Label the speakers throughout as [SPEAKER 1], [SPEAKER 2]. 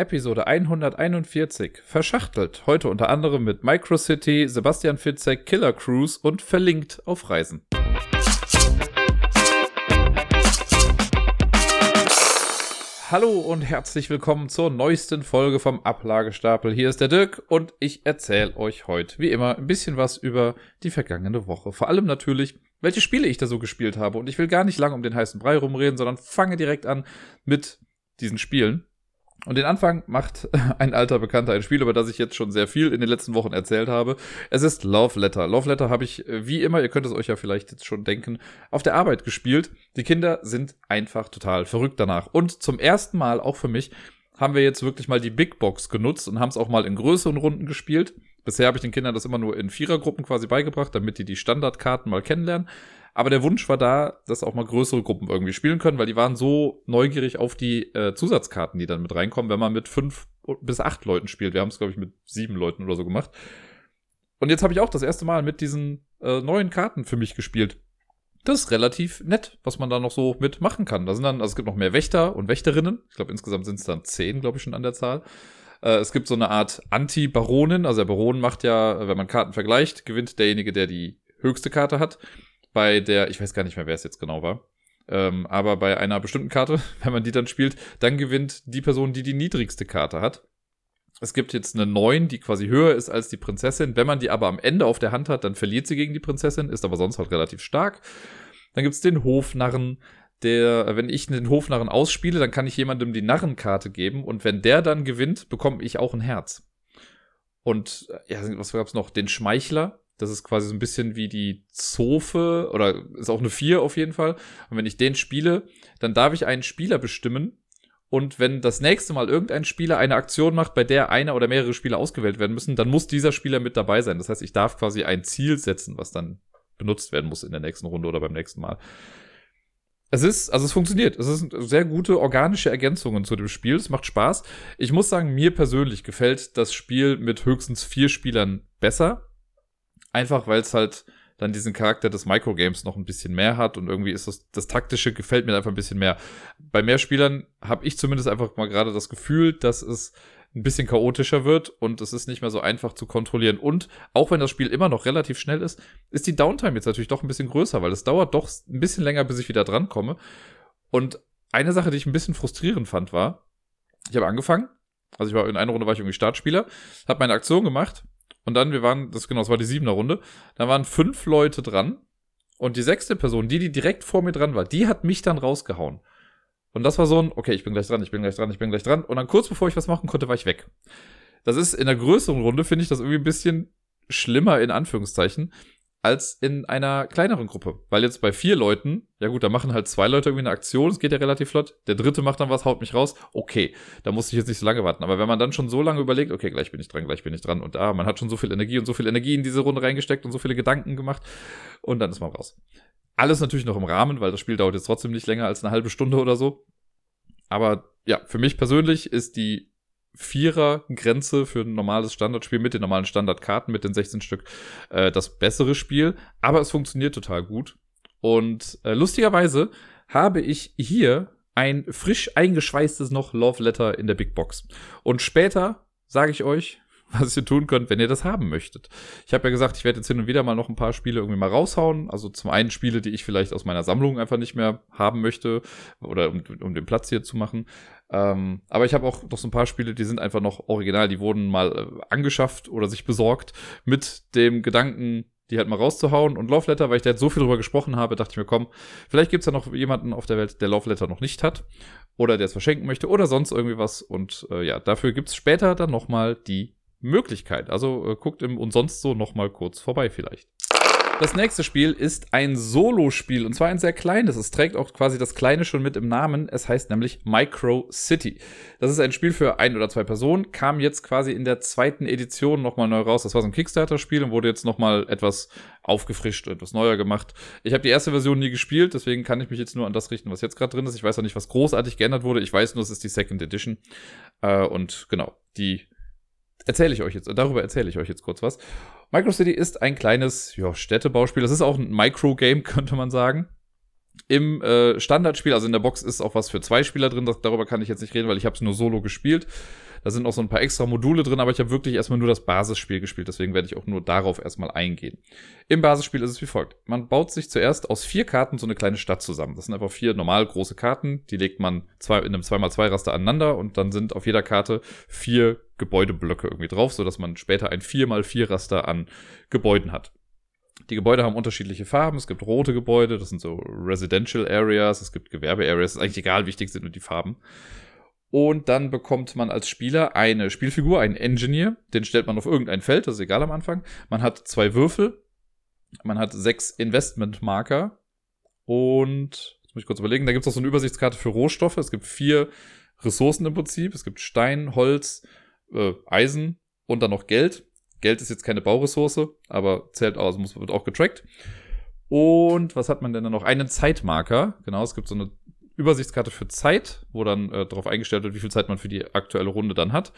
[SPEAKER 1] Episode 141. Verschachtelt. Heute unter anderem mit Microcity, Sebastian Fitzek, Killer Cruise und verlinkt auf Reisen. Hallo und herzlich willkommen zur neuesten Folge vom Ablagestapel. Hier ist der Dirk und ich erzähle euch heute, wie immer, ein bisschen was über die vergangene Woche. Vor allem natürlich, welche Spiele ich da so gespielt habe. Und ich will gar nicht lange um den heißen Brei rumreden, sondern fange direkt an mit diesen Spielen. Und den Anfang macht ein alter Bekannter, ein Spiel, über das ich jetzt schon sehr viel in den letzten Wochen erzählt habe. Es ist Love Letter. Love Letter habe ich, äh, wie immer, ihr könnt es euch ja vielleicht jetzt schon denken, auf der Arbeit gespielt. Die Kinder sind einfach total verrückt danach. Und zum ersten Mal, auch für mich, haben wir jetzt wirklich mal die Big Box genutzt und haben es auch mal in größeren Runden gespielt. Bisher habe ich den Kindern das immer nur in Vierergruppen quasi beigebracht, damit die die Standardkarten mal kennenlernen. Aber der Wunsch war da, dass auch mal größere Gruppen irgendwie spielen können, weil die waren so neugierig auf die äh, Zusatzkarten, die dann mit reinkommen, wenn man mit fünf bis acht Leuten spielt. Wir haben es, glaube ich, mit sieben Leuten oder so gemacht. Und jetzt habe ich auch das erste Mal mit diesen äh, neuen Karten für mich gespielt. Das ist relativ nett, was man da noch so mitmachen kann. Da sind dann, also es gibt noch mehr Wächter und Wächterinnen. Ich glaube, insgesamt sind es dann zehn, glaube ich, schon an der Zahl. Äh, es gibt so eine Art Anti-Baronin. Also der Baron macht ja, wenn man Karten vergleicht, gewinnt derjenige, der die höchste Karte hat bei der, ich weiß gar nicht mehr, wer es jetzt genau war, ähm, aber bei einer bestimmten Karte, wenn man die dann spielt, dann gewinnt die Person, die die niedrigste Karte hat. Es gibt jetzt eine 9, die quasi höher ist als die Prinzessin. Wenn man die aber am Ende auf der Hand hat, dann verliert sie gegen die Prinzessin, ist aber sonst halt relativ stark. Dann gibt's den Hofnarren, der, wenn ich den Hofnarren ausspiele, dann kann ich jemandem die Narrenkarte geben und wenn der dann gewinnt, bekomme ich auch ein Herz. Und ja, was gab's noch? Den Schmeichler, das ist quasi so ein bisschen wie die Zofe oder ist auch eine 4 auf jeden Fall. Und wenn ich den spiele, dann darf ich einen Spieler bestimmen. Und wenn das nächste Mal irgendein Spieler eine Aktion macht, bei der einer oder mehrere Spieler ausgewählt werden müssen, dann muss dieser Spieler mit dabei sein. Das heißt, ich darf quasi ein Ziel setzen, was dann benutzt werden muss in der nächsten Runde oder beim nächsten Mal. Es ist, also es funktioniert. Es sind sehr gute organische Ergänzungen zu dem Spiel. Es macht Spaß. Ich muss sagen, mir persönlich gefällt das Spiel mit höchstens vier Spielern besser. Einfach weil es halt dann diesen Charakter des Microgames noch ein bisschen mehr hat und irgendwie ist das, das taktische gefällt mir einfach ein bisschen mehr. Bei mehr Spielern habe ich zumindest einfach mal gerade das Gefühl, dass es ein bisschen chaotischer wird und es ist nicht mehr so einfach zu kontrollieren. Und auch wenn das Spiel immer noch relativ schnell ist, ist die Downtime jetzt natürlich doch ein bisschen größer, weil es dauert doch ein bisschen länger, bis ich wieder drankomme. Und eine Sache, die ich ein bisschen frustrierend fand, war, ich habe angefangen, also ich war in einer Runde war ich irgendwie Startspieler, habe meine Aktion gemacht und dann, wir waren, das genau, das war die siebener Runde, da waren fünf Leute dran. Und die sechste Person, die, die direkt vor mir dran war, die hat mich dann rausgehauen. Und das war so ein, okay, ich bin gleich dran, ich bin gleich dran, ich bin gleich dran. Und dann kurz bevor ich was machen konnte, war ich weg. Das ist in der größeren Runde, finde ich das irgendwie ein bisschen schlimmer, in Anführungszeichen, als in einer kleineren Gruppe. Weil jetzt bei vier Leuten, ja gut, da machen halt zwei Leute irgendwie eine Aktion, es geht ja relativ flott. Der dritte macht dann was, haut mich raus. Okay, da muss ich jetzt nicht so lange warten. Aber wenn man dann schon so lange überlegt, okay, gleich bin ich dran, gleich bin ich dran und da, ah, man hat schon so viel Energie und so viel Energie in diese Runde reingesteckt und so viele Gedanken gemacht und dann ist man raus. Alles natürlich noch im Rahmen, weil das Spiel dauert jetzt trotzdem nicht länger als eine halbe Stunde oder so. Aber ja, für mich persönlich ist die Vierer-Grenze für ein normales Standardspiel mit den normalen Standardkarten, mit den 16 Stück, äh, das bessere Spiel. Aber es funktioniert total gut. Und äh, lustigerweise habe ich hier ein frisch eingeschweißtes noch Love Letter in der Big Box. Und später sage ich euch, was ihr tun könnt, wenn ihr das haben möchtet. Ich habe ja gesagt, ich werde jetzt hin und wieder mal noch ein paar Spiele irgendwie mal raushauen. Also zum einen Spiele, die ich vielleicht aus meiner Sammlung einfach nicht mehr haben möchte oder um, um den Platz hier zu machen. Ähm, aber ich habe auch noch so ein paar Spiele, die sind einfach noch original. Die wurden mal äh, angeschafft oder sich besorgt mit dem Gedanken, die halt mal rauszuhauen. Und Love Letter, weil ich da jetzt so viel drüber gesprochen habe, dachte ich mir, komm, vielleicht gibt's ja noch jemanden auf der Welt, der Love Letter noch nicht hat. Oder der es verschenken möchte oder sonst irgendwie was. Und äh, ja, dafür gibt's später dann nochmal die Möglichkeit. Also äh, guckt im und sonst so noch mal kurz vorbei vielleicht. Das nächste Spiel ist ein Solo-Spiel und zwar ein sehr kleines. Es trägt auch quasi das Kleine schon mit im Namen. Es heißt nämlich Micro City. Das ist ein Spiel für ein oder zwei Personen, kam jetzt quasi in der zweiten Edition nochmal neu raus. Das war so ein Kickstarter-Spiel und wurde jetzt nochmal etwas aufgefrischt, etwas neuer gemacht. Ich habe die erste Version nie gespielt, deswegen kann ich mich jetzt nur an das richten, was jetzt gerade drin ist. Ich weiß auch nicht, was großartig geändert wurde. Ich weiß nur, es ist die Second Edition. Äh, und genau, die erzähle ich euch jetzt, darüber erzähle ich euch jetzt kurz was. MicroCity ist ein kleines ja, Städtebauspiel. Das ist auch ein Microgame, könnte man sagen. Im äh, Standardspiel, also in der Box, ist auch was für zwei Spieler drin. Das, darüber kann ich jetzt nicht reden, weil ich habe es nur solo gespielt. Da sind auch so ein paar extra Module drin, aber ich habe wirklich erstmal nur das Basisspiel gespielt, deswegen werde ich auch nur darauf erstmal eingehen. Im Basisspiel ist es wie folgt. Man baut sich zuerst aus vier Karten so eine kleine Stadt zusammen. Das sind einfach vier normal große Karten, die legt man zwei, in einem 2x2 Raster aneinander und dann sind auf jeder Karte vier Gebäudeblöcke irgendwie drauf, sodass man später ein 4x4 Raster an Gebäuden hat. Die Gebäude haben unterschiedliche Farben. Es gibt rote Gebäude, das sind so Residential Areas, es gibt Gewerbe-Areas, ist eigentlich egal, wichtig sind nur die Farben. Und dann bekommt man als Spieler eine Spielfigur, einen Engineer, den stellt man auf irgendein Feld, das ist egal am Anfang. Man hat zwei Würfel, man hat sechs Investment-Marker und, jetzt muss ich kurz überlegen, da gibt es auch so eine Übersichtskarte für Rohstoffe. Es gibt vier Ressourcen im Prinzip. Es gibt Stein, Holz, äh, Eisen und dann noch Geld. Geld ist jetzt keine Bauressource, aber zählt aus, muss, wird auch getrackt. Und was hat man denn dann noch? Einen Zeitmarker. Genau, es gibt so eine Übersichtskarte für Zeit, wo dann äh, darauf eingestellt wird, wie viel Zeit man für die aktuelle Runde dann hat.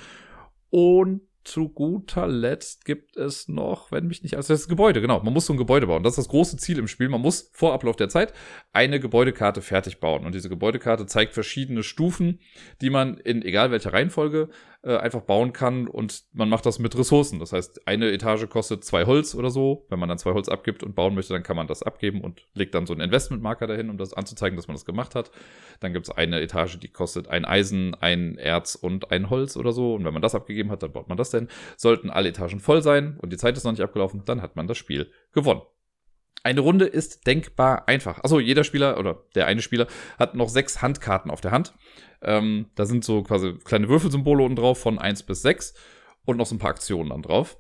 [SPEAKER 1] Und zu guter Letzt gibt es noch, wenn mich nicht, also das Gebäude, genau. Man muss so ein Gebäude bauen. Das ist das große Ziel im Spiel. Man muss vor Ablauf der Zeit eine Gebäudekarte fertig bauen. Und diese Gebäudekarte zeigt verschiedene Stufen, die man in egal welcher Reihenfolge äh, einfach bauen kann. Und man macht das mit Ressourcen. Das heißt, eine Etage kostet zwei Holz oder so. Wenn man dann zwei Holz abgibt und bauen möchte, dann kann man das abgeben und legt dann so einen Investmentmarker dahin, um das anzuzeigen, dass man das gemacht hat. Dann gibt es eine Etage, die kostet ein Eisen, ein Erz und ein Holz oder so. Und wenn man das abgegeben hat, dann baut man das denn. Sollten alle Etagen voll sein und die Zeit ist noch nicht abgelaufen, dann hat man das Spiel gewonnen. Eine Runde ist denkbar einfach. Achso, jeder Spieler oder der eine Spieler hat noch sechs Handkarten auf der Hand. Ähm, da sind so quasi kleine Würfelsymbole unten drauf von 1 bis 6 und noch so ein paar Aktionen dann drauf.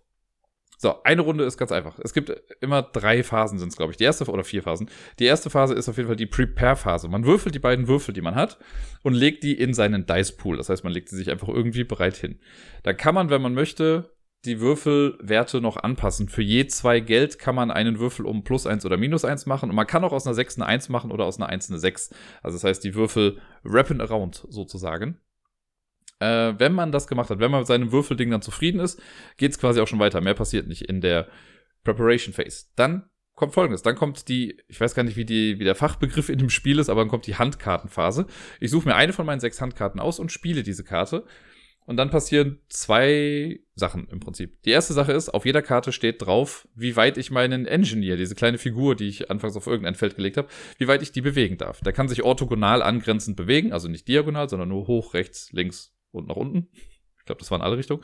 [SPEAKER 1] So, eine Runde ist ganz einfach. Es gibt immer drei Phasen, sind es, glaube ich. Die erste oder vier Phasen. Die erste Phase ist auf jeden Fall die Prepare-Phase. Man würfelt die beiden Würfel, die man hat, und legt die in seinen Dice-Pool. Das heißt, man legt sie sich einfach irgendwie bereit hin. Da kann man, wenn man möchte, die Würfelwerte noch anpassen. Für je zwei Geld kann man einen Würfel um plus eins oder minus eins machen. Und man kann auch aus einer 6 eine 1 machen oder aus einer 1 eine 6. Also das heißt, die Würfel rappen around sozusagen. Äh, wenn man das gemacht hat, wenn man mit seinem Würfelding dann zufrieden ist, geht es quasi auch schon weiter. Mehr passiert nicht in der Preparation Phase. Dann kommt folgendes. Dann kommt die, ich weiß gar nicht, wie, die, wie der Fachbegriff in dem Spiel ist, aber dann kommt die Handkartenphase. Ich suche mir eine von meinen sechs Handkarten aus und spiele diese Karte. Und dann passieren zwei Sachen im Prinzip. Die erste Sache ist, auf jeder Karte steht drauf, wie weit ich meinen Engineer, diese kleine Figur, die ich anfangs auf irgendein Feld gelegt habe, wie weit ich die bewegen darf. Der kann sich orthogonal angrenzend bewegen, also nicht diagonal, sondern nur hoch, rechts, links, und nach unten. Ich glaube, das war in alle Richtungen.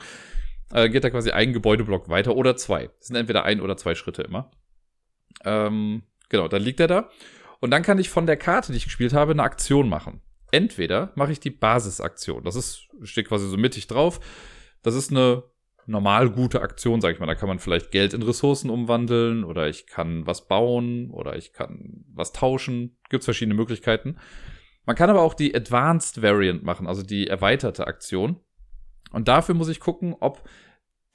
[SPEAKER 1] Äh, geht da quasi ein Gebäudeblock weiter oder zwei. Das sind entweder ein oder zwei Schritte immer. Ähm, genau, dann liegt er da. Und dann kann ich von der Karte, die ich gespielt habe, eine Aktion machen. Entweder mache ich die Basisaktion. Das ist, steht quasi so mittig drauf. Das ist eine normal gute Aktion, sag ich mal. Da kann man vielleicht Geld in Ressourcen umwandeln oder ich kann was bauen oder ich kann was tauschen. Gibt es verschiedene Möglichkeiten. Man kann aber auch die Advanced Variant machen, also die erweiterte Aktion. Und dafür muss ich gucken, ob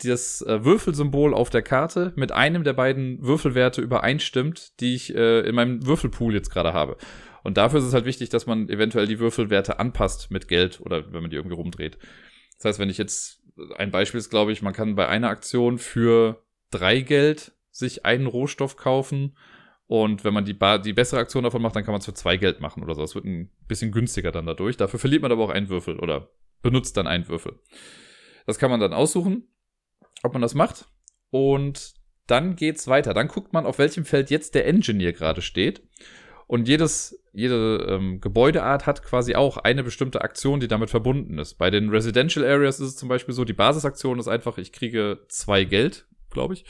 [SPEAKER 1] das äh, Würfelsymbol auf der Karte mit einem der beiden Würfelwerte übereinstimmt, die ich äh, in meinem Würfelpool jetzt gerade habe. Und dafür ist es halt wichtig, dass man eventuell die Würfelwerte anpasst mit Geld oder wenn man die irgendwie rumdreht. Das heißt, wenn ich jetzt ein Beispiel ist, glaube ich, man kann bei einer Aktion für drei Geld sich einen Rohstoff kaufen und wenn man die, die bessere Aktion davon macht, dann kann man es für zwei Geld machen oder so. Es wird ein bisschen günstiger dann dadurch. Dafür verliert man aber auch einen Würfel oder benutzt dann einen Würfel. Das kann man dann aussuchen, ob man das macht. Und dann geht's weiter. Dann guckt man, auf welchem Feld jetzt der Engineer gerade steht. Und jedes, jede ähm, Gebäudeart hat quasi auch eine bestimmte Aktion, die damit verbunden ist. Bei den Residential Areas ist es zum Beispiel so, die Basisaktion ist einfach, ich kriege zwei Geld, glaube ich.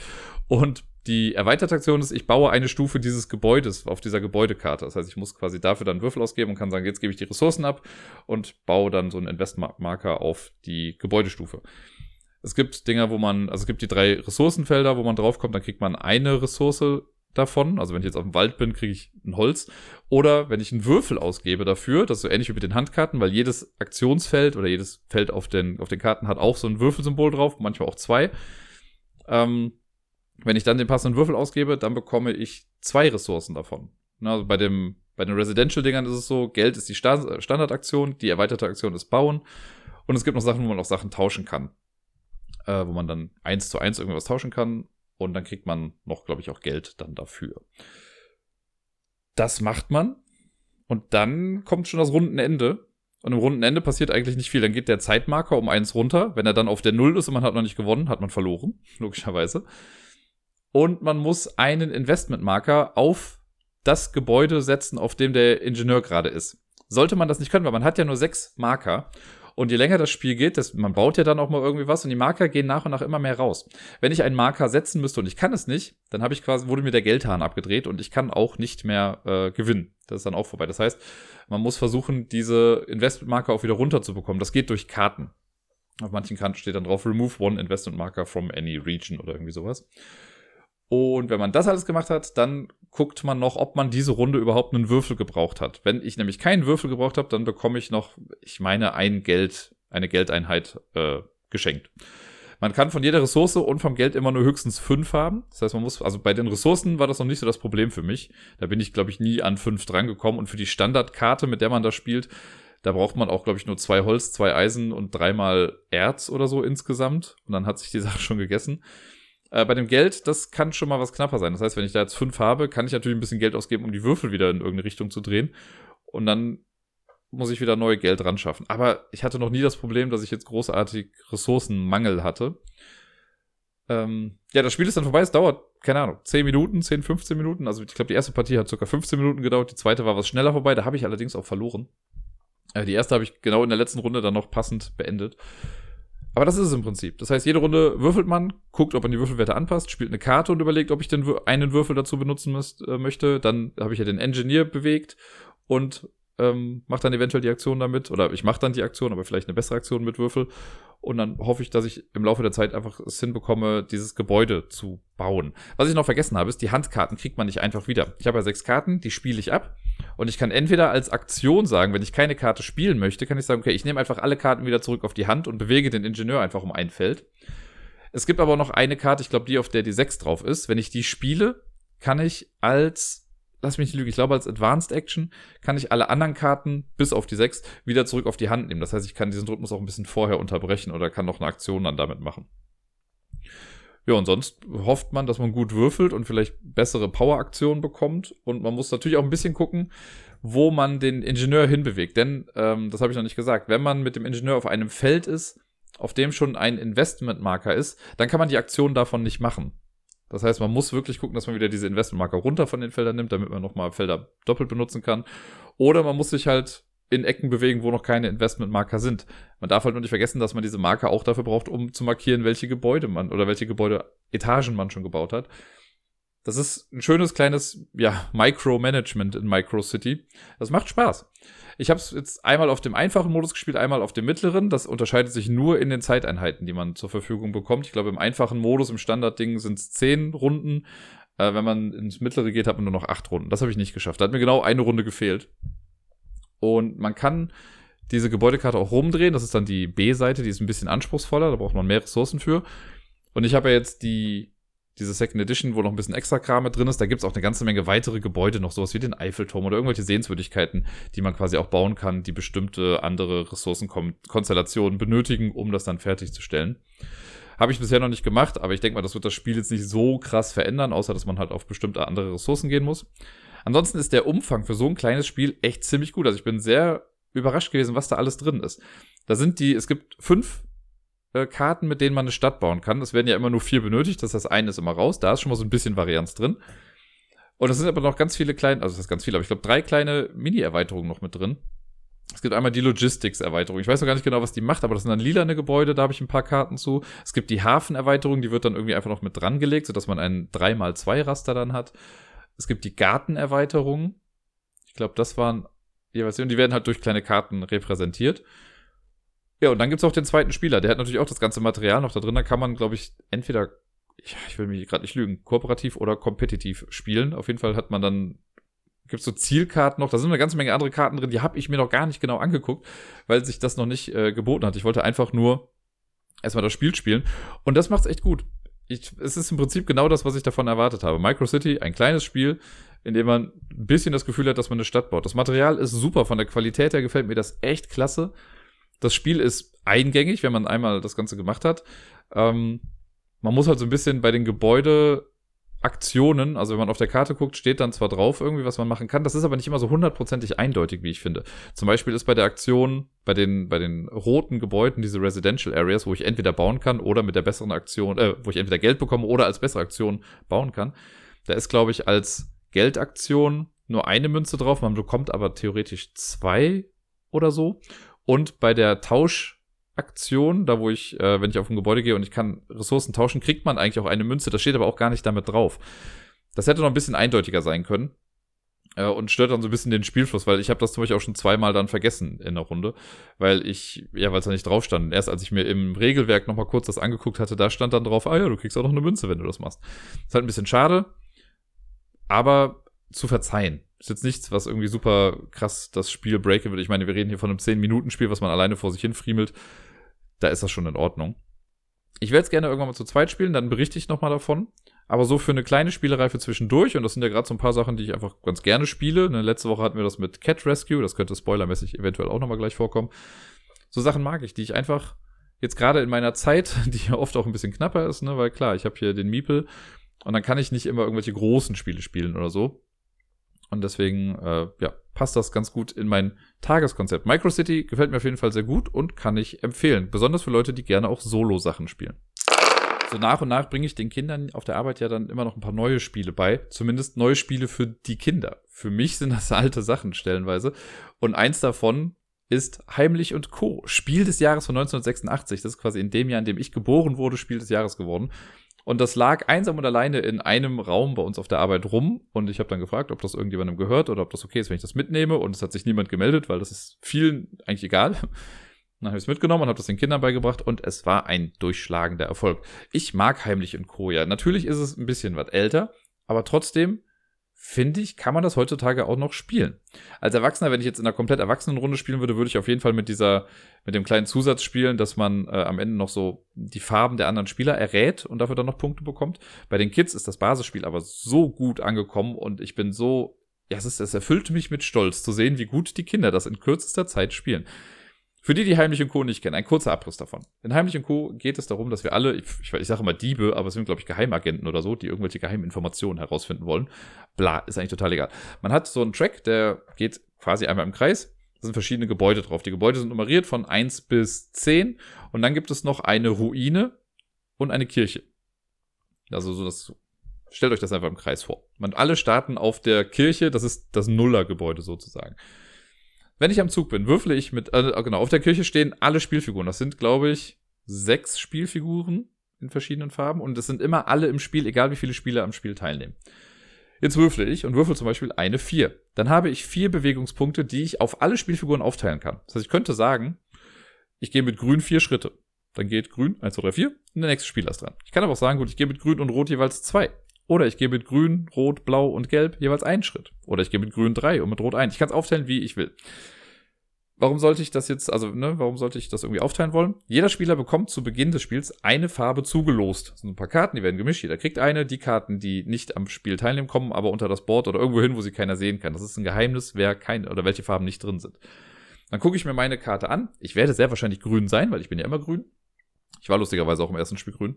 [SPEAKER 1] Und die erweiterte Aktion ist, ich baue eine Stufe dieses Gebäudes auf dieser Gebäudekarte. Das heißt, ich muss quasi dafür dann Würfel ausgeben und kann sagen, jetzt gebe ich die Ressourcen ab und baue dann so einen Investmarker auf die Gebäudestufe. Es gibt Dinger, wo man, also es gibt die drei Ressourcenfelder, wo man draufkommt, dann kriegt man eine Ressource davon. Also wenn ich jetzt auf dem Wald bin, kriege ich ein Holz. Oder wenn ich einen Würfel ausgebe dafür, das ist so ähnlich wie mit den Handkarten, weil jedes Aktionsfeld oder jedes Feld auf den, auf den Karten hat auch so ein Würfelsymbol drauf, manchmal auch zwei. Ähm, wenn ich dann den passenden Würfel ausgebe, dann bekomme ich zwei Ressourcen davon. Also bei dem, bei den Residential-Dingern ist es so, Geld ist die Standardaktion, die erweiterte Aktion ist Bauen. Und es gibt noch Sachen, wo man auch Sachen tauschen kann. Äh, wo man dann eins zu eins irgendwas tauschen kann. Und dann kriegt man noch, glaube ich, auch Geld dann dafür. Das macht man. Und dann kommt schon das Rundenende. Und im runden Ende passiert eigentlich nicht viel. Dann geht der Zeitmarker um eins runter. Wenn er dann auf der Null ist und man hat noch nicht gewonnen, hat man verloren, logischerweise. Und man muss einen Investmentmarker auf das Gebäude setzen, auf dem der Ingenieur gerade ist. Sollte man das nicht können, weil man hat ja nur sechs Marker. Und je länger das Spiel geht, das, man baut ja dann auch mal irgendwie was und die Marker gehen nach und nach immer mehr raus. Wenn ich einen Marker setzen müsste und ich kann es nicht, dann habe ich quasi, wurde mir der Geldhahn abgedreht und ich kann auch nicht mehr äh, gewinnen. Das ist dann auch vorbei. Das heißt, man muss versuchen, diese Investmentmarker auch wieder runterzubekommen. Das geht durch Karten. Auf manchen Karten steht dann drauf, remove one investment marker from any region oder irgendwie sowas. Und wenn man das alles gemacht hat, dann guckt man noch, ob man diese Runde überhaupt einen Würfel gebraucht hat. Wenn ich nämlich keinen Würfel gebraucht habe, dann bekomme ich noch, ich meine, ein Geld, eine Geldeinheit äh, geschenkt. Man kann von jeder Ressource und vom Geld immer nur höchstens fünf haben. Das heißt, man muss, also bei den Ressourcen war das noch nicht so das Problem für mich. Da bin ich, glaube ich, nie an fünf drangekommen. Und für die Standardkarte, mit der man da spielt, da braucht man auch, glaube ich, nur zwei Holz, zwei Eisen und dreimal Erz oder so insgesamt. Und dann hat sich die Sache schon gegessen. Äh, bei dem Geld, das kann schon mal was knapper sein. Das heißt, wenn ich da jetzt fünf habe, kann ich natürlich ein bisschen Geld ausgeben, um die Würfel wieder in irgendeine Richtung zu drehen. Und dann muss ich wieder neue Geld ran schaffen. Aber ich hatte noch nie das Problem, dass ich jetzt großartig Ressourcenmangel hatte. Ähm, ja, das Spiel ist dann vorbei. Es dauert, keine Ahnung, 10 Minuten, 10, 15 Minuten. Also ich glaube, die erste Partie hat sogar 15 Minuten gedauert. Die zweite war was schneller vorbei. Da habe ich allerdings auch verloren. Äh, die erste habe ich genau in der letzten Runde dann noch passend beendet. Aber das ist es im Prinzip. Das heißt, jede Runde würfelt man, guckt, ob man die Würfelwerte anpasst, spielt eine Karte und überlegt, ob ich denn einen Würfel dazu benutzen müsst, äh, möchte. Dann habe ich ja den Engineer bewegt und ähm, mache dann eventuell die Aktion damit. Oder ich mache dann die Aktion, aber vielleicht eine bessere Aktion mit Würfel. Und dann hoffe ich, dass ich im Laufe der Zeit einfach es hinbekomme, dieses Gebäude zu bauen. Was ich noch vergessen habe, ist, die Handkarten kriegt man nicht einfach wieder. Ich habe ja sechs Karten, die spiele ich ab. Und ich kann entweder als Aktion sagen, wenn ich keine Karte spielen möchte, kann ich sagen, okay, ich nehme einfach alle Karten wieder zurück auf die Hand und bewege den Ingenieur einfach um ein Feld. Es gibt aber noch eine Karte, ich glaube, die, auf der die 6 drauf ist. Wenn ich die spiele, kann ich als, lass mich nicht lügen, ich glaube, als Advanced Action kann ich alle anderen Karten bis auf die 6 wieder zurück auf die Hand nehmen. Das heißt, ich kann diesen Rhythmus auch ein bisschen vorher unterbrechen oder kann noch eine Aktion dann damit machen. Ja, und sonst hofft man, dass man gut würfelt und vielleicht bessere Power-Aktionen bekommt. Und man muss natürlich auch ein bisschen gucken, wo man den Ingenieur hinbewegt. Denn, ähm, das habe ich noch nicht gesagt, wenn man mit dem Ingenieur auf einem Feld ist, auf dem schon ein Investmentmarker ist, dann kann man die Aktion davon nicht machen. Das heißt, man muss wirklich gucken, dass man wieder diese Investmentmarker runter von den Feldern nimmt, damit man nochmal Felder doppelt benutzen kann. Oder man muss sich halt in Ecken bewegen, wo noch keine Investmentmarker sind. Man darf halt nur nicht vergessen, dass man diese Marker auch dafür braucht, um zu markieren, welche Gebäude man oder welche Gebäudeetagen man schon gebaut hat. Das ist ein schönes kleines ja, Micromanagement in Micro City. Das macht Spaß. Ich habe es jetzt einmal auf dem einfachen Modus gespielt, einmal auf dem mittleren. Das unterscheidet sich nur in den Zeiteinheiten, die man zur Verfügung bekommt. Ich glaube, im einfachen Modus, im Standardding sind es zehn Runden. Äh, wenn man ins mittlere geht, hat man nur noch acht Runden. Das habe ich nicht geschafft. Da hat mir genau eine Runde gefehlt. Und man kann diese Gebäudekarte auch rumdrehen. Das ist dann die B-Seite, die ist ein bisschen anspruchsvoller. Da braucht man mehr Ressourcen für. Und ich habe ja jetzt die, diese Second Edition, wo noch ein bisschen extra Kram mit drin ist. Da gibt es auch eine ganze Menge weitere Gebäude, noch sowas wie den Eiffelturm oder irgendwelche Sehenswürdigkeiten, die man quasi auch bauen kann, die bestimmte andere Ressourcenkonstellationen benötigen, um das dann fertigzustellen. Habe ich bisher noch nicht gemacht, aber ich denke mal, das wird das Spiel jetzt nicht so krass verändern, außer dass man halt auf bestimmte andere Ressourcen gehen muss. Ansonsten ist der Umfang für so ein kleines Spiel echt ziemlich gut. Also ich bin sehr überrascht gewesen, was da alles drin ist. Da sind die, es gibt fünf äh, Karten, mit denen man eine Stadt bauen kann. Es werden ja immer nur vier benötigt, das heißt, eine ist immer raus. Da ist schon mal so ein bisschen Varianz drin. Und es sind aber noch ganz viele kleine, also das ist ganz viele, aber ich glaube drei kleine Mini-Erweiterungen noch mit drin. Es gibt einmal die Logistics-Erweiterung. Ich weiß noch gar nicht genau, was die macht, aber das sind dann lilane Gebäude, da habe ich ein paar Karten zu. Es gibt die Hafen-Erweiterung, die wird dann irgendwie einfach noch mit dran gelegt, sodass man ein 3x2-Raster dann hat. Es gibt die Gartenerweiterungen. Ich glaube, das waren jeweils, und die werden halt durch kleine Karten repräsentiert. Ja, und dann gibt es auch den zweiten Spieler, der hat natürlich auch das ganze Material noch da drin. Da kann man, glaube ich, entweder, ja, ich will mich gerade nicht lügen, kooperativ oder kompetitiv spielen. Auf jeden Fall hat man dann, gibt es so Zielkarten noch, da sind eine ganze Menge andere Karten drin, die habe ich mir noch gar nicht genau angeguckt, weil sich das noch nicht äh, geboten hat. Ich wollte einfach nur erstmal das Spiel spielen. Und das macht's echt gut ich, es ist im Prinzip genau das, was ich davon erwartet habe. Micro City, ein kleines Spiel, in dem man ein bisschen das Gefühl hat, dass man eine Stadt baut. Das Material ist super, von der Qualität her gefällt mir das echt klasse. Das Spiel ist eingängig, wenn man einmal das Ganze gemacht hat. Ähm, man muss halt so ein bisschen bei den Gebäude Aktionen, also wenn man auf der Karte guckt, steht dann zwar drauf irgendwie, was man machen kann, das ist aber nicht immer so hundertprozentig eindeutig, wie ich finde. Zum Beispiel ist bei der Aktion, bei den, bei den roten Gebäuden, diese Residential Areas, wo ich entweder bauen kann oder mit der besseren Aktion, äh, wo ich entweder Geld bekomme oder als bessere Aktion bauen kann, da ist, glaube ich, als Geldaktion nur eine Münze drauf, man bekommt aber theoretisch zwei oder so. Und bei der Tausch, Aktion, da wo ich, äh, wenn ich auf ein Gebäude gehe und ich kann Ressourcen tauschen, kriegt man eigentlich auch eine Münze. Das steht aber auch gar nicht damit drauf. Das hätte noch ein bisschen eindeutiger sein können. Äh, und stört dann so ein bisschen den Spielfluss, weil ich habe das zum Beispiel auch schon zweimal dann vergessen in der Runde, weil ich, ja, weil es da nicht drauf stand. Erst als ich mir im Regelwerk nochmal kurz das angeguckt hatte, da stand dann drauf, ah ja, du kriegst auch noch eine Münze, wenn du das machst. ist halt ein bisschen schade, aber zu verzeihen. Ist jetzt nichts, was irgendwie super krass das Spiel breaken würde. Ich meine, wir reden hier von einem 10-Minuten-Spiel, was man alleine vor sich hin friemelt. Da ist das schon in Ordnung. Ich werde es gerne irgendwann mal zu zweit spielen, dann berichte ich nochmal davon. Aber so für eine kleine Spielerei für zwischendurch, und das sind ja gerade so ein paar Sachen, die ich einfach ganz gerne spiele. Ne, letzte Woche hatten wir das mit Cat Rescue, das könnte spoilermäßig eventuell auch nochmal gleich vorkommen. So Sachen mag ich, die ich einfach jetzt gerade in meiner Zeit, die ja oft auch ein bisschen knapper ist, ne, weil klar, ich habe hier den Miepel und dann kann ich nicht immer irgendwelche großen Spiele spielen oder so. Und deswegen, äh, ja, passt das ganz gut in mein Tageskonzept. Micro City gefällt mir auf jeden Fall sehr gut und kann ich empfehlen. Besonders für Leute, die gerne auch Solo-Sachen spielen. So nach und nach bringe ich den Kindern auf der Arbeit ja dann immer noch ein paar neue Spiele bei. Zumindest neue Spiele für die Kinder. Für mich sind das alte Sachen stellenweise. Und eins davon ist Heimlich und Co. Spiel des Jahres von 1986. Das ist quasi in dem Jahr, in dem ich geboren wurde, Spiel des Jahres geworden. Und das lag einsam und alleine in einem Raum bei uns auf der Arbeit rum. Und ich habe dann gefragt, ob das irgendjemandem gehört oder ob das okay ist, wenn ich das mitnehme. Und es hat sich niemand gemeldet, weil das ist vielen eigentlich egal. Dann habe ich es mitgenommen und habe das den Kindern beigebracht und es war ein durchschlagender Erfolg. Ich mag Heimlich und Co. Ja. Natürlich ist es ein bisschen was älter, aber trotzdem finde ich, kann man das heutzutage auch noch spielen. Als Erwachsener, wenn ich jetzt in einer komplett erwachsenen Runde spielen würde, würde ich auf jeden Fall mit dieser, mit dem kleinen Zusatz spielen, dass man äh, am Ende noch so die Farben der anderen Spieler errät und dafür dann noch Punkte bekommt. Bei den Kids ist das Basisspiel aber so gut angekommen und ich bin so, ja, es, ist, es erfüllt mich mit Stolz zu sehen, wie gut die Kinder das in kürzester Zeit spielen. Für die, die Heimlich und Co. nicht kennen, ein kurzer Abriss davon. In Heimlich und Co. geht es darum, dass wir alle, ich, ich, ich sage immer Diebe, aber es sind, glaube ich, Geheimagenten oder so, die irgendwelche Geheiminformationen herausfinden wollen. Bla, ist eigentlich total egal. Man hat so einen Track, der geht quasi einmal im Kreis. Da sind verschiedene Gebäude drauf. Die Gebäude sind nummeriert von 1 bis 10. Und dann gibt es noch eine Ruine und eine Kirche. Also so das Stellt euch das einfach im Kreis vor. Man alle starten auf der Kirche, das ist das Nullergebäude sozusagen. Wenn ich am Zug bin, würfle ich mit, äh, genau, auf der Kirche stehen alle Spielfiguren. Das sind, glaube ich, sechs Spielfiguren in verschiedenen Farben und es sind immer alle im Spiel, egal wie viele Spieler am Spiel teilnehmen. Jetzt würfle ich und würfel zum Beispiel eine vier. Dann habe ich vier Bewegungspunkte, die ich auf alle Spielfiguren aufteilen kann. Das heißt, ich könnte sagen, ich gehe mit grün vier Schritte. Dann geht grün 1, 2, 3, 4 und der nächste Spieler ist dran. Ich kann aber auch sagen, gut, ich gehe mit grün und rot jeweils zwei. Oder ich gehe mit grün, rot, blau und gelb jeweils einen Schritt. Oder ich gehe mit grün drei und mit rot ein. Ich kann es aufteilen, wie ich will. Warum sollte ich das jetzt, also, ne, warum sollte ich das irgendwie aufteilen wollen? Jeder Spieler bekommt zu Beginn des Spiels eine Farbe zugelost. Das sind ein paar Karten, die werden gemischt. Jeder kriegt eine. Die Karten, die nicht am Spiel teilnehmen, kommen aber unter das Board oder irgendwo hin, wo sie keiner sehen kann. Das ist ein Geheimnis, wer keine oder welche Farben nicht drin sind. Dann gucke ich mir meine Karte an. Ich werde sehr wahrscheinlich grün sein, weil ich bin ja immer grün. Ich war lustigerweise auch im ersten Spiel grün.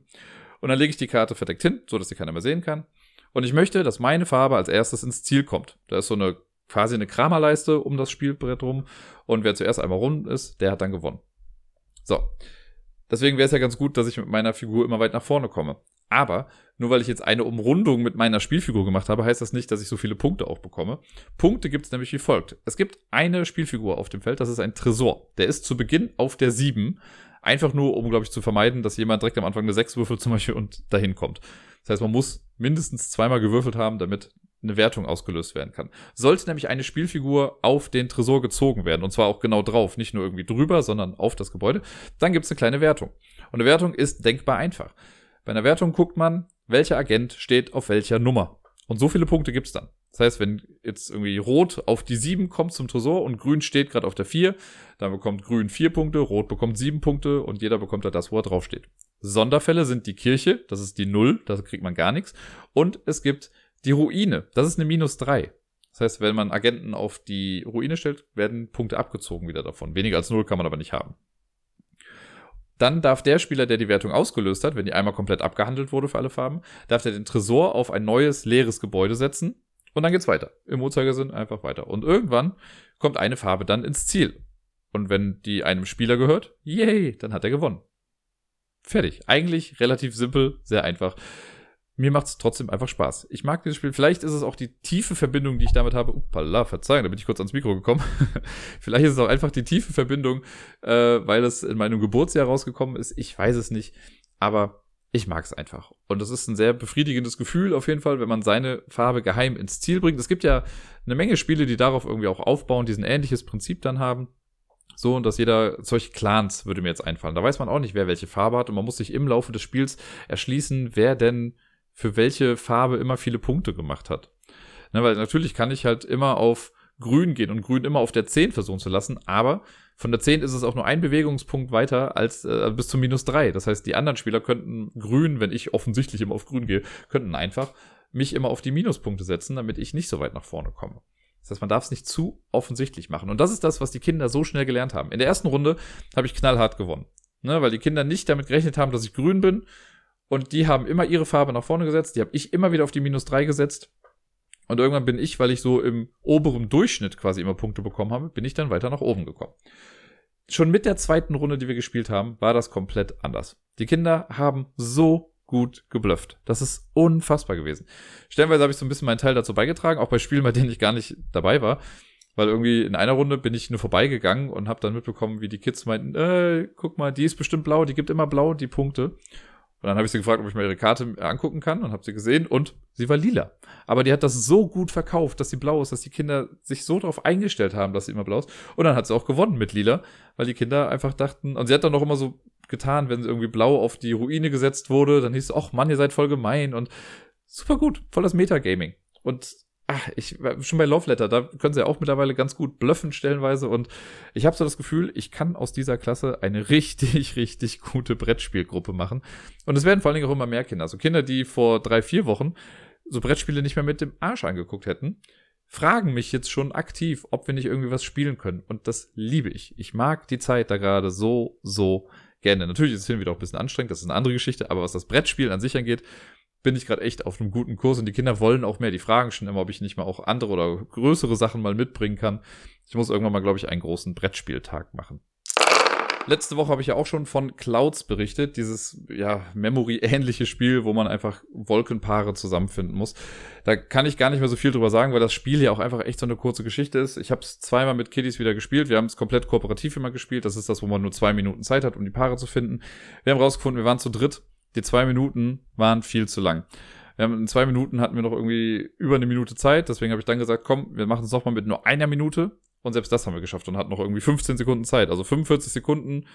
[SPEAKER 1] Und dann lege ich die Karte verdeckt hin, so dass sie keiner mehr sehen kann. Und ich möchte, dass meine Farbe als erstes ins Ziel kommt. Da ist so eine quasi eine Kramerleiste um das Spielbrett rum. Und wer zuerst einmal rund ist, der hat dann gewonnen. So. Deswegen wäre es ja ganz gut, dass ich mit meiner Figur immer weit nach vorne komme. Aber nur weil ich jetzt eine Umrundung mit meiner Spielfigur gemacht habe, heißt das nicht, dass ich so viele Punkte auch bekomme. Punkte gibt es nämlich wie folgt. Es gibt eine Spielfigur auf dem Feld, das ist ein Tresor. Der ist zu Beginn auf der 7. Einfach nur, um, glaube ich, zu vermeiden, dass jemand direkt am Anfang eine 6 würfelt zum Beispiel und dahin kommt. Das heißt, man muss mindestens zweimal gewürfelt haben, damit eine Wertung ausgelöst werden kann. Sollte nämlich eine Spielfigur auf den Tresor gezogen werden, und zwar auch genau drauf, nicht nur irgendwie drüber, sondern auf das Gebäude, dann gibt es eine kleine Wertung. Und eine Wertung ist denkbar einfach. Bei einer Wertung guckt man, welcher Agent steht auf welcher Nummer. Und so viele Punkte gibt's dann. Das heißt, wenn jetzt irgendwie Rot auf die 7 kommt zum Tresor und Grün steht gerade auf der 4, dann bekommt Grün 4 Punkte, Rot bekommt 7 Punkte und jeder bekommt da das, wo er draufsteht. Sonderfälle sind die Kirche, das ist die 0, da kriegt man gar nichts. Und es gibt die Ruine, das ist eine minus 3. Das heißt, wenn man Agenten auf die Ruine stellt, werden Punkte abgezogen wieder davon. Weniger als 0 kann man aber nicht haben. Dann darf der Spieler, der die Wertung ausgelöst hat, wenn die einmal komplett abgehandelt wurde für alle Farben, darf er den Tresor auf ein neues, leeres Gebäude setzen. Und dann geht's weiter. Im Uhrzeigersinn einfach weiter. Und irgendwann kommt eine Farbe dann ins Ziel. Und wenn die einem Spieler gehört, yay, dann hat er gewonnen. Fertig. Eigentlich relativ simpel, sehr einfach mir macht es trotzdem einfach Spaß. Ich mag dieses Spiel. Vielleicht ist es auch die tiefe Verbindung, die ich damit habe. Uppala, verzeihen, da bin ich kurz ans Mikro gekommen. Vielleicht ist es auch einfach die tiefe Verbindung, äh, weil es in meinem Geburtsjahr rausgekommen ist. Ich weiß es nicht. Aber ich mag es einfach. Und es ist ein sehr befriedigendes Gefühl auf jeden Fall, wenn man seine Farbe geheim ins Ziel bringt. Es gibt ja eine Menge Spiele, die darauf irgendwie auch aufbauen, diesen ähnliches Prinzip dann haben. So, und dass jeder, solche Clans würde mir jetzt einfallen. Da weiß man auch nicht, wer welche Farbe hat. Und man muss sich im Laufe des Spiels erschließen, wer denn für welche Farbe immer viele Punkte gemacht hat. Ne, weil natürlich kann ich halt immer auf grün gehen und grün immer auf der 10 versuchen zu lassen, aber von der 10 ist es auch nur ein Bewegungspunkt weiter als äh, bis zum minus 3. Das heißt, die anderen Spieler könnten grün, wenn ich offensichtlich immer auf grün gehe, könnten einfach mich immer auf die Minuspunkte setzen, damit ich nicht so weit nach vorne komme. Das heißt, man darf es nicht zu offensichtlich machen. Und das ist das, was die Kinder so schnell gelernt haben. In der ersten Runde habe ich knallhart gewonnen. Ne, weil die Kinder nicht damit gerechnet haben, dass ich grün bin und die haben immer ihre Farbe nach vorne gesetzt. Die habe ich immer wieder auf die minus drei gesetzt. Und irgendwann bin ich, weil ich so im oberen Durchschnitt quasi immer Punkte bekommen habe, bin ich dann weiter nach oben gekommen. Schon mit der zweiten Runde, die wir gespielt haben, war das komplett anders. Die Kinder haben so gut geblufft. Das ist unfassbar gewesen. Stellenweise habe ich so ein bisschen meinen Teil dazu beigetragen, auch bei Spielen, bei denen ich gar nicht dabei war. Weil irgendwie in einer Runde bin ich nur vorbeigegangen und habe dann mitbekommen, wie die Kids meinten, äh, guck mal, die ist bestimmt blau, die gibt immer blau die Punkte. Und dann habe ich sie gefragt, ob ich mir ihre Karte angucken kann und habe sie gesehen und sie war lila. Aber die hat das so gut verkauft, dass sie blau ist, dass die Kinder sich so darauf eingestellt haben, dass sie immer blau ist. Und dann hat sie auch gewonnen mit lila, weil die Kinder einfach dachten, und sie hat dann noch immer so getan, wenn sie irgendwie blau auf die Ruine gesetzt wurde, dann hieß es, ach Mann, ihr seid voll gemein und super gut, voll das Metagaming. Und ach, ich schon bei Love Letter, da können sie ja auch mittlerweile ganz gut bluffen stellenweise und ich habe so das Gefühl, ich kann aus dieser Klasse eine richtig, richtig gute Brettspielgruppe machen. Und es werden vor allen Dingen auch immer mehr Kinder. Also Kinder, die vor drei, vier Wochen so Brettspiele nicht mehr mit dem Arsch angeguckt hätten, fragen mich jetzt schon aktiv, ob wir nicht irgendwie was spielen können. Und das liebe ich. Ich mag die Zeit da gerade so, so gerne. Natürlich ist es hin wieder auch ein bisschen anstrengend, das ist eine andere Geschichte, aber was das Brettspiel an sich angeht, bin ich gerade echt auf einem guten Kurs und die Kinder wollen auch mehr. Die fragen schon immer, ob ich nicht mal auch andere oder größere Sachen mal mitbringen kann. Ich muss irgendwann mal, glaube ich, einen großen Brettspieltag machen. Letzte Woche habe ich ja auch schon von Clouds berichtet, dieses ja Memory-ähnliche Spiel, wo man einfach Wolkenpaare zusammenfinden muss. Da kann ich gar nicht mehr so viel drüber sagen, weil das Spiel ja auch einfach echt so eine kurze Geschichte ist. Ich habe es zweimal mit Kiddies wieder gespielt. Wir haben es komplett kooperativ immer gespielt. Das ist das, wo man nur zwei Minuten Zeit hat, um die Paare zu finden. Wir haben rausgefunden, wir waren zu dritt die zwei Minuten waren viel zu lang. Haben in zwei Minuten hatten wir noch irgendwie über eine Minute Zeit, deswegen habe ich dann gesagt, komm, wir machen es nochmal mit nur einer Minute. Und selbst das haben wir geschafft und hatten noch irgendwie 15 Sekunden Zeit. Also 45 Sekunden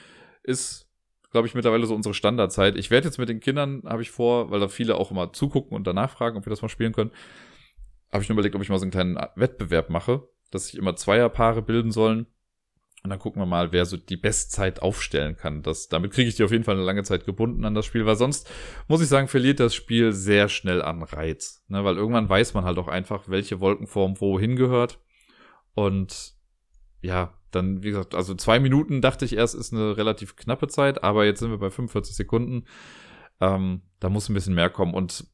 [SPEAKER 1] ist, glaube ich, mittlerweile so unsere Standardzeit. Ich werde jetzt mit den Kindern, habe ich vor, weil da viele auch immer zugucken und danach fragen, ob wir das mal spielen können, habe ich nur überlegt, ob ich mal so einen kleinen Wettbewerb mache, dass sich immer Zweierpaare bilden sollen und dann gucken wir mal, wer so die Bestzeit aufstellen kann. Das, damit kriege ich die auf jeden Fall eine lange Zeit gebunden an das Spiel, weil sonst, muss ich sagen, verliert das Spiel sehr schnell an Reiz. Ne? Weil irgendwann weiß man halt auch einfach, welche Wolkenform wohin gehört. Und ja, dann, wie gesagt, also zwei Minuten dachte ich erst, ist eine relativ knappe Zeit, aber jetzt sind wir bei 45 Sekunden. Ähm, da muss ein bisschen mehr kommen. Und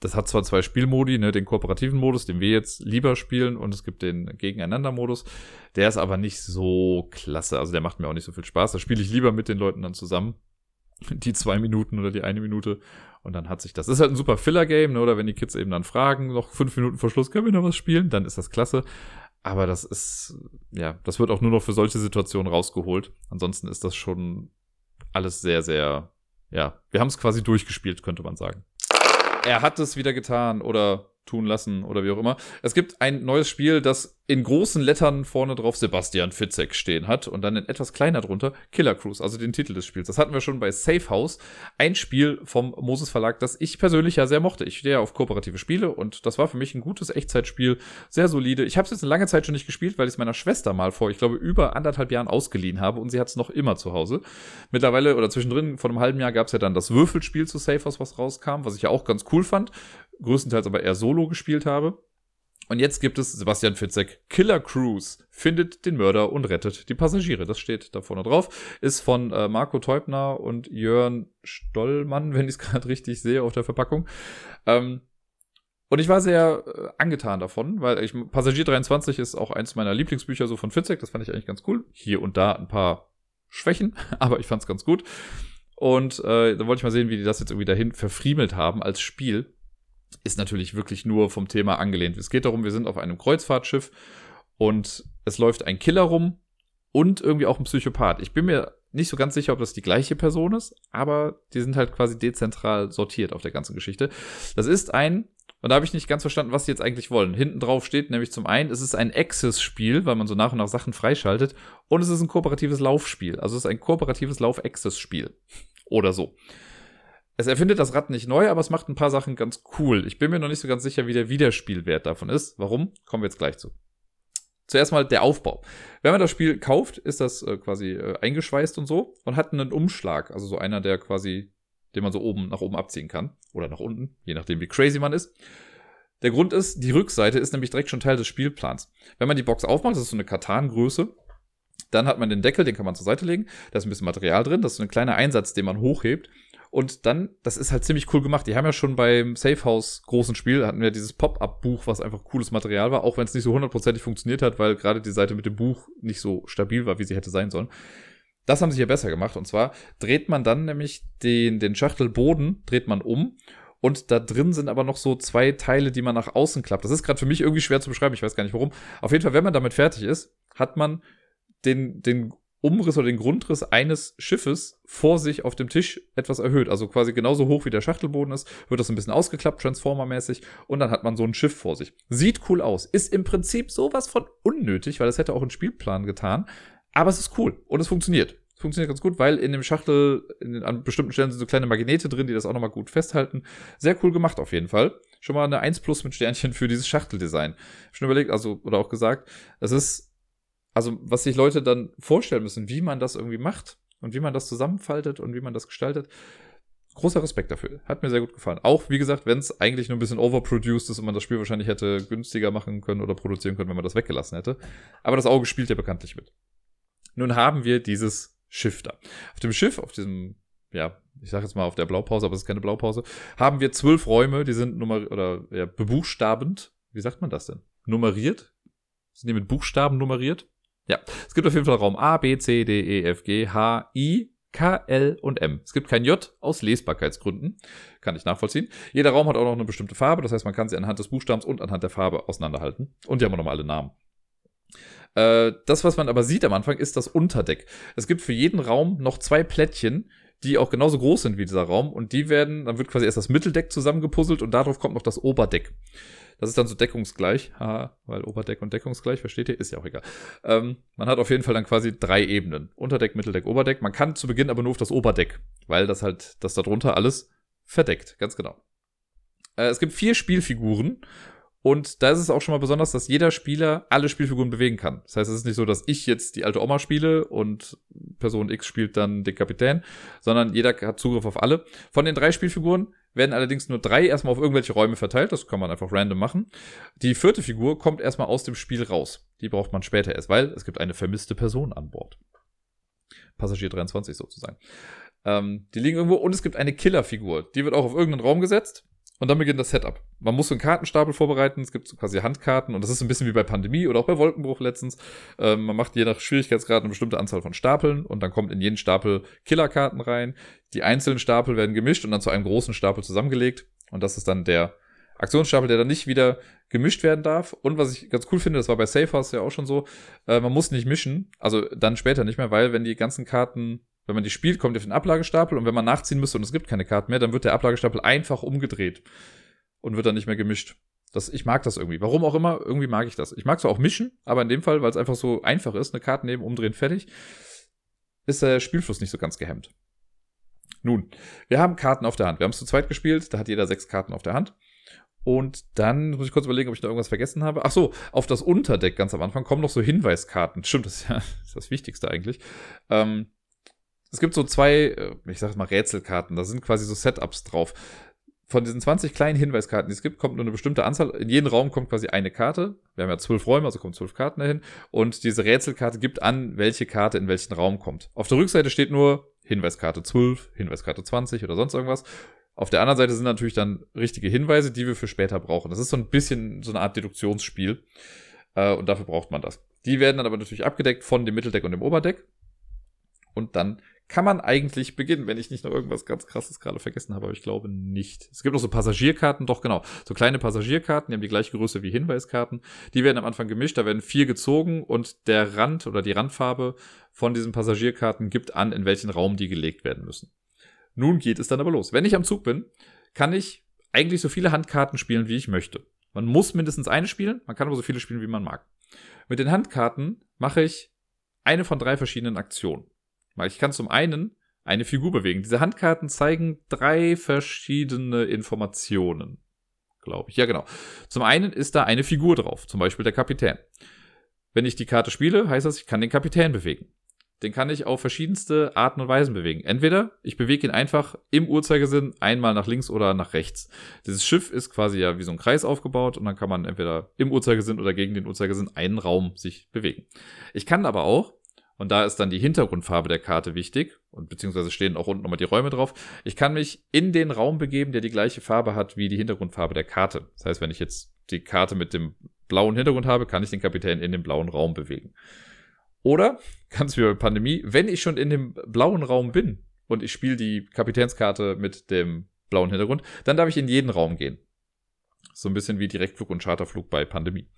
[SPEAKER 1] das hat zwar zwei Spielmodi, ne, den kooperativen Modus, den wir jetzt lieber spielen, und es gibt den Gegeneinander-Modus. Der ist aber nicht so klasse. Also der macht mir auch nicht so viel Spaß. Da spiele ich lieber mit den Leuten dann zusammen. Die zwei Minuten oder die eine Minute. Und dann hat sich das. das ist halt ein super Filler-Game, ne? Oder wenn die Kids eben dann fragen, noch fünf Minuten vor Schluss, können wir noch was spielen? Dann ist das klasse. Aber das ist, ja, das wird auch nur noch für solche Situationen rausgeholt. Ansonsten ist das schon alles sehr, sehr, ja, wir haben es quasi durchgespielt, könnte man sagen er hat es wieder getan oder tun lassen oder wie auch immer. Es gibt ein neues Spiel, das in großen Lettern vorne drauf Sebastian Fitzek stehen hat und dann in etwas kleiner drunter Killer Cruise, also den Titel des Spiels. Das hatten wir schon bei Safe House, ein Spiel vom Moses Verlag, das ich persönlich ja sehr mochte. Ich stehe ja auf kooperative Spiele und das war für mich ein gutes Echtzeitspiel, sehr solide. Ich habe es jetzt eine lange Zeit schon nicht gespielt, weil ich es meiner Schwester mal vor, ich glaube, über anderthalb Jahren ausgeliehen habe und sie hat es noch immer zu Hause. Mittlerweile oder zwischendrin, vor einem halben Jahr gab es ja dann das Würfelspiel zu Safe House, was rauskam, was ich ja auch ganz cool fand größtenteils aber eher solo gespielt habe. Und jetzt gibt es Sebastian Fitzek, Killer Cruise, findet den Mörder und rettet die Passagiere. Das steht da vorne drauf. Ist von äh, Marco Teubner und Jörn Stollmann, wenn ich es gerade richtig sehe auf der Verpackung. Ähm, und ich war sehr äh, angetan davon, weil ich, Passagier 23 ist auch eins meiner Lieblingsbücher so von Fitzek. Das fand ich eigentlich ganz cool. Hier und da ein paar Schwächen, aber ich fand es ganz gut. Und äh, da wollte ich mal sehen, wie die das jetzt irgendwie dahin verfriemelt haben als Spiel ist natürlich wirklich nur vom Thema angelehnt. Es geht darum, wir sind auf einem Kreuzfahrtschiff und es läuft ein Killer rum und irgendwie auch ein Psychopath. Ich bin mir nicht so ganz sicher, ob das die gleiche Person ist, aber die sind halt quasi dezentral sortiert auf der ganzen Geschichte. Das ist ein, und da habe ich nicht ganz verstanden, was sie jetzt eigentlich wollen. Hinten drauf steht nämlich zum einen, es ist ein Access-Spiel, weil man so nach und nach Sachen freischaltet, und es ist ein kooperatives Laufspiel. Also es ist ein kooperatives Lauf-Access-Spiel. Oder so. Es erfindet das Rad nicht neu, aber es macht ein paar Sachen ganz cool. Ich bin mir noch nicht so ganz sicher, wie der Wiederspielwert davon ist. Warum? Kommen wir jetzt gleich zu. Zuerst mal der Aufbau. Wenn man das Spiel kauft, ist das äh, quasi äh, eingeschweißt und so und hat einen Umschlag, also so einer, der quasi, den man so oben nach oben abziehen kann oder nach unten, je nachdem wie crazy man ist. Der Grund ist, die Rückseite ist nämlich direkt schon Teil des Spielplans. Wenn man die Box aufmacht, das ist so eine Katan-Größe, dann hat man den Deckel, den kann man zur Seite legen, da ist ein bisschen Material drin, das ist so ein kleiner Einsatz, den man hochhebt und dann, das ist halt ziemlich cool gemacht. Die haben ja schon beim Safe House großen Spiel, hatten wir dieses Pop-Up-Buch, was einfach cooles Material war, auch wenn es nicht so hundertprozentig funktioniert hat, weil gerade die Seite mit dem Buch nicht so stabil war, wie sie hätte sein sollen. Das haben sie hier besser gemacht. Und zwar dreht man dann nämlich den, den Schachtelboden, dreht man um und da drin sind aber noch so zwei Teile, die man nach außen klappt. Das ist gerade für mich irgendwie schwer zu beschreiben, ich weiß gar nicht warum. Auf jeden Fall, wenn man damit fertig ist, hat man den, den Umriss oder den Grundriss eines Schiffes vor sich auf dem Tisch etwas erhöht. Also quasi genauso hoch wie der Schachtelboden ist, wird das ein bisschen ausgeklappt, Transformer-mäßig, und dann hat man so ein Schiff vor sich. Sieht cool aus. Ist im Prinzip sowas von unnötig, weil das hätte auch ein Spielplan getan. Aber es ist cool und es funktioniert. Es funktioniert ganz gut, weil in dem Schachtel in, an bestimmten Stellen sind so kleine Magnete drin, die das auch nochmal gut festhalten. Sehr cool gemacht auf jeden Fall. Schon mal eine 1 plus mit Sternchen für dieses Schachteldesign. Schon überlegt, also, oder auch gesagt, es ist also was sich Leute dann vorstellen müssen, wie man das irgendwie macht und wie man das zusammenfaltet und wie man das gestaltet. Großer Respekt dafür. Hat mir sehr gut gefallen. Auch, wie gesagt, wenn es eigentlich nur ein bisschen overproduced ist und man das Spiel wahrscheinlich hätte günstiger machen können oder produzieren können, wenn man das weggelassen hätte. Aber das Auge spielt ja bekanntlich mit. Nun haben wir dieses Schiff da. Auf dem Schiff, auf diesem, ja, ich sage jetzt mal auf der Blaupause, aber es ist keine Blaupause, haben wir zwölf Räume, die sind nummer oder ja, bebuchstabend. Wie sagt man das denn? Nummeriert? Sind die mit Buchstaben nummeriert? Ja, es gibt auf jeden Fall Raum A, B, C, D, E, F, G, H, I, K, L und M. Es gibt kein J aus Lesbarkeitsgründen. Kann ich nachvollziehen. Jeder Raum hat auch noch eine bestimmte Farbe, das heißt, man kann sie anhand des Buchstabens und anhand der Farbe auseinanderhalten. Und die haben auch nochmal alle Namen. Äh, das, was man aber sieht am Anfang, ist das Unterdeck. Es gibt für jeden Raum noch zwei Plättchen, die auch genauso groß sind wie dieser Raum. Und die werden, dann wird quasi erst das Mitteldeck zusammengepuzzelt und darauf kommt noch das Oberdeck. Das ist dann so deckungsgleich, haha, weil Oberdeck und deckungsgleich, versteht ihr? Ist ja auch egal. Ähm, man hat auf jeden Fall dann quasi drei Ebenen. Unterdeck, Mitteldeck, Oberdeck. Man kann zu Beginn aber nur auf das Oberdeck, weil das halt, das darunter alles verdeckt, ganz genau. Äh, es gibt vier Spielfiguren und da ist es auch schon mal besonders, dass jeder Spieler alle Spielfiguren bewegen kann. Das heißt, es ist nicht so, dass ich jetzt die alte Oma spiele und Person X spielt dann den Kapitän, sondern jeder hat Zugriff auf alle. Von den drei Spielfiguren werden allerdings nur drei erstmal auf irgendwelche Räume verteilt. Das kann man einfach random machen. Die vierte Figur kommt erstmal aus dem Spiel raus. Die braucht man später erst, weil es gibt eine vermisste Person an Bord. Passagier 23 sozusagen. Ähm, die liegen irgendwo und es gibt eine Killerfigur. Die wird auch auf irgendeinen Raum gesetzt und dann beginnt das Setup. Man muss so einen Kartenstapel vorbereiten. Es gibt so quasi Handkarten. Und das ist ein bisschen wie bei Pandemie oder auch bei Wolkenbruch letztens. Ähm, man macht je nach Schwierigkeitsgrad eine bestimmte Anzahl von Stapeln. Und dann kommt in jeden Stapel Killerkarten rein. Die einzelnen Stapel werden gemischt und dann zu einem großen Stapel zusammengelegt. Und das ist dann der Aktionsstapel, der dann nicht wieder gemischt werden darf. Und was ich ganz cool finde, das war bei Safe House ja auch schon so, äh, man muss nicht mischen. Also dann später nicht mehr, weil wenn die ganzen Karten wenn man die spielt, kommt ihr auf den Ablagestapel und wenn man nachziehen müsste und es gibt keine Karten mehr, dann wird der Ablagestapel einfach umgedreht und wird dann nicht mehr gemischt. Das, ich mag das irgendwie. Warum auch immer, irgendwie mag ich das. Ich mag zwar auch mischen, aber in dem Fall, weil es einfach so einfach ist, eine Karte nehmen, umdrehen, fertig, ist der Spielfluss nicht so ganz gehemmt. Nun, wir haben Karten auf der Hand. Wir haben es zu zweit gespielt, da hat jeder sechs Karten auf der Hand. Und dann muss ich kurz überlegen, ob ich da irgendwas vergessen habe. Ach so, auf das Unterdeck ganz am Anfang kommen noch so Hinweiskarten. Stimmt, das ist ja das Wichtigste eigentlich. Ähm, es gibt so zwei, äh, ich sag mal Rätselkarten, da sind quasi so Setups drauf. von diesen 20 kleinen Hinweiskarten, die es gibt, kommt nur eine bestimmte Anzahl. In jeden Raum kommt quasi eine Karte. Wir haben ja zwölf Räume, also kommen zwölf Karten dahin. Und diese Rätselkarte gibt an, welche Karte in welchen Raum kommt. Auf der Rückseite steht nur Hinweiskarte 12, Hinweiskarte 20 oder sonst irgendwas. Auf der anderen Seite sind natürlich dann richtige Hinweise, die wir für später brauchen. Das ist so ein bisschen so eine Art Deduktionsspiel. Äh, und dafür braucht man das. Die werden dann aber natürlich abgedeckt von dem Mitteldeck und dem Oberdeck. Und dann kann man eigentlich beginnen, wenn ich nicht noch irgendwas ganz krasses gerade vergessen habe, aber ich glaube nicht. Es gibt noch so Passagierkarten, doch genau, so kleine Passagierkarten, die haben die gleiche Größe wie Hinweiskarten. Die werden am Anfang gemischt, da werden vier gezogen und der Rand oder die Randfarbe von diesen Passagierkarten gibt an, in welchen Raum die gelegt werden müssen. Nun geht es dann aber los. Wenn ich am Zug bin, kann ich eigentlich so viele Handkarten spielen, wie ich möchte. Man muss mindestens eine spielen, man kann aber so viele spielen, wie man mag. Mit den Handkarten mache ich eine von drei verschiedenen Aktionen. Ich kann zum einen eine Figur bewegen. Diese Handkarten zeigen drei verschiedene Informationen, glaube ich. Ja, genau. Zum einen ist da eine Figur drauf, zum Beispiel der Kapitän. Wenn ich die Karte spiele, heißt das, ich kann den Kapitän bewegen. Den kann ich auf verschiedenste Arten und Weisen bewegen. Entweder ich bewege ihn einfach im Uhrzeigersinn einmal nach links oder nach rechts. Dieses Schiff ist quasi ja wie so ein Kreis aufgebaut und dann kann man entweder im Uhrzeigersinn oder gegen den Uhrzeigersinn einen Raum sich bewegen. Ich kann aber auch und da ist dann die Hintergrundfarbe der Karte wichtig. Und beziehungsweise stehen auch unten nochmal die Räume drauf. Ich kann mich in den Raum begeben, der die gleiche Farbe hat wie die Hintergrundfarbe der Karte. Das heißt, wenn ich jetzt die Karte mit dem blauen Hintergrund habe, kann ich den Kapitän in den blauen Raum bewegen. Oder, ganz wie bei Pandemie, wenn ich schon in dem blauen Raum bin und ich spiele die Kapitänskarte mit dem blauen Hintergrund, dann darf ich in jeden Raum gehen. So ein bisschen wie Direktflug und Charterflug bei Pandemie.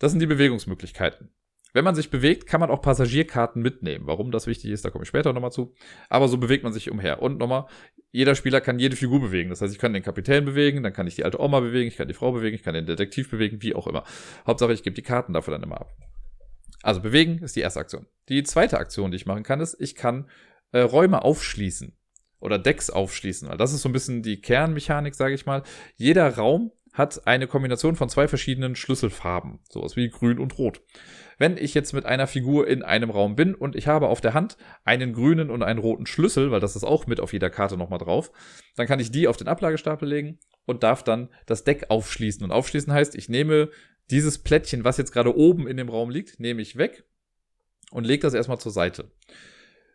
[SPEAKER 1] Das sind die Bewegungsmöglichkeiten. Wenn man sich bewegt, kann man auch Passagierkarten mitnehmen. Warum das wichtig ist, da komme ich später nochmal zu. Aber so bewegt man sich umher. Und nochmal, jeder Spieler kann jede Figur bewegen. Das heißt, ich kann den Kapitän bewegen, dann kann ich die alte Oma bewegen, ich kann die Frau bewegen, ich kann den Detektiv bewegen, wie auch immer. Hauptsache, ich gebe die Karten dafür dann immer ab. Also bewegen ist die erste Aktion. Die zweite Aktion, die ich machen kann, ist, ich kann äh, Räume aufschließen oder Decks aufschließen, das ist so ein bisschen die Kernmechanik, sage ich mal. Jeder Raum hat eine Kombination von zwei verschiedenen Schlüsselfarben, sowas wie grün und rot. Wenn ich jetzt mit einer Figur in einem Raum bin und ich habe auf der Hand einen grünen und einen roten Schlüssel, weil das ist auch mit auf jeder Karte nochmal drauf, dann kann ich die auf den Ablagestapel legen und darf dann das Deck aufschließen. Und aufschließen heißt, ich nehme dieses Plättchen, was jetzt gerade oben in dem Raum liegt, nehme ich weg und lege das erstmal zur Seite.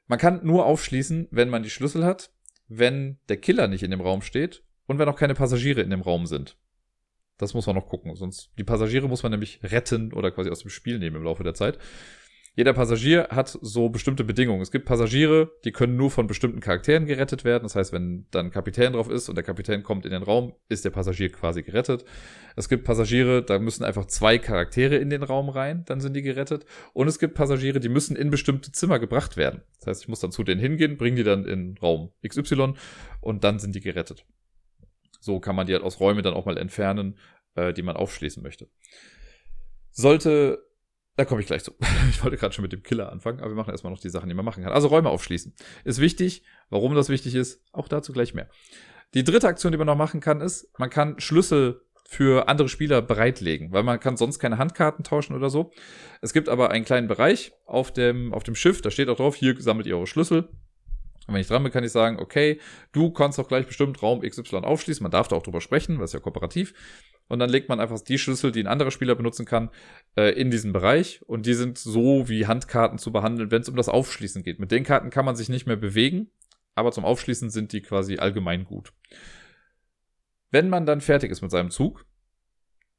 [SPEAKER 1] Man kann nur aufschließen, wenn man die Schlüssel hat, wenn der Killer nicht in dem Raum steht und wenn auch keine Passagiere in dem Raum sind. Das muss man noch gucken. Sonst, die Passagiere muss man nämlich retten oder quasi aus dem Spiel nehmen im Laufe der Zeit. Jeder Passagier hat so bestimmte Bedingungen. Es gibt Passagiere, die können nur von bestimmten Charakteren gerettet werden. Das heißt, wenn dann Kapitän drauf ist und der Kapitän kommt in den Raum, ist der Passagier quasi gerettet. Es gibt Passagiere, da müssen einfach zwei Charaktere in den Raum rein, dann sind die gerettet. Und es gibt Passagiere, die müssen in bestimmte Zimmer gebracht werden. Das heißt, ich muss dann zu denen hingehen, bringe die dann in Raum XY und dann sind die gerettet. So kann man die halt aus Räumen dann auch mal entfernen, äh, die man aufschließen möchte. Sollte, da komme ich gleich zu. ich wollte gerade schon mit dem Killer anfangen, aber wir machen erstmal noch die Sachen, die man machen kann. Also Räume aufschließen. Ist wichtig. Warum das wichtig ist, auch dazu gleich mehr. Die dritte Aktion, die man noch machen kann, ist, man kann Schlüssel für andere Spieler bereitlegen, weil man kann sonst keine Handkarten tauschen oder so. Es gibt aber einen kleinen Bereich auf dem, auf dem Schiff, da steht auch drauf, hier sammelt ihr eure Schlüssel. Und wenn ich dran bin, kann ich sagen, okay, du kannst auch gleich bestimmt Raum XY aufschließen. Man darf da auch drüber sprechen, was ja kooperativ. Und dann legt man einfach die Schlüssel, die ein anderer Spieler benutzen kann, äh, in diesen Bereich. Und die sind so wie Handkarten zu behandeln, wenn es um das Aufschließen geht. Mit den Karten kann man sich nicht mehr bewegen, aber zum Aufschließen sind die quasi allgemein gut. Wenn man dann fertig ist mit seinem Zug,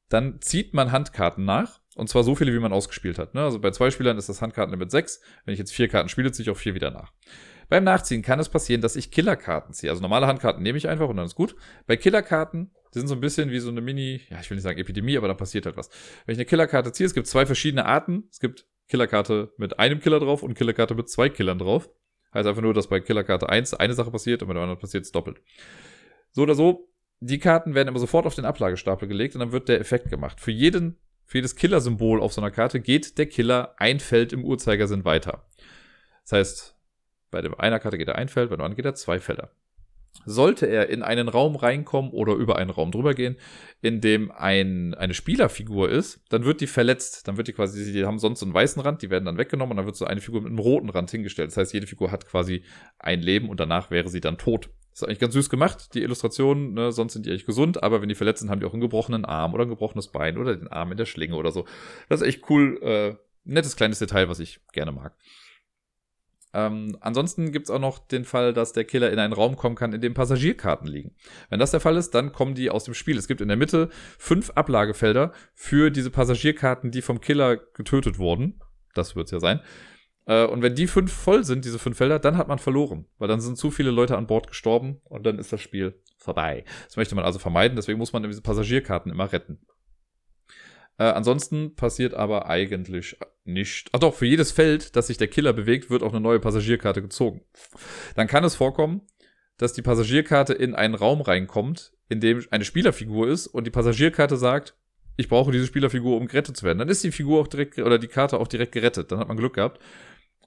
[SPEAKER 1] dann zieht man Handkarten nach. Und zwar so viele, wie man ausgespielt hat. Ne? Also bei zwei Spielern ist das Handkartenlimit sechs. Wenn ich jetzt vier Karten spiele, ziehe ich auch vier wieder nach. Beim Nachziehen kann es passieren, dass ich Killerkarten ziehe. Also normale Handkarten nehme ich einfach und dann ist gut. Bei Killerkarten, die sind so ein bisschen wie so eine Mini, ja, ich will nicht sagen Epidemie, aber da passiert halt was. Wenn ich eine Killerkarte ziehe, es gibt zwei verschiedene Arten. Es gibt Killerkarte mit einem Killer drauf und Killerkarte mit zwei Killern drauf. Heißt einfach nur, dass bei Killerkarte 1 eine Sache passiert und bei der anderen passiert es doppelt. So oder so, die Karten werden immer sofort auf den Ablagestapel gelegt und dann wird der Effekt gemacht. Für jeden, für jedes Killer-Symbol auf so einer Karte geht der Killer ein Feld im Uhrzeigersinn weiter. Das heißt, bei dem einer Karte geht er ein Feld, bei der anderen geht er zwei Felder. Sollte er in einen Raum reinkommen oder über einen Raum drüber gehen, in dem ein, eine Spielerfigur ist, dann wird die verletzt. Dann wird die quasi, die haben sonst so einen weißen Rand, die werden dann weggenommen und dann wird so eine Figur mit einem roten Rand hingestellt. Das heißt, jede Figur hat quasi ein Leben und danach wäre sie dann tot. ist eigentlich ganz süß gemacht, die Illustrationen, ne? sonst sind die echt gesund, aber wenn die verletzt sind, haben die auch einen gebrochenen Arm oder ein gebrochenes Bein oder den Arm in der Schlinge oder so. Das ist echt cool, äh, nettes kleines Detail, was ich gerne mag. Ähm, ansonsten gibt's auch noch den Fall, dass der Killer in einen Raum kommen kann, in dem Passagierkarten liegen. Wenn das der Fall ist, dann kommen die aus dem Spiel. Es gibt in der Mitte fünf Ablagefelder für diese Passagierkarten, die vom Killer getötet wurden. Das wird's ja sein. Äh, und wenn die fünf voll sind, diese fünf Felder, dann hat man verloren, weil dann sind zu viele Leute an Bord gestorben und dann ist das Spiel vorbei. Das möchte man also vermeiden, deswegen muss man diese Passagierkarten immer retten. Äh, ansonsten passiert aber eigentlich nicht. Ach doch, für jedes Feld, das sich der Killer bewegt, wird auch eine neue Passagierkarte gezogen. Dann kann es vorkommen, dass die Passagierkarte in einen Raum reinkommt, in dem eine Spielerfigur ist und die Passagierkarte sagt, ich brauche diese Spielerfigur, um gerettet zu werden. Dann ist die Figur auch direkt oder die Karte auch direkt gerettet. Dann hat man Glück gehabt.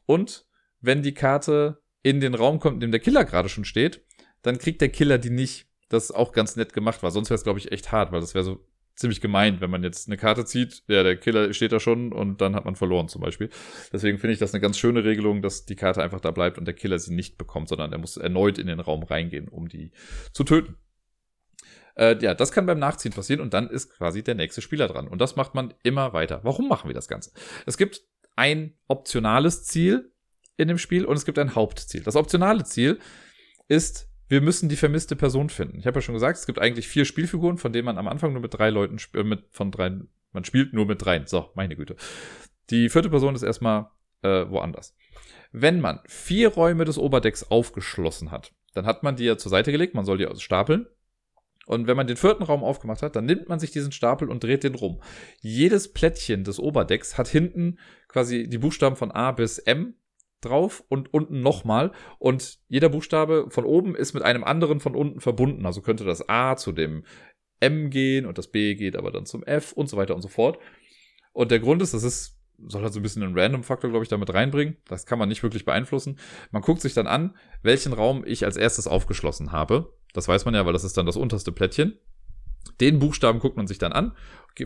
[SPEAKER 1] Und wenn die Karte in den Raum kommt, in dem der Killer gerade schon steht, dann kriegt der Killer die nicht. Das ist auch ganz nett gemacht war. Sonst wäre es, glaube ich, echt hart, weil das wäre so ziemlich gemein, wenn man jetzt eine Karte zieht, ja, der Killer steht da schon und dann hat man verloren zum Beispiel. Deswegen finde ich das eine ganz schöne Regelung, dass die Karte einfach da bleibt und der Killer sie nicht bekommt, sondern er muss erneut in den Raum reingehen, um die zu töten. Äh, ja, das kann beim Nachziehen passieren und dann ist quasi der nächste Spieler dran. Und das macht man immer weiter. Warum machen wir das Ganze? Es gibt ein optionales Ziel in dem Spiel und es gibt ein Hauptziel. Das optionale Ziel ist, wir müssen die vermisste Person finden. Ich habe ja schon gesagt, es gibt eigentlich vier Spielfiguren, von denen man am Anfang nur mit drei Leuten äh, mit von drei, man spielt nur mit dreien. So, meine Güte. Die vierte Person ist erstmal äh, woanders. Wenn man vier Räume des Oberdecks aufgeschlossen hat, dann hat man die ja zur Seite gelegt, man soll die stapeln. Und wenn man den vierten Raum aufgemacht hat, dann nimmt man sich diesen Stapel und dreht den rum. Jedes Plättchen des Oberdecks hat hinten quasi die Buchstaben von A bis M drauf und unten nochmal. Und jeder Buchstabe von oben ist mit einem anderen von unten verbunden. Also könnte das A zu dem M gehen und das B geht aber dann zum F und so weiter und so fort. Und der Grund ist, das ist, soll halt so ein bisschen einen Random-Faktor, glaube ich, damit reinbringen. Das kann man nicht wirklich beeinflussen. Man guckt sich dann an, welchen Raum ich als erstes aufgeschlossen habe. Das weiß man ja, weil das ist dann das unterste Plättchen. Den Buchstaben guckt man sich dann an,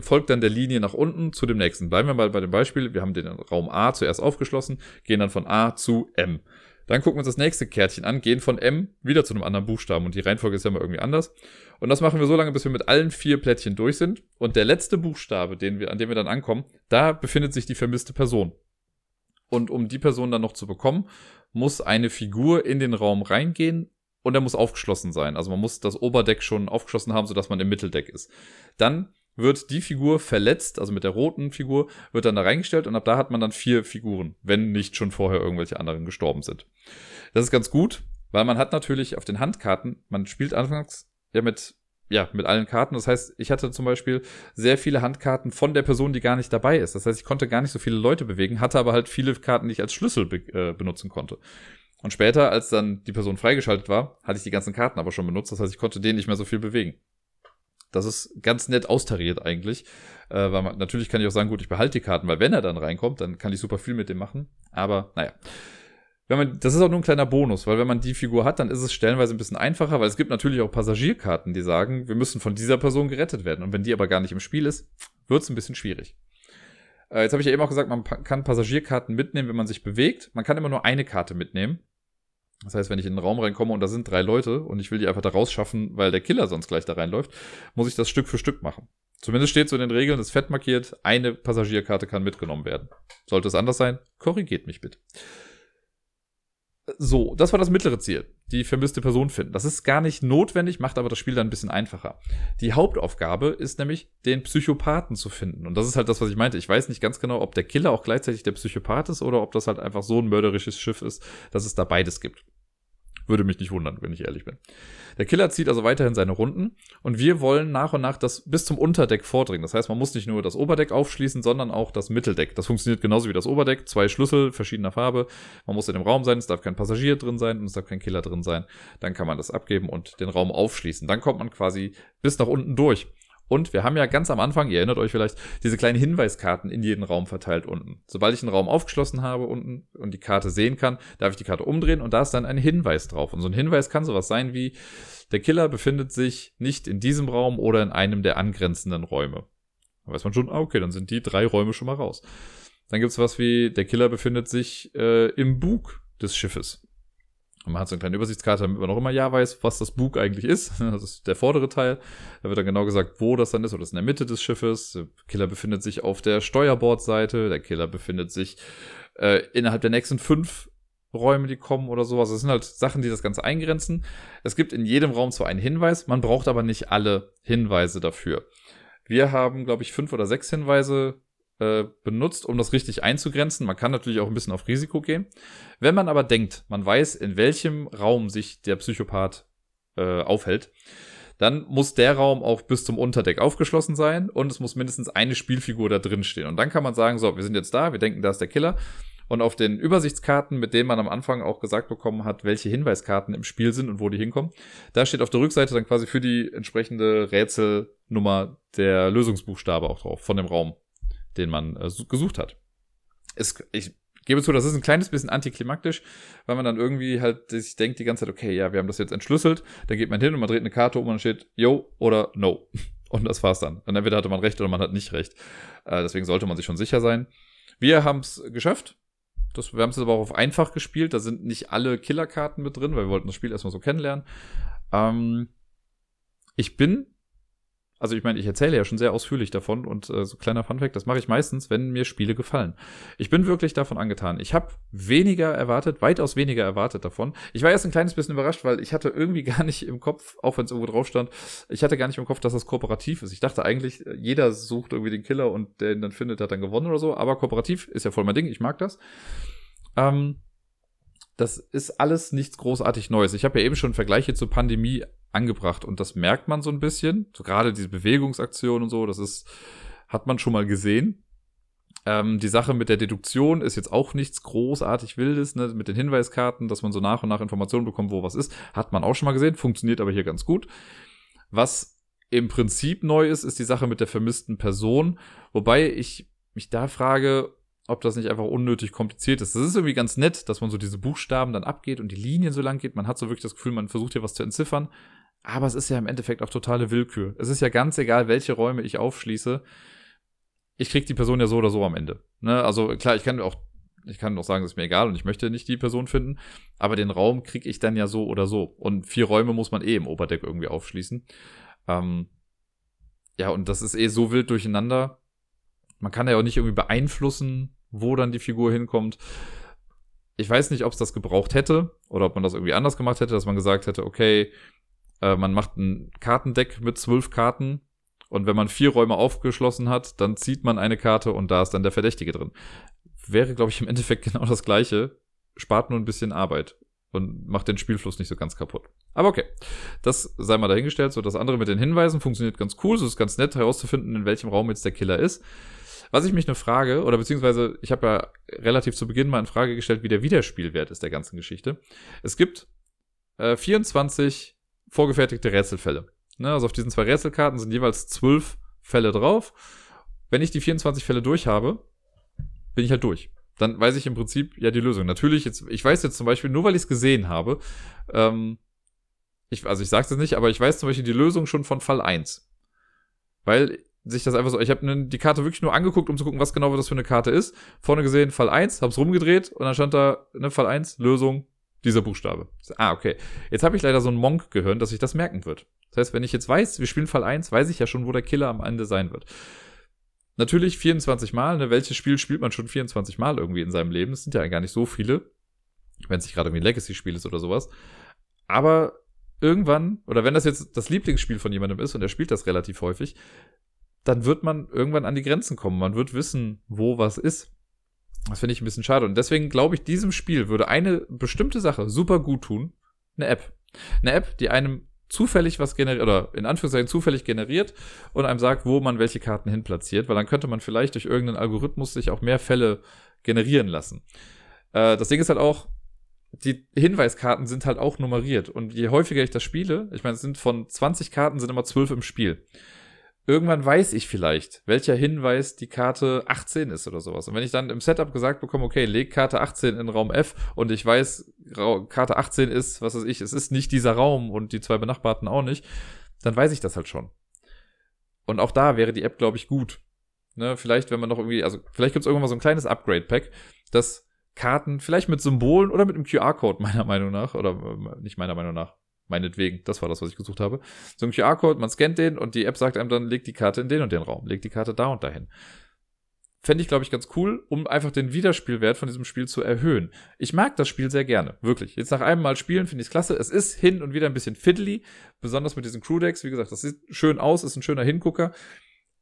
[SPEAKER 1] folgt dann der Linie nach unten zu dem nächsten. Bleiben wir mal bei dem Beispiel. Wir haben den Raum A zuerst aufgeschlossen, gehen dann von A zu M. Dann gucken wir uns das nächste Kärtchen an, gehen von M wieder zu einem anderen Buchstaben und die Reihenfolge ist ja mal irgendwie anders. Und das machen wir so lange, bis wir mit allen vier Plättchen durch sind. Und der letzte Buchstabe, den wir, an dem wir dann ankommen, da befindet sich die vermisste Person. Und um die Person dann noch zu bekommen, muss eine Figur in den Raum reingehen und er muss aufgeschlossen sein. Also man muss das Oberdeck schon aufgeschlossen haben, sodass man im Mitteldeck ist. Dann wird die Figur verletzt, also mit der roten Figur, wird dann da reingestellt und ab da hat man dann vier Figuren, wenn nicht schon vorher irgendwelche anderen gestorben sind. Das ist ganz gut, weil man hat natürlich auf den Handkarten, man spielt anfangs ja mit, ja, mit allen Karten. Das heißt, ich hatte zum Beispiel sehr viele Handkarten von der Person, die gar nicht dabei ist. Das heißt, ich konnte gar nicht so viele Leute bewegen, hatte aber halt viele Karten, die ich als Schlüssel be äh, benutzen konnte. Und später, als dann die Person freigeschaltet war, hatte ich die ganzen Karten aber schon benutzt. Das heißt, ich konnte den nicht mehr so viel bewegen. Das ist ganz nett austariert eigentlich. Äh, weil man, natürlich kann ich auch sagen, gut, ich behalte die Karten, weil wenn er dann reinkommt, dann kann ich super viel mit dem machen. Aber naja. Wenn man, das ist auch nur ein kleiner Bonus, weil wenn man die Figur hat, dann ist es stellenweise ein bisschen einfacher, weil es gibt natürlich auch Passagierkarten, die sagen, wir müssen von dieser Person gerettet werden. Und wenn die aber gar nicht im Spiel ist, wird es ein bisschen schwierig. Äh, jetzt habe ich ja eben auch gesagt, man kann Passagierkarten mitnehmen, wenn man sich bewegt. Man kann immer nur eine Karte mitnehmen. Das heißt, wenn ich in den Raum reinkomme und da sind drei Leute und ich will die einfach da rausschaffen, weil der Killer sonst gleich da reinläuft, muss ich das Stück für Stück machen. Zumindest steht so in den Regeln, das fett markiert, eine Passagierkarte kann mitgenommen werden. Sollte es anders sein, korrigiert mich bitte. So, das war das mittlere Ziel. Die vermisste Person finden. Das ist gar nicht notwendig, macht aber das Spiel dann ein bisschen einfacher. Die Hauptaufgabe ist nämlich, den Psychopathen zu finden. Und das ist halt das, was ich meinte. Ich weiß nicht ganz genau, ob der Killer auch gleichzeitig der Psychopath ist oder ob das halt einfach so ein mörderisches Schiff ist, dass es da beides gibt. Würde mich nicht wundern, wenn ich ehrlich bin. Der Killer zieht also weiterhin seine Runden und wir wollen nach und nach das bis zum Unterdeck vordringen. Das heißt, man muss nicht nur das Oberdeck aufschließen, sondern auch das Mitteldeck. Das funktioniert genauso wie das Oberdeck. Zwei Schlüssel verschiedener Farbe. Man muss in dem Raum sein, es darf kein Passagier drin sein und es darf kein Killer drin sein. Dann kann man das abgeben und den Raum aufschließen. Dann kommt man quasi bis nach unten durch. Und wir haben ja ganz am Anfang, ihr erinnert euch vielleicht, diese kleinen Hinweiskarten in jeden Raum verteilt unten. Sobald ich einen Raum aufgeschlossen habe unten und die Karte sehen kann, darf ich die Karte umdrehen und da ist dann ein Hinweis drauf. Und so ein Hinweis kann sowas sein wie, der Killer befindet sich nicht in diesem Raum oder in einem der angrenzenden Räume. Da weiß man schon, ah, okay, dann sind die drei Räume schon mal raus. Dann gibt's was wie, der Killer befindet sich äh, im Bug des Schiffes. Und man hat so eine kleine Übersichtskarte, damit man auch immer ja weiß, was das Bug eigentlich ist. Das ist der vordere Teil. Da wird dann genau gesagt, wo das dann ist. Oder das ist in der Mitte des Schiffes. Der Killer befindet sich auf der Steuerbordseite. Der Killer befindet sich äh, innerhalb der nächsten fünf Räume, die kommen oder sowas. Das sind halt Sachen, die das Ganze eingrenzen. Es gibt in jedem Raum zwar einen Hinweis, man braucht aber nicht alle Hinweise dafür. Wir haben, glaube ich, fünf oder sechs Hinweise äh, benutzt, um das richtig einzugrenzen. Man kann natürlich auch ein bisschen auf Risiko gehen. Wenn man aber denkt, man weiß, in welchem Raum sich der Psychopath äh, aufhält, dann muss der Raum auch bis zum Unterdeck aufgeschlossen sein und es muss mindestens eine Spielfigur da drin stehen. Und dann kann man sagen, so, wir sind jetzt da, wir denken, da ist der Killer. Und auf den Übersichtskarten, mit denen man am Anfang auch gesagt bekommen hat, welche Hinweiskarten im Spiel sind und wo die hinkommen, da steht auf der Rückseite dann quasi für die entsprechende Rätselnummer der Lösungsbuchstabe auch drauf von dem Raum den man äh, gesucht hat. Es, ich gebe zu, das ist ein kleines bisschen antiklimaktisch, weil man dann irgendwie halt sich denkt die ganze Zeit, okay, ja, wir haben das jetzt entschlüsselt, dann geht man hin und man dreht eine Karte um und steht Yo oder No. Und das war's dann. Und entweder hatte man recht oder man hat nicht recht. Äh, deswegen sollte man sich schon sicher sein. Wir haben es geschafft. Das, wir haben es aber auch auf einfach gespielt. Da sind nicht alle Killerkarten mit drin, weil wir wollten das Spiel erstmal so kennenlernen. Ähm, ich bin also ich meine, ich erzähle ja schon sehr ausführlich davon und äh, so kleiner Funfact, das mache ich meistens, wenn mir Spiele gefallen. Ich bin wirklich davon angetan. Ich habe weniger erwartet, weitaus weniger erwartet davon. Ich war erst ein kleines bisschen überrascht, weil ich hatte irgendwie gar nicht im Kopf, auch wenn es irgendwo drauf stand, ich hatte gar nicht im Kopf, dass das kooperativ ist. Ich dachte eigentlich, jeder sucht irgendwie den Killer und der ihn dann findet, hat dann gewonnen oder so. Aber kooperativ ist ja voll mein Ding, ich mag das. Ähm, das ist alles nichts großartig Neues. Ich habe ja eben schon Vergleiche zur Pandemie angebracht und das merkt man so ein bisschen. So gerade diese Bewegungsaktion und so, das ist, hat man schon mal gesehen. Ähm, die Sache mit der Deduktion ist jetzt auch nichts großartig Wildes, ne? mit den Hinweiskarten, dass man so nach und nach Informationen bekommt, wo was ist, hat man auch schon mal gesehen, funktioniert aber hier ganz gut. Was im Prinzip neu ist, ist die Sache mit der vermissten Person, wobei ich mich da frage, ob das nicht einfach unnötig kompliziert ist. Das ist irgendwie ganz nett, dass man so diese Buchstaben dann abgeht und die Linien so lang geht. Man hat so wirklich das Gefühl, man versucht hier was zu entziffern. Aber es ist ja im Endeffekt auch totale Willkür. Es ist ja ganz egal, welche Räume ich aufschließe. Ich krieg die Person ja so oder so am Ende. Ne? Also klar, ich kann auch, ich kann auch sagen, es ist mir egal und ich möchte nicht die Person finden. Aber den Raum krieg ich dann ja so oder so. Und vier Räume muss man eh im Oberdeck irgendwie aufschließen. Ähm, ja, und das ist eh so wild durcheinander. Man kann ja auch nicht irgendwie beeinflussen, wo dann die Figur hinkommt. Ich weiß nicht, ob es das gebraucht hätte oder ob man das irgendwie anders gemacht hätte, dass man gesagt hätte, okay, äh, man macht ein Kartendeck mit zwölf Karten und wenn man vier Räume aufgeschlossen hat, dann zieht man eine Karte und da ist dann der Verdächtige drin. Wäre, glaube ich, im Endeffekt genau das gleiche, spart nur ein bisschen Arbeit und macht den Spielfluss nicht so ganz kaputt. Aber okay, das sei mal dahingestellt. So, das andere mit den Hinweisen funktioniert ganz cool. So ist ganz nett herauszufinden, in welchem Raum jetzt der Killer ist. Was ich mich nur frage, oder beziehungsweise ich habe ja relativ zu Beginn mal in Frage gestellt, wie der Wiederspielwert ist der ganzen Geschichte. Es gibt äh, 24 vorgefertigte Rätselfälle. Ne, also auf diesen zwei Rätselkarten sind jeweils zwölf Fälle drauf. Wenn ich die 24 Fälle durch habe, bin ich halt durch. Dann weiß ich im Prinzip ja die Lösung. Natürlich, jetzt, ich weiß jetzt zum Beispiel, nur weil ich es gesehen habe, ähm, ich, also ich sage es nicht, aber ich weiß zum Beispiel die Lösung schon von Fall 1. Weil sich das einfach so, ich habe die Karte wirklich nur angeguckt, um zu gucken, was genau das für eine Karte ist. Vorne gesehen Fall 1, hab's rumgedreht und dann stand da, ne, Fall 1, Lösung, dieser Buchstabe. Ah, okay. Jetzt habe ich leider so ein Monk-Gehirn, dass sich das merken wird. Das heißt, wenn ich jetzt weiß, wir spielen Fall 1, weiß ich ja schon, wo der Killer am Ende sein wird. Natürlich 24 Mal, ne, welches Spiel spielt man schon 24 Mal irgendwie in seinem Leben? Es sind ja gar nicht so viele, wenn es nicht gerade irgendwie ein Legacy-Spiel ist oder sowas. Aber irgendwann, oder wenn das jetzt das Lieblingsspiel von jemandem ist und er spielt das relativ häufig, dann wird man irgendwann an die Grenzen kommen. Man wird wissen, wo was ist. Das finde ich ein bisschen schade. Und deswegen glaube ich, diesem Spiel würde eine bestimmte Sache super gut tun. Eine App. Eine App, die einem zufällig was generiert, oder in Anführungszeichen zufällig generiert und einem sagt, wo man welche Karten hin platziert, weil dann könnte man vielleicht durch irgendeinen Algorithmus sich auch mehr Fälle generieren lassen. Äh, das Ding ist halt auch, die Hinweiskarten sind halt auch nummeriert. Und je häufiger ich das spiele, ich meine, es sind von 20 Karten sind immer 12 im Spiel irgendwann weiß ich vielleicht, welcher Hinweis die Karte 18 ist oder sowas. Und wenn ich dann im Setup gesagt bekomme, okay, leg Karte 18 in Raum F und ich weiß, Karte 18 ist, was weiß ich, es ist nicht dieser Raum und die zwei Benachbarten auch nicht, dann weiß ich das halt schon. Und auch da wäre die App, glaube ich, gut. Ne, vielleicht, wenn man noch irgendwie, also vielleicht gibt es irgendwann mal so ein kleines Upgrade-Pack, dass Karten, vielleicht mit Symbolen oder mit einem QR-Code, meiner Meinung nach, oder äh, nicht meiner Meinung nach, meinetwegen, das war das, was ich gesucht habe. So ein QR-Code, man scannt den und die App sagt einem dann, leg die Karte in den und den Raum, leg die Karte da und dahin. Fände ich, glaube ich, ganz cool, um einfach den Wiederspielwert von diesem Spiel zu erhöhen. Ich mag das Spiel sehr gerne, wirklich. Jetzt nach einem Mal spielen finde ich es klasse. Es ist hin und wieder ein bisschen fiddly, besonders mit diesen Crew-Decks. Wie gesagt, das sieht schön aus, ist ein schöner Hingucker.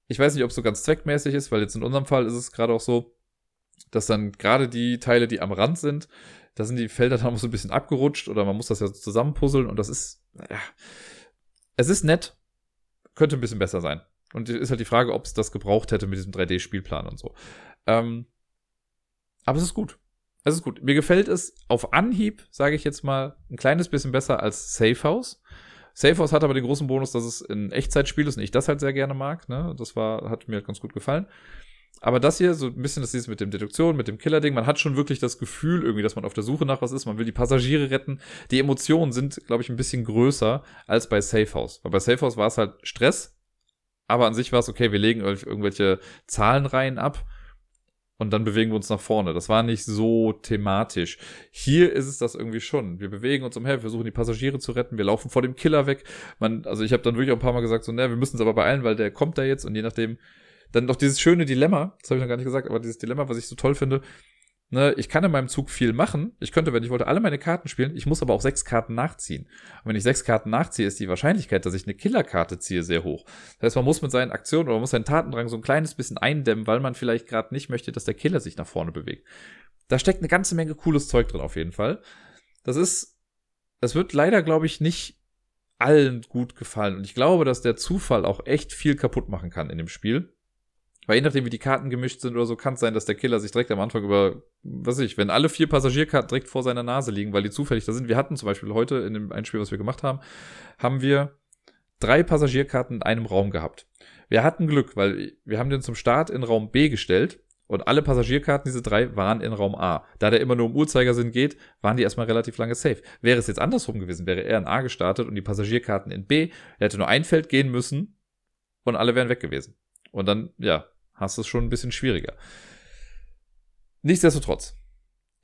[SPEAKER 1] Ich weiß nicht, ob es so ganz zweckmäßig ist, weil jetzt in unserem Fall ist es gerade auch so, dass dann gerade die Teile, die am Rand sind, da sind die Felder dann auch so ein bisschen abgerutscht oder man muss das ja zusammenpuzzeln und das ist, ja, es ist nett, könnte ein bisschen besser sein. Und ist halt die Frage, ob es das gebraucht hätte mit diesem 3D-Spielplan und so. Ähm, aber es ist gut. Es ist gut. Mir gefällt es auf Anhieb, sage ich jetzt mal, ein kleines bisschen besser als Safe House. Safe House hat aber den großen Bonus, dass es ein Echtzeitspiel ist und ich das halt sehr gerne mag. Ne? Das war, hat mir halt ganz gut gefallen. Aber das hier, so ein bisschen das ist mit dem Deduktion, mit dem Killer-Ding, man hat schon wirklich das Gefühl irgendwie, dass man auf der Suche nach was ist, man will die Passagiere retten. Die Emotionen sind, glaube ich, ein bisschen größer als bei Safe House. Weil bei Safe House war es halt Stress, aber an sich war es okay, wir legen irgendwelche Zahlenreihen ab und dann bewegen wir uns nach vorne. Das war nicht so thematisch. Hier ist es das irgendwie schon. Wir bewegen uns umher, wir versuchen die Passagiere zu retten, wir laufen vor dem Killer weg. Man, also ich habe dann wirklich auch ein paar Mal gesagt, so, ne, wir müssen es aber beeilen, weil der kommt da jetzt und je nachdem, dann noch dieses schöne Dilemma, das habe ich noch gar nicht gesagt, aber dieses Dilemma, was ich so toll finde, ne, ich kann in meinem Zug viel machen. Ich könnte, wenn ich wollte, alle meine Karten spielen. Ich muss aber auch sechs Karten nachziehen. Und wenn ich sechs Karten nachziehe, ist die Wahrscheinlichkeit, dass ich eine Killerkarte ziehe, sehr hoch. Das heißt, man muss mit seinen Aktionen oder man muss seinen Tatendrang so ein kleines bisschen eindämmen, weil man vielleicht gerade nicht möchte, dass der Killer sich nach vorne bewegt. Da steckt eine ganze Menge cooles Zeug drin, auf jeden Fall. Das ist, das wird leider, glaube ich, nicht allen gut gefallen. Und ich glaube, dass der Zufall auch echt viel kaputt machen kann in dem Spiel. Weil je nachdem, wie die Karten gemischt sind oder so, kann es sein, dass der Killer sich direkt am Anfang über, was weiß ich, wenn alle vier Passagierkarten direkt vor seiner Nase liegen, weil die zufällig da sind. Wir hatten zum Beispiel heute in dem einen Spiel, was wir gemacht haben, haben wir drei Passagierkarten in einem Raum gehabt. Wir hatten Glück, weil wir haben den zum Start in Raum B gestellt und alle Passagierkarten, diese drei, waren in Raum A. Da der immer nur um Uhrzeigersinn geht, waren die erstmal relativ lange safe. Wäre es jetzt andersrum gewesen, wäre er in A gestartet und die Passagierkarten in B, er hätte nur ein Feld gehen müssen und alle wären weg gewesen. Und dann, ja, hast du es schon ein bisschen schwieriger. Nichtsdestotrotz,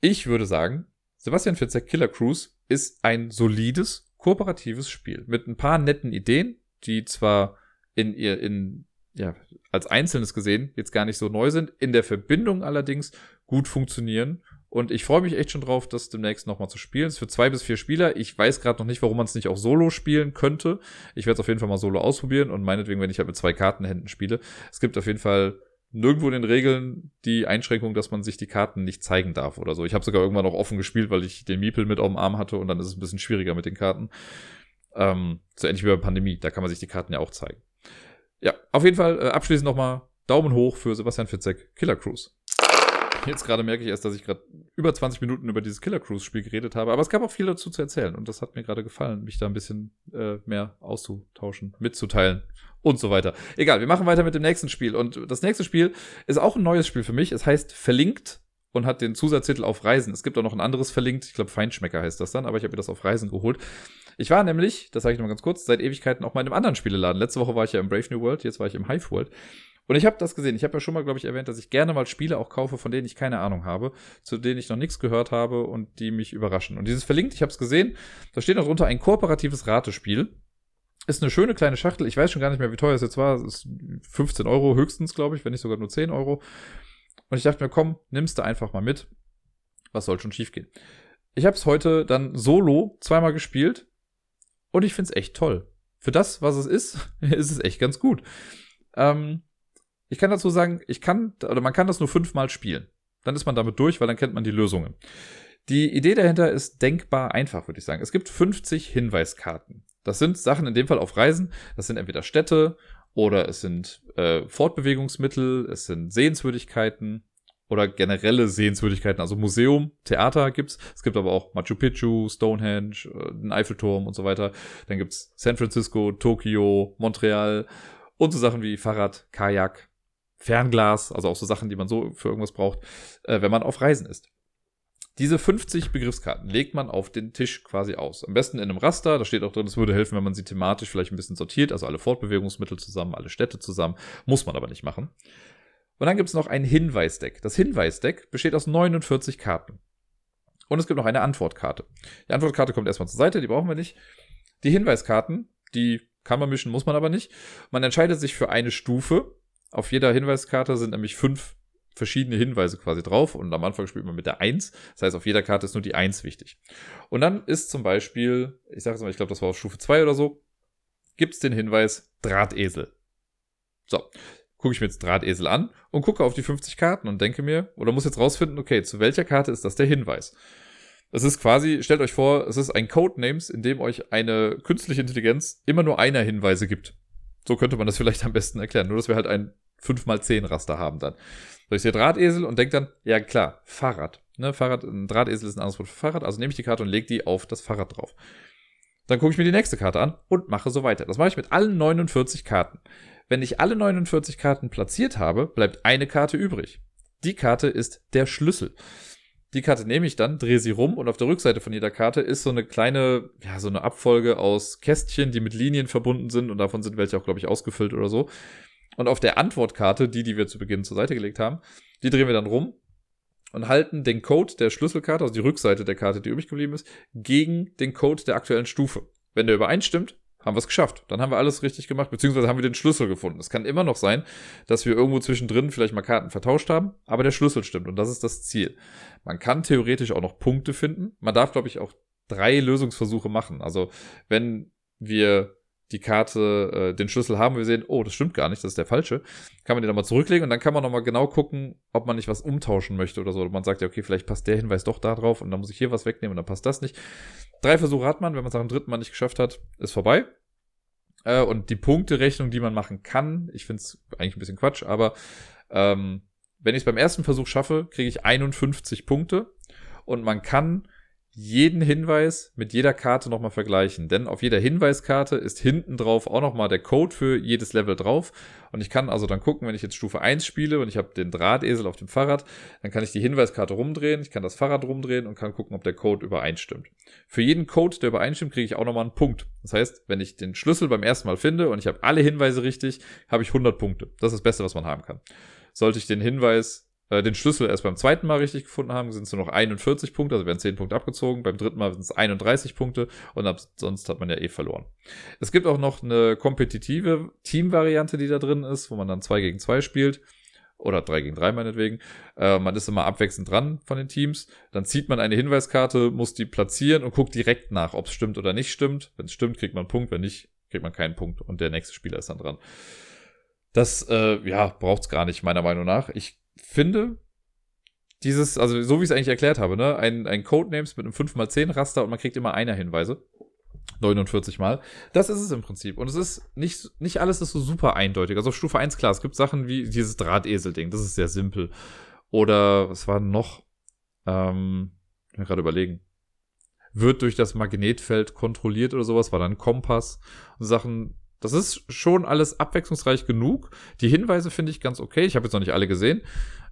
[SPEAKER 1] ich würde sagen, Sebastian Fitzek Killer Cruise ist ein solides, kooperatives Spiel mit ein paar netten Ideen, die zwar in ihr, in, ja, als Einzelnes gesehen jetzt gar nicht so neu sind, in der Verbindung allerdings gut funktionieren. Und ich freue mich echt schon drauf, das demnächst nochmal zu spielen. Es ist für zwei bis vier Spieler. Ich weiß gerade noch nicht, warum man es nicht auch solo spielen könnte. Ich werde es auf jeden Fall mal solo ausprobieren und meinetwegen, wenn ich halt mit zwei Kartenhänden spiele. Es gibt auf jeden Fall nirgendwo in den Regeln die Einschränkung, dass man sich die Karten nicht zeigen darf oder so. Ich habe sogar irgendwann noch offen gespielt, weil ich den Miepel mit auf dem Arm hatte und dann ist es ein bisschen schwieriger mit den Karten. Ähm, so ähnlich wie bei Pandemie, da kann man sich die Karten ja auch zeigen. Ja, auf jeden Fall äh, abschließend nochmal Daumen hoch für Sebastian Fitzek, Killer Cruise. Jetzt gerade merke ich erst, dass ich gerade über 20 Minuten über dieses Killer Cruise Spiel geredet habe, aber es gab auch viel dazu zu erzählen und das hat mir gerade gefallen, mich da ein bisschen äh, mehr auszutauschen, mitzuteilen und so weiter. Egal, wir machen weiter mit dem nächsten Spiel. Und das nächste Spiel ist auch ein neues Spiel für mich. Es heißt Verlinkt und hat den Zusatztitel auf Reisen. Es gibt auch noch ein anderes Verlinkt. Ich glaube, Feinschmecker heißt das dann, aber ich habe mir das auf Reisen geholt. Ich war nämlich, das sage ich nochmal ganz kurz, seit Ewigkeiten auch mal in einem anderen Spieleladen. Letzte Woche war ich ja im Brave New World, jetzt war ich im Hive World. Und ich habe das gesehen. Ich habe ja schon mal, glaube ich, erwähnt, dass ich gerne mal Spiele auch kaufe, von denen ich keine Ahnung habe, zu denen ich noch nichts gehört habe und die mich überraschen. Und dieses Verlinkt, ich habe es gesehen, da steht noch drunter ein kooperatives Ratespiel. Ist eine schöne kleine Schachtel. Ich weiß schon gar nicht mehr, wie teuer es jetzt war. Es ist 15 Euro höchstens, glaube ich, wenn nicht sogar nur 10 Euro. Und ich dachte mir, komm, nimmst du einfach mal mit. Was soll schon schiefgehen? Ich habe es heute dann solo zweimal gespielt und ich finde es echt toll. Für das, was es ist, ist es echt ganz gut. Ähm, ich kann dazu sagen, ich kann, oder man kann das nur fünfmal spielen. Dann ist man damit durch, weil dann kennt man die Lösungen. Die Idee dahinter ist denkbar einfach, würde ich sagen. Es gibt 50 Hinweiskarten. Das sind Sachen in dem Fall auf Reisen. Das sind entweder Städte oder es sind äh, Fortbewegungsmittel, es sind Sehenswürdigkeiten oder generelle Sehenswürdigkeiten, also Museum, Theater gibt's. Es gibt aber auch Machu Picchu, Stonehenge, äh, den Eiffelturm und so weiter. Dann gibt's San Francisco, Tokio, Montreal und so Sachen wie Fahrrad, Kajak, Fernglas, also auch so Sachen, die man so für irgendwas braucht, äh, wenn man auf Reisen ist. Diese 50 Begriffskarten legt man auf den Tisch quasi aus. Am besten in einem Raster. Da steht auch drin, es würde helfen, wenn man sie thematisch vielleicht ein bisschen sortiert. Also alle Fortbewegungsmittel zusammen, alle Städte zusammen. Muss man aber nicht machen. Und dann gibt es noch ein Hinweisdeck. Das Hinweisdeck besteht aus 49 Karten. Und es gibt noch eine Antwortkarte. Die Antwortkarte kommt erstmal zur Seite, die brauchen wir nicht. Die Hinweiskarten, die kann man mischen, muss man aber nicht. Man entscheidet sich für eine Stufe. Auf jeder Hinweiskarte sind nämlich fünf verschiedene Hinweise quasi drauf und am Anfang spielt man mit der 1. Das heißt, auf jeder Karte ist nur die 1 wichtig. Und dann ist zum Beispiel, ich sage jetzt mal, ich glaube, das war auf Stufe 2 oder so, gibt es den Hinweis Drahtesel. So, gucke ich mir jetzt Drahtesel an und gucke auf die 50 Karten und denke mir, oder muss jetzt rausfinden, okay, zu welcher Karte ist das der Hinweis? Es ist quasi, stellt euch vor, es ist ein Codenames, in dem euch eine künstliche Intelligenz immer nur einer Hinweise gibt. So könnte man das vielleicht am besten erklären. Nur, dass wir halt ein 5x10 Raster haben dann. So, ich sehe Drahtesel und denke dann, ja klar, Fahrrad. Ne, Fahrrad, ein Drahtesel ist ein anderes Wort für Fahrrad, also nehme ich die Karte und lege die auf das Fahrrad drauf. Dann gucke ich mir die nächste Karte an und mache so weiter. Das mache ich mit allen 49 Karten. Wenn ich alle 49 Karten platziert habe, bleibt eine Karte übrig. Die Karte ist der Schlüssel. Die Karte nehme ich dann, drehe sie rum und auf der Rückseite von jeder Karte ist so eine kleine, ja, so eine Abfolge aus Kästchen, die mit Linien verbunden sind und davon sind welche auch, glaube ich, ausgefüllt oder so. Und auf der Antwortkarte, die, die wir zu Beginn zur Seite gelegt haben, die drehen wir dann rum und halten den Code der Schlüsselkarte, also die Rückseite der Karte, die übrig geblieben ist, gegen den Code der aktuellen Stufe. Wenn der übereinstimmt, haben wir es geschafft. Dann haben wir alles richtig gemacht, beziehungsweise haben wir den Schlüssel gefunden. Es kann immer noch sein, dass wir irgendwo zwischendrin vielleicht mal Karten vertauscht haben, aber der Schlüssel stimmt und das ist das Ziel. Man kann theoretisch auch noch Punkte finden. Man darf, glaube ich, auch drei Lösungsversuche machen. Also wenn wir die Karte, äh, den Schlüssel haben, wir sehen, oh, das stimmt gar nicht, das ist der falsche, kann man den nochmal zurücklegen und dann kann man nochmal genau gucken, ob man nicht was umtauschen möchte oder so. Oder man sagt ja, okay, vielleicht passt der Hinweis doch da drauf und dann muss ich hier was wegnehmen und dann passt das nicht. Drei Versuche hat man, wenn man es nach dem dritten Mal nicht geschafft hat, ist vorbei. Äh, und die Punkterechnung, die man machen kann, ich finde es eigentlich ein bisschen Quatsch, aber ähm, wenn ich es beim ersten Versuch schaffe, kriege ich 51 Punkte und man kann jeden Hinweis mit jeder Karte nochmal vergleichen. Denn auf jeder Hinweiskarte ist hinten drauf auch nochmal der Code für jedes Level drauf. Und ich kann also dann gucken, wenn ich jetzt Stufe 1 spiele und ich habe den Drahtesel auf dem Fahrrad, dann kann ich die Hinweiskarte rumdrehen, ich kann das Fahrrad rumdrehen und kann gucken, ob der Code übereinstimmt. Für jeden Code, der übereinstimmt, kriege ich auch nochmal einen Punkt. Das heißt, wenn ich den Schlüssel beim ersten Mal finde und ich habe alle Hinweise richtig, habe ich 100 Punkte. Das ist das Beste, was man haben kann. Sollte ich den Hinweis äh, den Schlüssel erst beim zweiten Mal richtig gefunden haben, sind es nur noch 41 Punkte, also werden 10 Punkte abgezogen. Beim dritten Mal sind es 31 Punkte und ab sonst hat man ja eh verloren. Es gibt auch noch eine kompetitive Team-Variante, die da drin ist, wo man dann 2 gegen 2 spielt. Oder 3 gegen 3 meinetwegen. Äh, man ist immer abwechselnd dran von den Teams. Dann zieht man eine Hinweiskarte, muss die platzieren und guckt direkt nach, ob es stimmt oder nicht stimmt. Wenn es stimmt, kriegt man einen Punkt. Wenn nicht, kriegt man keinen Punkt. Und der nächste Spieler ist dann dran. Das, äh, ja, braucht's gar nicht, meiner Meinung nach. Ich finde, dieses, also so wie ich es eigentlich erklärt habe, ne, ein, ein Codenames mit einem 5x10 Raster und man kriegt immer einer Hinweise. 49 Mal. Das ist es im Prinzip. Und es ist nicht, nicht alles ist so super eindeutig. Also auf Stufe 1 klar, es gibt Sachen wie dieses Drahtesel-Ding, das ist sehr simpel. Oder was war noch? Ähm, ich mir gerade überlegen. Wird durch das Magnetfeld kontrolliert oder sowas, war dann Kompass. Und Sachen, das ist schon alles abwechslungsreich genug. Die Hinweise finde ich ganz okay. Ich habe jetzt noch nicht alle gesehen.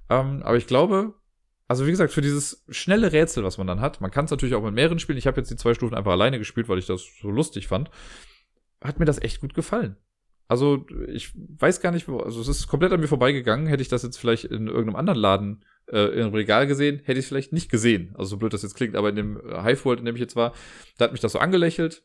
[SPEAKER 1] Ähm, aber ich glaube, also wie gesagt, für dieses schnelle Rätsel, was man dann hat, man kann es natürlich auch mit mehreren spielen. Ich habe jetzt die zwei Stufen einfach alleine gespielt, weil ich das so lustig fand. Hat mir das echt gut gefallen. Also ich weiß gar nicht, also es ist komplett an mir vorbeigegangen. Hätte ich das jetzt vielleicht in irgendeinem anderen Laden äh, im Regal gesehen, hätte ich es vielleicht nicht gesehen. Also so blöd das jetzt klingt, aber in dem Hive World, in dem ich jetzt war, da hat mich das so angelächelt.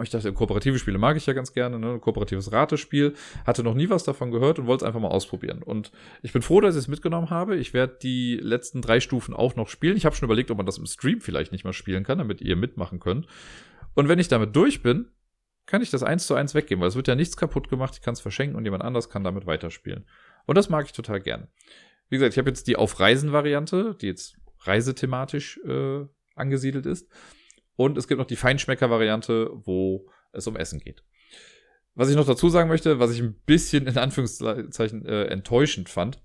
[SPEAKER 1] Ich dachte, kooperative Spiele mag ich ja ganz gerne, ne? Kooperatives Ratespiel. Hatte noch nie was davon gehört und wollte es einfach mal ausprobieren. Und ich bin froh, dass ich es mitgenommen habe. Ich werde die letzten drei Stufen auch noch spielen. Ich habe schon überlegt, ob man das im Stream vielleicht nicht mal spielen kann, damit ihr mitmachen könnt. Und wenn ich damit durch bin, kann ich das eins zu eins weggeben, weil es wird ja nichts kaputt gemacht. Ich kann es verschenken und jemand anders kann damit weiterspielen. Und das mag ich total gern. Wie gesagt, ich habe jetzt die Auf Reisen-Variante, die jetzt reisethematisch äh, angesiedelt ist. Und es gibt noch die Feinschmecker-Variante, wo es um Essen geht. Was ich noch dazu sagen möchte, was ich ein bisschen in Anführungszeichen äh, enttäuschend fand,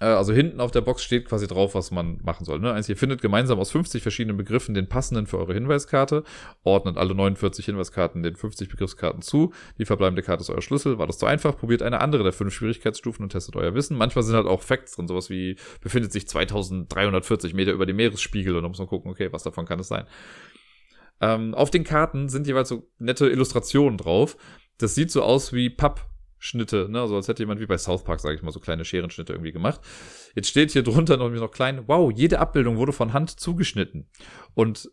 [SPEAKER 1] äh, also hinten auf der Box steht quasi drauf, was man machen soll. Ne? Also ihr findet gemeinsam aus 50 verschiedenen Begriffen den passenden für eure Hinweiskarte, ordnet alle 49 Hinweiskarten den 50 Begriffskarten zu. Die verbleibende Karte ist euer Schlüssel. War das zu einfach? Probiert eine andere der fünf Schwierigkeitsstufen und testet euer Wissen. Manchmal sind halt auch Facts drin, sowas wie befindet sich 2340 Meter über dem Meeresspiegel und da muss man gucken, okay, was davon kann es sein. Ähm, auf den Karten sind jeweils so nette Illustrationen drauf. Das sieht so aus wie Papp Schnitte, ne? Also als hätte jemand wie bei South Park, sage ich mal, so kleine Scherenschnitte irgendwie gemacht. Jetzt steht hier drunter noch, noch klein, wow, jede Abbildung wurde von Hand zugeschnitten. Und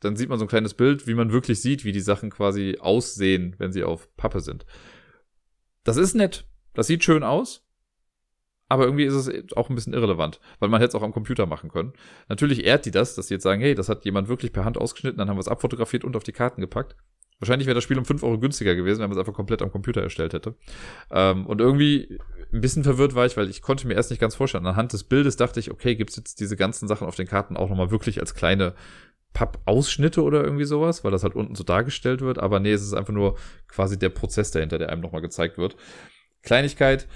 [SPEAKER 1] dann sieht man so ein kleines Bild, wie man wirklich sieht, wie die Sachen quasi aussehen, wenn sie auf Pappe sind. Das ist nett. Das sieht schön aus. Aber irgendwie ist es auch ein bisschen irrelevant, weil man hätte es auch am Computer machen können. Natürlich ehrt die das, dass sie jetzt sagen, hey, das hat jemand wirklich per Hand ausgeschnitten, dann haben wir es abfotografiert und auf die Karten gepackt. Wahrscheinlich wäre das Spiel um 5 Euro günstiger gewesen, wenn man es einfach komplett am Computer erstellt hätte. Ähm, und irgendwie ein bisschen verwirrt war ich, weil ich konnte mir erst nicht ganz vorstellen. Anhand des Bildes dachte ich, okay, gibt's jetzt diese ganzen Sachen auf den Karten auch nochmal wirklich als kleine Pappausschnitte oder irgendwie sowas, weil das halt unten so dargestellt wird. Aber nee, es ist einfach nur quasi der Prozess dahinter, der einem nochmal gezeigt wird. Kleinigkeit.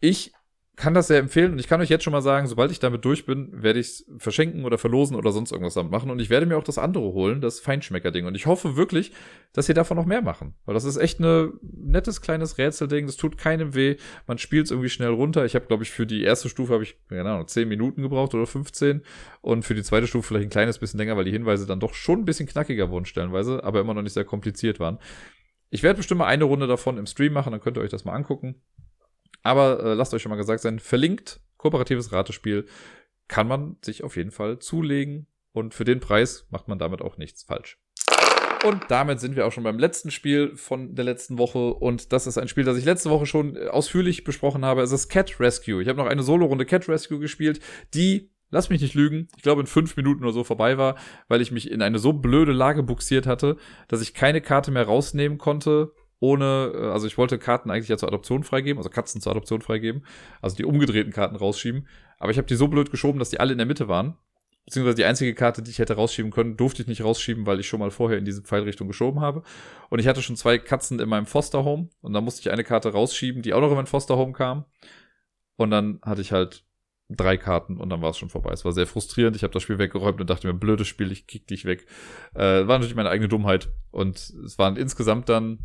[SPEAKER 1] Ich kann das sehr empfehlen. Und ich kann euch jetzt schon mal sagen, sobald ich damit durch bin, werde ich es verschenken oder verlosen oder sonst irgendwas damit machen. Und ich werde mir auch das andere holen, das Feinschmecker-Ding. Und ich hoffe wirklich, dass sie davon noch mehr machen, weil das ist echt ein nettes kleines Rätselding, das tut keinem weh, man spielt es irgendwie schnell runter. Ich habe glaube ich für die erste Stufe habe ich keine Ahnung, 10 Minuten gebraucht oder 15 und für die zweite Stufe vielleicht ein kleines bisschen länger, weil die Hinweise dann doch schon ein bisschen knackiger wurden stellenweise, aber immer noch nicht sehr kompliziert waren. Ich werde bestimmt mal eine Runde davon im Stream machen, dann könnt ihr euch das mal angucken. Aber äh, lasst euch schon mal gesagt sein, verlinkt, kooperatives Ratespiel, kann man sich auf jeden Fall zulegen. Und für den Preis macht man damit auch nichts falsch. Und damit sind wir auch schon beim letzten Spiel von der letzten Woche. Und das ist ein Spiel, das ich letzte Woche schon ausführlich besprochen habe. Es ist Cat Rescue. Ich habe noch eine Solo-Runde Cat Rescue gespielt, die, lass mich nicht lügen, ich glaube in fünf Minuten oder so vorbei war, weil ich mich in eine so blöde Lage buxiert hatte, dass ich keine Karte mehr rausnehmen konnte, ohne, äh, also ich wollte Karten eigentlich ja zur Adoption freigeben, also Katzen zur Adoption freigeben, also die umgedrehten Karten rausschieben. Aber ich habe die so blöd geschoben, dass die alle in der Mitte waren. Beziehungsweise die einzige Karte, die ich hätte rausschieben können, durfte ich nicht rausschieben, weil ich schon mal vorher in diese Pfeilrichtung geschoben habe. Und ich hatte schon zwei Katzen in meinem Foster Home und dann musste ich eine Karte rausschieben, die auch noch in mein Foster Home kam. Und dann hatte ich halt drei Karten und dann war es schon vorbei. Es war sehr frustrierend. Ich habe das Spiel weggeräumt und dachte mir, blödes Spiel, ich kick dich weg. Äh, war natürlich meine eigene Dummheit. Und es waren insgesamt dann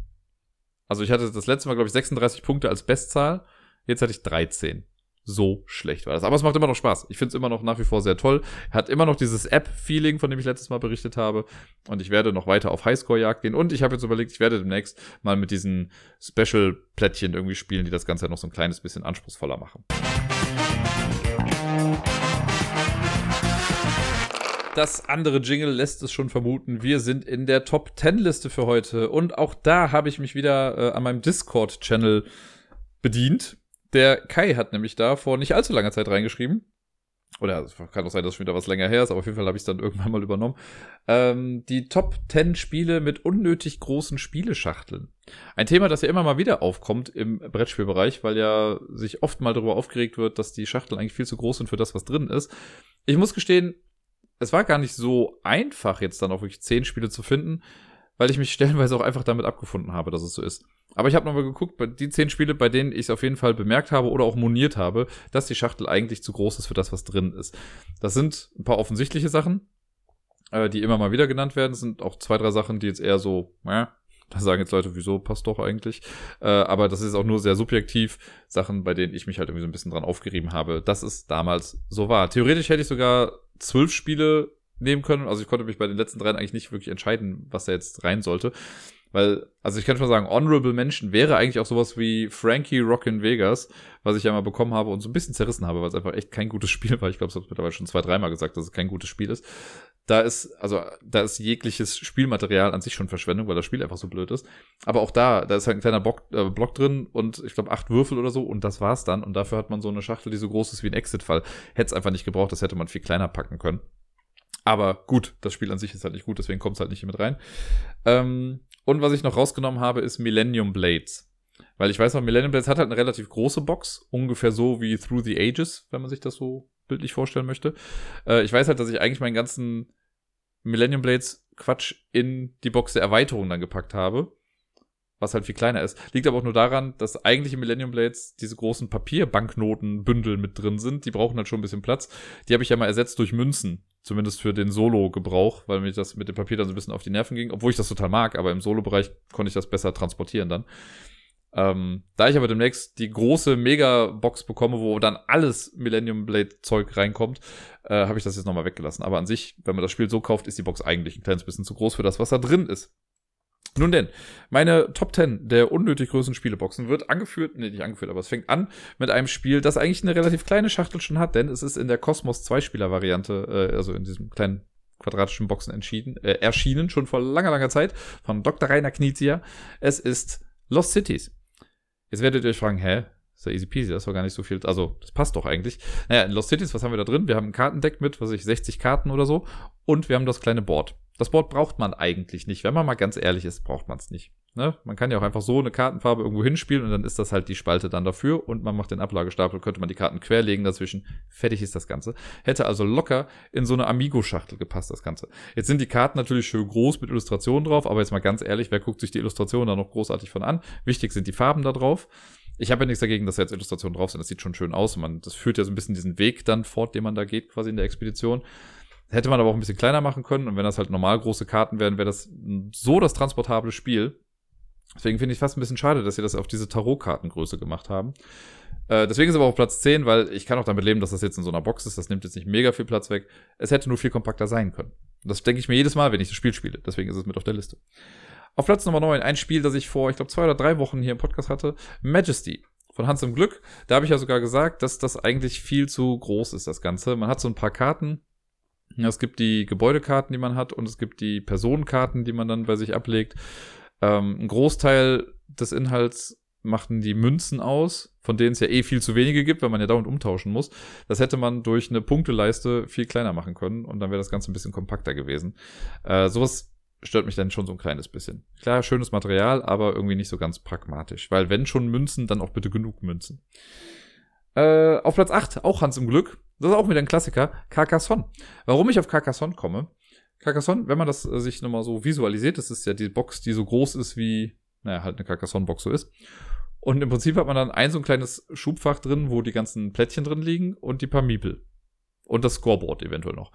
[SPEAKER 1] also ich hatte das letzte Mal, glaube ich, 36 Punkte als Bestzahl. Jetzt hatte ich 13. So schlecht war das. Aber es macht immer noch Spaß. Ich finde es immer noch nach wie vor sehr toll. Hat immer noch dieses App-Feeling, von dem ich letztes Mal berichtet habe. Und ich werde noch weiter auf Highscore-Jagd gehen. Und ich habe jetzt überlegt, ich werde demnächst mal mit diesen Special-Plättchen irgendwie spielen, die das Ganze noch so ein kleines bisschen anspruchsvoller machen. Das andere Jingle lässt es schon vermuten. Wir sind in der Top 10 Liste für heute. Und auch da habe ich mich wieder äh, an meinem Discord-Channel bedient. Der Kai hat nämlich da vor nicht allzu langer Zeit reingeschrieben. Oder es kann auch sein, dass es schon wieder was länger her ist, aber auf jeden Fall habe ich es dann irgendwann mal übernommen. Ähm, die Top 10 Spiele mit unnötig großen Spieleschachteln. Ein Thema, das ja immer mal wieder aufkommt im Brettspielbereich, weil ja sich oft mal darüber aufgeregt wird, dass die Schachteln eigentlich viel zu groß sind für das, was drin ist. Ich muss gestehen, es war gar nicht so einfach, jetzt dann auch wirklich zehn Spiele zu finden, weil ich mich stellenweise auch einfach damit abgefunden habe, dass es so ist. Aber ich habe nochmal geguckt, bei die zehn Spiele, bei denen ich es auf jeden Fall bemerkt habe oder auch moniert habe, dass die Schachtel eigentlich zu groß ist für das, was drin ist. Das sind ein paar offensichtliche Sachen, äh, die immer mal wieder genannt werden. Das sind auch zwei, drei Sachen, die jetzt eher so, ja, da sagen jetzt Leute, wieso passt doch eigentlich. Äh, aber das ist auch nur sehr subjektiv. Sachen, bei denen ich mich halt irgendwie so ein bisschen dran aufgerieben habe, dass es damals so war. Theoretisch hätte ich sogar zwölf Spiele nehmen können. Also ich konnte mich bei den letzten dreien eigentlich nicht wirklich entscheiden, was da jetzt rein sollte. Weil, also ich kann schon sagen, Honorable Mention wäre eigentlich auch sowas wie Frankie Rockin' Vegas, was ich ja mal bekommen habe und so ein bisschen zerrissen habe, weil es einfach echt kein gutes Spiel war. Ich glaube, es hat mittlerweile schon zwei, dreimal gesagt, dass es kein gutes Spiel ist. Da ist, also, da ist jegliches Spielmaterial an sich schon Verschwendung, weil das Spiel einfach so blöd ist. Aber auch da, da ist halt ein kleiner Block, äh, Block drin und ich glaube acht Würfel oder so und das war's dann. Und dafür hat man so eine Schachtel, die so groß ist wie ein Exit-Fall. Hätte es einfach nicht gebraucht, das hätte man viel kleiner packen können. Aber gut, das Spiel an sich ist halt nicht gut, deswegen kommt es halt nicht hier mit rein. Ähm, und was ich noch rausgenommen habe, ist Millennium Blades. Weil ich weiß noch, Millennium Blades hat halt eine relativ große Box, ungefähr so wie Through the Ages, wenn man sich das so bildlich vorstellen möchte. Äh, ich weiß halt, dass ich eigentlich meinen ganzen Millennium Blades Quatsch in die Box der Erweiterung dann gepackt habe. Was halt viel kleiner ist. Liegt aber auch nur daran, dass eigentliche Millennium Blades diese großen Papierbanknotenbündel mit drin sind. Die brauchen halt schon ein bisschen Platz. Die habe ich ja mal ersetzt durch Münzen. Zumindest für den Solo-Gebrauch, weil mir das mit dem Papier dann so ein bisschen auf die Nerven ging. Obwohl ich das total mag, aber im Solo-Bereich konnte ich das besser transportieren dann. Ähm, da ich aber demnächst die große Mega-Box bekomme, wo dann alles Millennium Blade-Zeug reinkommt, äh, habe ich das jetzt nochmal weggelassen. Aber an sich, wenn man das Spiel so kauft, ist die Box eigentlich ein kleines bisschen zu groß für das, was da drin ist. Nun denn, meine Top 10 der unnötig größten Spieleboxen wird angeführt, nee, nicht angeführt, aber es fängt an mit einem Spiel, das eigentlich eine relativ kleine Schachtel schon hat, denn es ist in der Cosmos 2-Spieler-Variante, äh, also in diesem kleinen quadratischen Boxen entschieden, äh, erschienen, schon vor langer, langer Zeit, von Dr. Rainer Knizia. Es ist Lost Cities. Jetzt werdet ihr euch fragen, hä? Ist ja easy peasy, das war gar nicht so viel. Also, das passt doch eigentlich. Naja, in Lost Cities, was haben wir da drin? Wir haben ein Kartendeck mit, was weiß ich, 60 Karten oder so. Und wir haben das kleine Board. Das Board braucht man eigentlich nicht. Wenn man mal ganz ehrlich ist, braucht man es nicht. Ne? Man kann ja auch einfach so eine Kartenfarbe irgendwo hinspielen und dann ist das halt die Spalte dann dafür und man macht den Ablagestapel, könnte man die Karten querlegen dazwischen. Fertig ist das Ganze. Hätte also locker in so eine Amigo-Schachtel gepasst, das Ganze. Jetzt sind die Karten natürlich schön groß mit Illustrationen drauf, aber jetzt mal ganz ehrlich, wer guckt sich die Illustrationen da noch großartig von an? Wichtig sind die Farben da drauf. Ich habe ja nichts dagegen, dass da jetzt Illustrationen drauf sind. Das sieht schon schön aus. Man, das führt ja so ein bisschen diesen Weg dann fort, den man da geht, quasi in der Expedition. Hätte man aber auch ein bisschen kleiner machen können. Und wenn das halt normal große Karten wären, wäre das so das transportable Spiel. Deswegen finde ich fast ein bisschen schade, dass sie das auf diese Tarotkartengröße gemacht haben. Äh, deswegen ist aber auf Platz 10, weil ich kann auch damit leben, dass das jetzt in so einer Box ist. Das nimmt jetzt nicht mega viel Platz weg. Es hätte nur viel kompakter sein können. Das denke ich mir jedes Mal, wenn ich das Spiel spiele. Deswegen ist es mit auf der Liste. Auf Platz Nummer 9, ein Spiel, das ich vor, ich glaube, zwei oder drei Wochen hier im Podcast hatte. Majesty von Hans im Glück. Da habe ich ja sogar gesagt, dass das eigentlich viel zu groß ist, das Ganze. Man hat so ein paar Karten. Es gibt die Gebäudekarten, die man hat, und es gibt die Personenkarten, die man dann bei sich ablegt. Ähm, ein Großteil des Inhalts machten die Münzen aus, von denen es ja eh viel zu wenige gibt, weil man ja dauernd umtauschen muss. Das hätte man durch eine Punkteleiste viel kleiner machen können und dann wäre das Ganze ein bisschen kompakter gewesen. Äh, sowas stört mich dann schon so ein kleines bisschen. Klar, schönes Material, aber irgendwie nicht so ganz pragmatisch. Weil wenn schon Münzen, dann auch bitte genug Münzen. Äh, auf Platz 8, auch Hans im Glück. Das ist auch wieder ein Klassiker. Carcassonne. Warum ich auf Carcassonne komme? Carcassonne, wenn man das äh, sich nochmal so visualisiert, das ist ja die Box, die so groß ist wie, naja, halt eine Carcassonne-Box so ist. Und im Prinzip hat man dann ein so ein kleines Schubfach drin, wo die ganzen Plättchen drin liegen und die paar Miepel. Und das Scoreboard eventuell noch.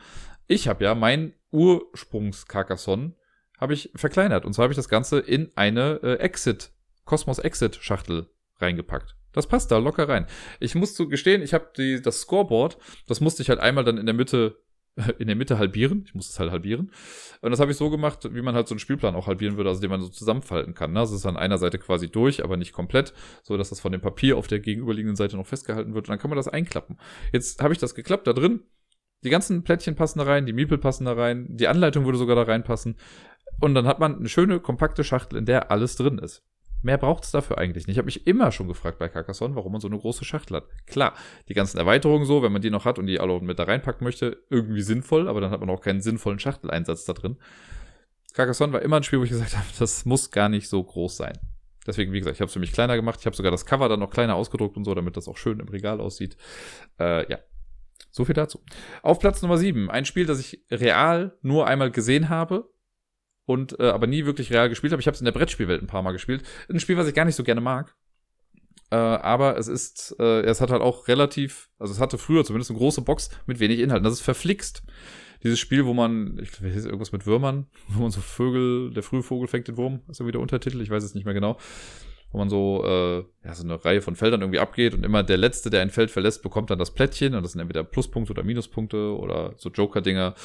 [SPEAKER 1] Ich habe ja mein Ursprungs-Carcassonne habe ich verkleinert. Und zwar habe ich das Ganze in eine äh, Exit, Cosmos Exit Schachtel reingepackt. Das passt da locker rein. Ich muss zu gestehen, ich habe das Scoreboard, das musste ich halt einmal dann in der Mitte in der Mitte halbieren. Ich muss es halt halbieren. Und das habe ich so gemacht, wie man halt so einen Spielplan auch halbieren würde, also den man so zusammenfalten kann. Ne? Also es ist an einer Seite quasi durch, aber nicht komplett, so dass das von dem Papier auf der gegenüberliegenden Seite noch festgehalten wird. Und dann kann man das einklappen. Jetzt habe ich das geklappt da drin. Die ganzen Plättchen passen da rein, die Miepel passen da rein, die Anleitung würde sogar da reinpassen. Und dann hat man eine schöne, kompakte Schachtel, in der alles drin ist. Mehr braucht es dafür eigentlich nicht. Ich habe mich immer schon gefragt bei Carcassonne, warum man so eine große Schachtel hat. Klar, die ganzen Erweiterungen so, wenn man die noch hat und die alle mit da reinpacken möchte, irgendwie sinnvoll, aber dann hat man auch keinen sinnvollen Schachteleinsatz da drin. Carcassonne war immer ein Spiel, wo ich gesagt habe, das muss gar nicht so groß sein. Deswegen, wie gesagt, ich habe es für mich kleiner gemacht. Ich habe sogar das Cover dann noch kleiner ausgedruckt und so, damit das auch schön im Regal aussieht. Äh, ja, so viel dazu. Auf Platz Nummer 7, ein Spiel, das ich real nur einmal gesehen habe und äh, aber nie wirklich real gespielt habe. Ich habe es in der Brettspielwelt ein paar Mal gespielt. Ein Spiel, was ich gar nicht so gerne mag. Äh, aber es ist, äh, es hat halt auch relativ, also es hatte früher zumindest eine große Box mit wenig Inhalten. Das ist verflixt. Dieses Spiel, wo man, ich hier ist irgendwas mit Würmern, wo man so Vögel, der frühe Vogel fängt den Wurm, ist irgendwie der Untertitel, ich weiß es nicht mehr genau. Wo man so, äh, ja, so eine Reihe von Feldern irgendwie abgeht und immer der Letzte, der ein Feld verlässt, bekommt dann das Plättchen und das sind entweder Pluspunkte oder Minuspunkte oder so Joker-Dinger.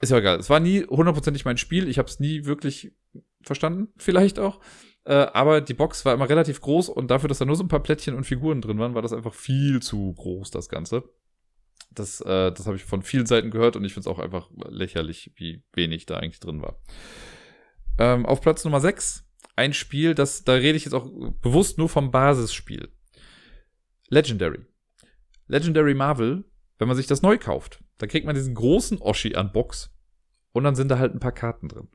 [SPEAKER 1] Ist ja egal. Es war nie hundertprozentig mein Spiel. Ich habe es nie wirklich verstanden, vielleicht auch. Äh, aber die Box war immer relativ groß und dafür, dass da nur so ein paar Plättchen und Figuren drin waren, war das einfach viel zu groß, das Ganze. Das, äh, das habe ich von vielen Seiten gehört und ich finde es auch einfach lächerlich, wie wenig da eigentlich drin war. Ähm, auf Platz Nummer 6 ein Spiel, das, da rede ich jetzt auch bewusst nur vom Basisspiel. Legendary. Legendary Marvel wenn man sich das neu kauft, dann kriegt man diesen großen Oschi an Box und dann sind da halt ein paar Karten drin.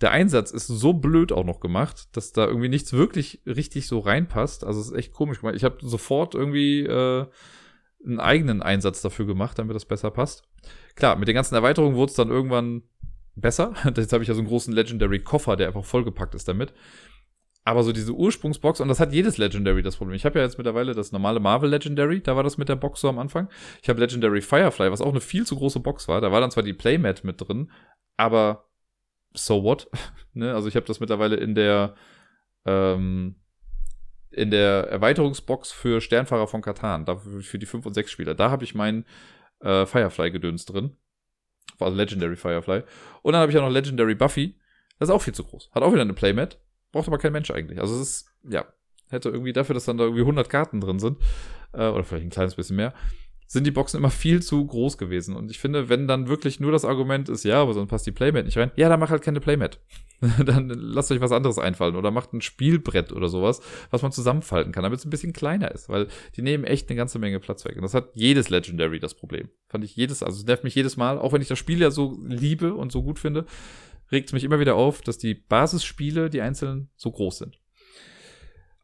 [SPEAKER 1] Der Einsatz ist so blöd auch noch gemacht, dass da irgendwie nichts wirklich richtig so reinpasst. Also es ist echt komisch gemacht. Ich habe sofort irgendwie äh, einen eigenen Einsatz dafür gemacht, damit das besser passt. Klar, mit den ganzen Erweiterungen wurde es dann irgendwann besser. Jetzt habe ich ja so einen großen Legendary Koffer, der einfach vollgepackt ist damit. Aber so diese Ursprungsbox, und das hat jedes Legendary das Problem. Ich habe ja jetzt mittlerweile das normale Marvel Legendary, da war das mit der Box so am Anfang. Ich habe Legendary Firefly, was auch eine viel zu große Box war. Da war dann zwar die Playmat mit drin, aber so what? ne? Also ich habe das mittlerweile in der ähm, in der Erweiterungsbox für Sternfahrer von Katan, für die 5 und 6 Spieler. Da habe ich meinen äh, Firefly-Gedöns drin. Also Legendary Firefly. Und dann habe ich auch noch Legendary Buffy Das ist auch viel zu groß. Hat auch wieder eine Playmat. Braucht aber kein Mensch eigentlich. Also es ist, ja, hätte irgendwie dafür, dass dann da irgendwie 100 Karten drin sind, äh, oder vielleicht ein kleines bisschen mehr, sind die Boxen immer viel zu groß gewesen. Und ich finde, wenn dann wirklich nur das Argument ist, ja, aber sonst passt die Playmat nicht rein, ja, dann mach halt keine Playmat. dann lasst euch was anderes einfallen oder macht ein Spielbrett oder sowas, was man zusammenfalten kann, damit es ein bisschen kleiner ist, weil die nehmen echt eine ganze Menge Platz weg. Und das hat jedes Legendary das Problem. Fand ich jedes, also es nervt mich jedes Mal, auch wenn ich das Spiel ja so liebe und so gut finde, regt es mich immer wieder auf, dass die Basisspiele, die einzelnen, so groß sind.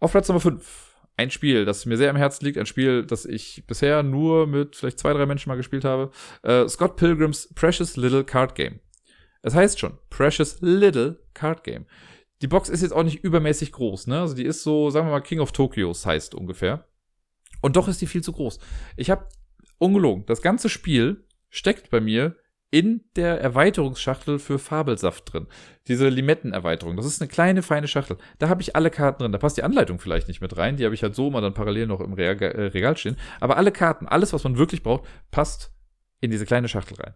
[SPEAKER 1] Auf Platz Nummer 5 ein Spiel, das mir sehr am Herzen liegt, ein Spiel, das ich bisher nur mit vielleicht zwei, drei Menschen mal gespielt habe. Äh, Scott Pilgrims Precious Little Card Game. Es heißt schon, Precious Little Card Game. Die Box ist jetzt auch nicht übermäßig groß, ne? Also die ist so, sagen wir mal, King of Tokyo heißt ungefähr. Und doch ist die viel zu groß. Ich habe ungelogen, das ganze Spiel steckt bei mir in der Erweiterungsschachtel für Fabelsaft drin. Diese Limettenerweiterung. Das ist eine kleine, feine Schachtel. Da habe ich alle Karten drin. Da passt die Anleitung vielleicht nicht mit rein. Die habe ich halt so immer dann parallel noch im Regal, äh, Regal stehen. Aber alle Karten, alles, was man wirklich braucht, passt in diese kleine Schachtel rein.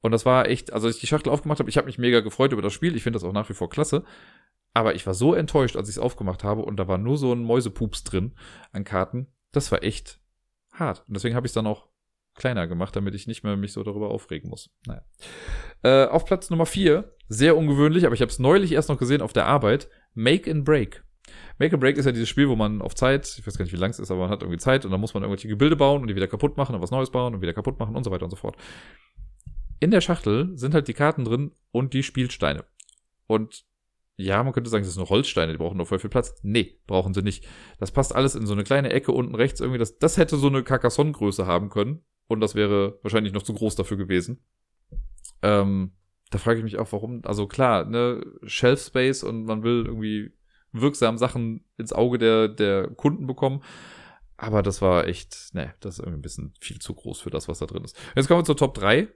[SPEAKER 1] Und das war echt, also als ich die Schachtel aufgemacht habe, ich habe mich mega gefreut über das Spiel. Ich finde das auch nach wie vor klasse. Aber ich war so enttäuscht, als ich es aufgemacht habe und da war nur so ein Mäusepups drin an Karten. Das war echt hart. Und deswegen habe ich es dann auch kleiner gemacht, damit ich nicht mehr mich so darüber aufregen muss. Naja. Äh, auf Platz Nummer 4, sehr ungewöhnlich, aber ich habe es neulich erst noch gesehen auf der Arbeit, Make and Break. Make and Break ist ja dieses Spiel, wo man auf Zeit, ich weiß gar nicht, wie lang es ist, aber man hat irgendwie Zeit und dann muss man irgendwelche Gebilde bauen und die wieder kaputt machen und was Neues bauen und wieder kaputt machen und so weiter und so fort. In der Schachtel sind halt die Karten drin und die Spielsteine. Und ja, man könnte sagen, das sind Holzsteine, die brauchen nur voll viel Platz. Nee, brauchen sie nicht. Das passt alles in so eine kleine Ecke unten rechts irgendwie. Das, das hätte so eine Carcassonne-Größe haben können. Und das wäre wahrscheinlich noch zu groß dafür gewesen. Ähm, da frage ich mich auch, warum. Also klar, ne, Shelf Space und man will irgendwie wirksam Sachen ins Auge der, der Kunden bekommen. Aber das war echt, ne, das ist irgendwie ein bisschen viel zu groß für das, was da drin ist. Jetzt kommen wir zur Top 3.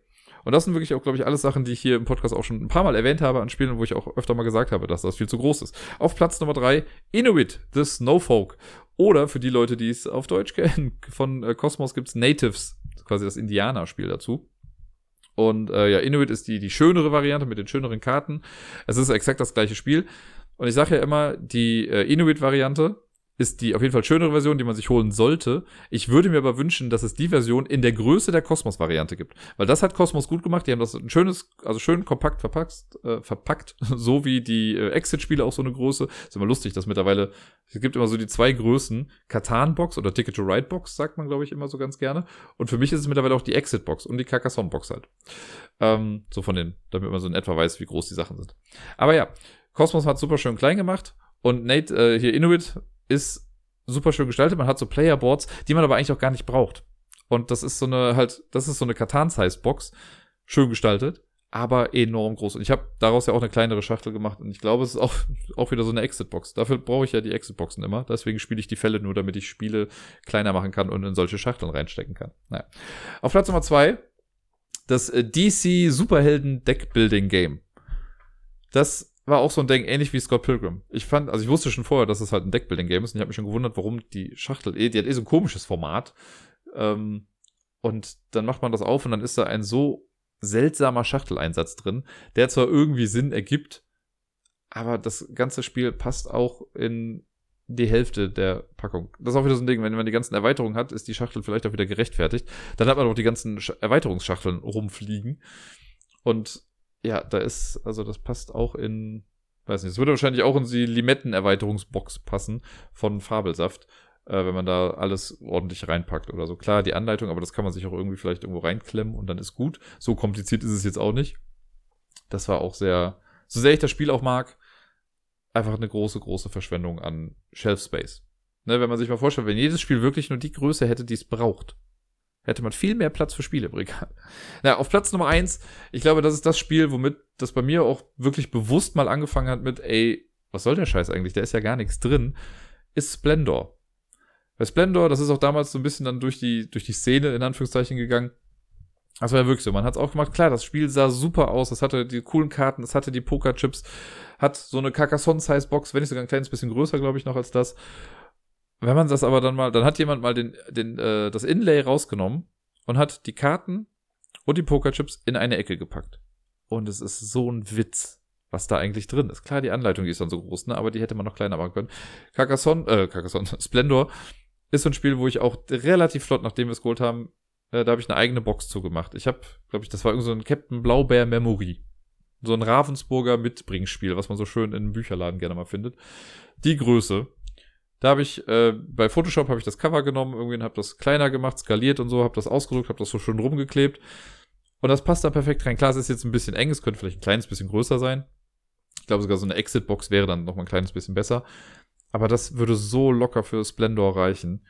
[SPEAKER 1] Und das sind wirklich auch, glaube ich, alles Sachen, die ich hier im Podcast auch schon ein paar Mal erwähnt habe an Spielen, wo ich auch öfter mal gesagt habe, dass das viel zu groß ist. Auf Platz Nummer 3, Inuit, The Snowfolk. Oder für die Leute, die es auf Deutsch kennen, von äh, Cosmos gibt's Natives quasi das Indianerspiel dazu. Und äh, ja, Inuit ist die, die schönere Variante mit den schöneren Karten. Es ist exakt das gleiche Spiel. Und ich sage ja immer, die äh, Inuit-Variante ist die auf jeden Fall schönere Version, die man sich holen sollte. Ich würde mir aber wünschen, dass es die Version in der Größe der Cosmos-Variante gibt. Weil das hat Cosmos gut gemacht. Die haben das ein schönes, also schön kompakt verpackt, äh, verpackt, so wie die äh, Exit-Spiele auch so eine Größe. Ist immer lustig, dass mittlerweile, es gibt immer so die zwei Größen, Katan-Box oder Ticket-to-Ride-Box, sagt man, glaube ich, immer so ganz gerne. Und für mich ist es mittlerweile auch die Exit-Box und die Carcassonne-Box halt. Ähm, so von den, damit man so in etwa weiß, wie groß die Sachen sind. Aber ja, Cosmos hat super schön klein gemacht. Und Nate, äh, hier Inuit, ist super schön gestaltet. Man hat so Playerboards, die man aber eigentlich auch gar nicht braucht. Und das ist so eine halt, das ist so eine Katan-Size-Box, schön gestaltet, aber enorm groß. Und ich habe daraus ja auch eine kleinere Schachtel gemacht. Und ich glaube, es ist auch, auch wieder so eine Exit-Box. Dafür brauche ich ja die Exit-Boxen immer. Deswegen spiele ich die Fälle nur, damit ich Spiele kleiner machen kann und in solche Schachteln reinstecken kann. Naja. Auf Platz Nummer zwei das äh, DC Superhelden Deckbuilding Game. Das war auch so ein Ding, ähnlich wie Scott Pilgrim. Ich fand, also ich wusste schon vorher, dass es halt ein Deckbuilding-Game ist und ich habe mich schon gewundert, warum die Schachtel, eh, die hat eh so ein komisches Format. Ähm, und dann macht man das auf und dann ist da ein so seltsamer Schachteleinsatz drin, der zwar irgendwie Sinn ergibt, aber das ganze Spiel passt auch in die Hälfte der Packung. Das ist auch wieder so ein Ding, wenn man die ganzen Erweiterungen hat, ist die Schachtel vielleicht auch wieder gerechtfertigt. Dann hat man auch die ganzen Erweiterungsschachteln rumfliegen. Und ja, da ist, also das passt auch in, weiß nicht, es würde wahrscheinlich auch in die Limetten-Erweiterungsbox passen von Fabelsaft, äh, wenn man da alles ordentlich reinpackt oder so. Klar, die Anleitung, aber das kann man sich auch irgendwie vielleicht irgendwo reinklemmen und dann ist gut. So kompliziert ist es jetzt auch nicht. Das war auch sehr, so sehr ich das Spiel auch mag, einfach eine große, große Verschwendung an Shelf Space. Ne, wenn man sich mal vorstellt, wenn jedes Spiel wirklich nur die Größe hätte, die es braucht, hätte man viel mehr Platz für Spiele im Regal. Na, auf Platz Nummer eins, ich glaube, das ist das Spiel, womit das bei mir auch wirklich bewusst mal angefangen hat mit, ey, was soll der Scheiß eigentlich? Da ist ja gar nichts drin, ist Splendor. Bei Splendor, das ist auch damals so ein bisschen dann durch die, durch die Szene in Anführungszeichen gegangen. Das war ja wirklich so. Man hat es auch gemacht. Klar, das Spiel sah super aus. Es hatte die coolen Karten, es hatte die Pokerchips, hat so eine Carcassonne-Size-Box, wenn nicht sogar ein kleines bisschen größer, glaube ich, noch als das. Wenn man das aber dann mal, dann hat jemand mal den, den, äh, das Inlay rausgenommen und hat die Karten und die Pokerchips in eine Ecke gepackt. Und es ist so ein Witz. was da eigentlich drin ist. Klar, die Anleitung die ist dann so groß, ne? aber die hätte man noch kleiner machen können. Carcassonne, äh, Carcassonne, Splendor ist so ein Spiel, wo ich auch relativ flott, nachdem wir es geholt haben, äh, da habe ich eine eigene Box zugemacht. Ich habe, glaube ich, das war irgend so ein Captain Blaubeer Memory. So ein Ravensburger Mitbringspiel, was man so schön in einem Bücherladen gerne mal findet. Die Größe. Da habe ich, äh, bei Photoshop habe ich das Cover genommen, irgendwie habe das kleiner gemacht, skaliert und so, habe das ausgedruckt, habe das so schön rumgeklebt. Und das passt da perfekt rein. Klar, es ist jetzt ein bisschen eng, es könnte vielleicht ein kleines bisschen größer sein. Ich glaube sogar so eine Exit-Box wäre dann noch mal ein kleines bisschen besser. Aber das würde so locker für Splendor reichen.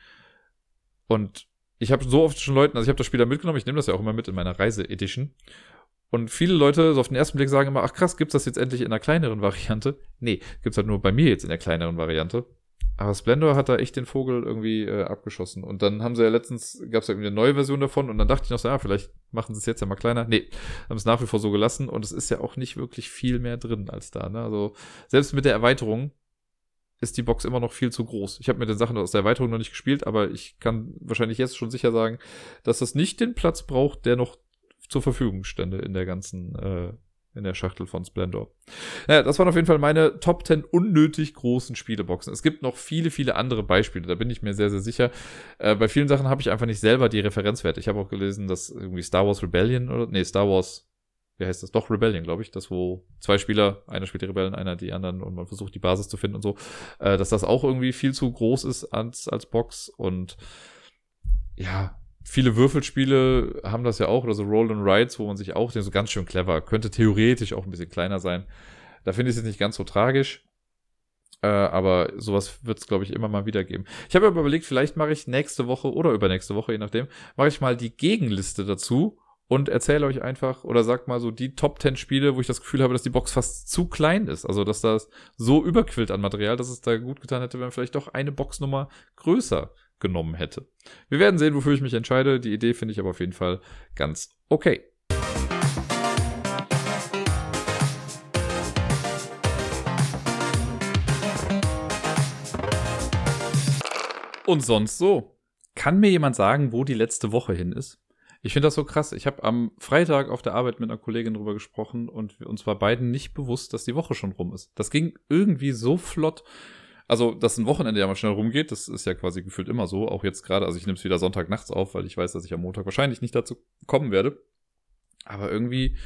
[SPEAKER 1] Und ich habe so oft schon Leuten, also ich habe das Spiel da mitgenommen, ich nehme das ja auch immer mit in meiner Reise-Edition. Und viele Leute so auf den ersten Blick sagen immer, ach krass, gibt's das jetzt endlich in einer kleineren Variante? Nee, gibt's halt nur bei mir jetzt in der kleineren Variante. Aber Splendor hat da echt den Vogel irgendwie äh, abgeschossen. Und dann haben sie ja letztens, gab's ja irgendwie eine neue Version davon und dann dachte ich noch so, ja, vielleicht machen sie es jetzt ja mal kleiner. Nee, haben es nach wie vor so gelassen und es ist ja auch nicht wirklich viel mehr drin als da. Ne? Also selbst mit der Erweiterung ist die Box immer noch viel zu groß. Ich habe mit den Sachen aus der Erweiterung noch nicht gespielt, aber ich kann wahrscheinlich jetzt schon sicher sagen, dass das nicht den Platz braucht, der noch zur Verfügung stände in der ganzen, äh, in der Schachtel von Splendor. Naja, das waren auf jeden Fall meine Top 10 unnötig großen Spieleboxen. Es gibt noch viele, viele andere Beispiele, da bin ich mir sehr, sehr sicher. Äh, bei vielen Sachen habe ich einfach nicht selber die Referenzwerte. Ich habe auch gelesen, dass irgendwie Star Wars Rebellion oder, nee, Star Wars wie heißt das? Doch, Rebellion, glaube ich. Das, wo zwei Spieler, einer spielt die Rebellen, einer die anderen und man versucht die Basis zu finden und so, äh, dass das auch irgendwie viel zu groß ist als, als Box und ja, viele Würfelspiele haben das ja auch, oder so Roll and Rides, wo man sich auch denkt, so ganz schön clever, könnte theoretisch auch ein bisschen kleiner sein. Da finde ich es jetzt nicht ganz so tragisch. Äh, aber sowas wird es, glaube ich, immer mal wieder geben. Ich habe aber überlegt, vielleicht mache ich nächste Woche oder übernächste Woche, je nachdem, mache ich mal die Gegenliste dazu und erzähle euch einfach oder sagt mal so die Top 10 Spiele, wo ich das Gefühl habe, dass die Box fast zu klein ist. Also, dass das so überquillt an Material, dass es da gut getan hätte, wenn vielleicht doch eine Boxnummer größer genommen hätte. Wir werden sehen, wofür ich mich entscheide. Die Idee finde ich aber auf jeden Fall ganz okay. Und sonst so. Kann mir jemand sagen, wo die letzte Woche hin ist? Ich finde das so krass. Ich habe am Freitag auf der Arbeit mit einer Kollegin drüber gesprochen und uns war beiden nicht bewusst, dass die Woche schon rum ist. Das ging irgendwie so flott. Also, dass ein Wochenende ja mal schnell rumgeht, das ist ja quasi gefühlt immer so. Auch jetzt gerade, also ich nehme es wieder Sonntag nachts auf, weil ich weiß, dass ich am Montag wahrscheinlich nicht dazu kommen werde. Aber irgendwie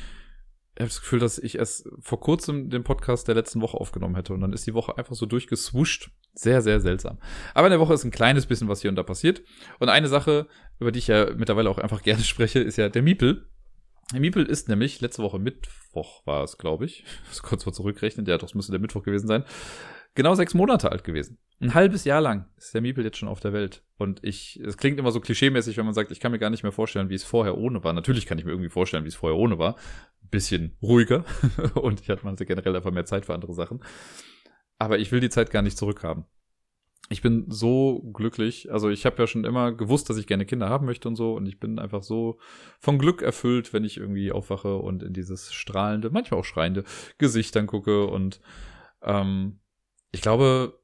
[SPEAKER 1] ich habe das Gefühl, dass ich erst vor kurzem den Podcast der letzten Woche aufgenommen hätte und dann ist die Woche einfach so durchgeswuscht. Sehr, sehr seltsam. Aber in der Woche ist ein kleines bisschen was hier und da passiert. Und eine Sache, über die ich ja mittlerweile auch einfach gerne spreche, ist ja der Miepel. Der Miepel ist nämlich letzte Woche Mittwoch war es, glaube ich. Das kurz vor zurückrechnen. Ja, das müsste der Mittwoch gewesen sein. Genau sechs Monate alt gewesen. Ein halbes Jahr lang ist der Miepel jetzt schon auf der Welt. Und ich, es klingt immer so klischeemäßig, wenn man sagt, ich kann mir gar nicht mehr vorstellen, wie es vorher ohne war. Natürlich kann ich mir irgendwie vorstellen, wie es vorher ohne war bisschen ruhiger und ich hatte man generell einfach mehr Zeit für andere Sachen. Aber ich will die Zeit gar nicht zurückhaben. Ich bin so glücklich. Also ich habe ja schon immer gewusst, dass ich gerne Kinder haben möchte und so. Und ich bin einfach so von Glück erfüllt, wenn ich irgendwie aufwache und in dieses strahlende, manchmal auch schreiende Gesicht dann gucke. Und ähm, ich glaube,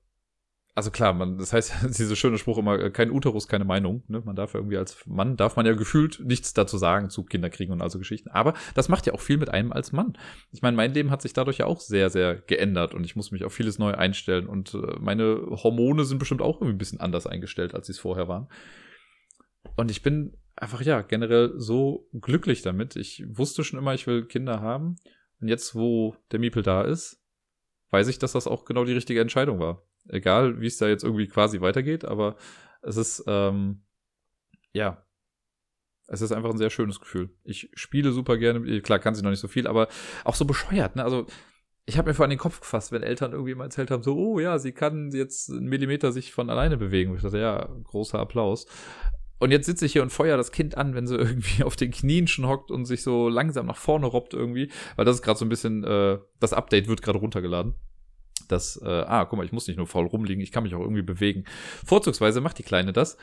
[SPEAKER 1] also klar, man, das heißt, dieser schöne Spruch immer, äh, kein Uterus, keine Meinung. Ne? Man darf irgendwie als Mann, darf man ja gefühlt nichts dazu sagen zu Kinderkriegen und also Geschichten. Aber das macht ja auch viel mit einem als Mann. Ich meine, mein Leben hat sich dadurch ja auch sehr, sehr geändert und ich muss mich auf vieles neu einstellen und äh, meine Hormone sind bestimmt auch irgendwie ein bisschen anders eingestellt, als sie es vorher waren. Und ich bin einfach, ja, generell so glücklich damit. Ich wusste schon immer, ich will Kinder haben. Und jetzt, wo der Miepel da ist, weiß ich, dass das auch genau die richtige Entscheidung war. Egal, wie es da jetzt irgendwie quasi weitergeht, aber es ist, ähm, ja, es ist einfach ein sehr schönes Gefühl. Ich spiele super gerne, klar kann sie noch nicht so viel, aber auch so bescheuert, ne? Also, ich habe mir vor an den Kopf gefasst, wenn Eltern irgendwie mal erzählt haben, so, oh ja, sie kann jetzt einen Millimeter sich von alleine bewegen. Ich dachte, ja, großer Applaus. Und jetzt sitze ich hier und feuer das Kind an, wenn sie irgendwie auf den Knien schon hockt und sich so langsam nach vorne robbt irgendwie. Weil das ist gerade so ein bisschen, äh, das Update wird gerade runtergeladen dass, äh, ah, guck mal, ich muss nicht nur faul rumliegen, ich kann mich auch irgendwie bewegen. Vorzugsweise macht die Kleine das,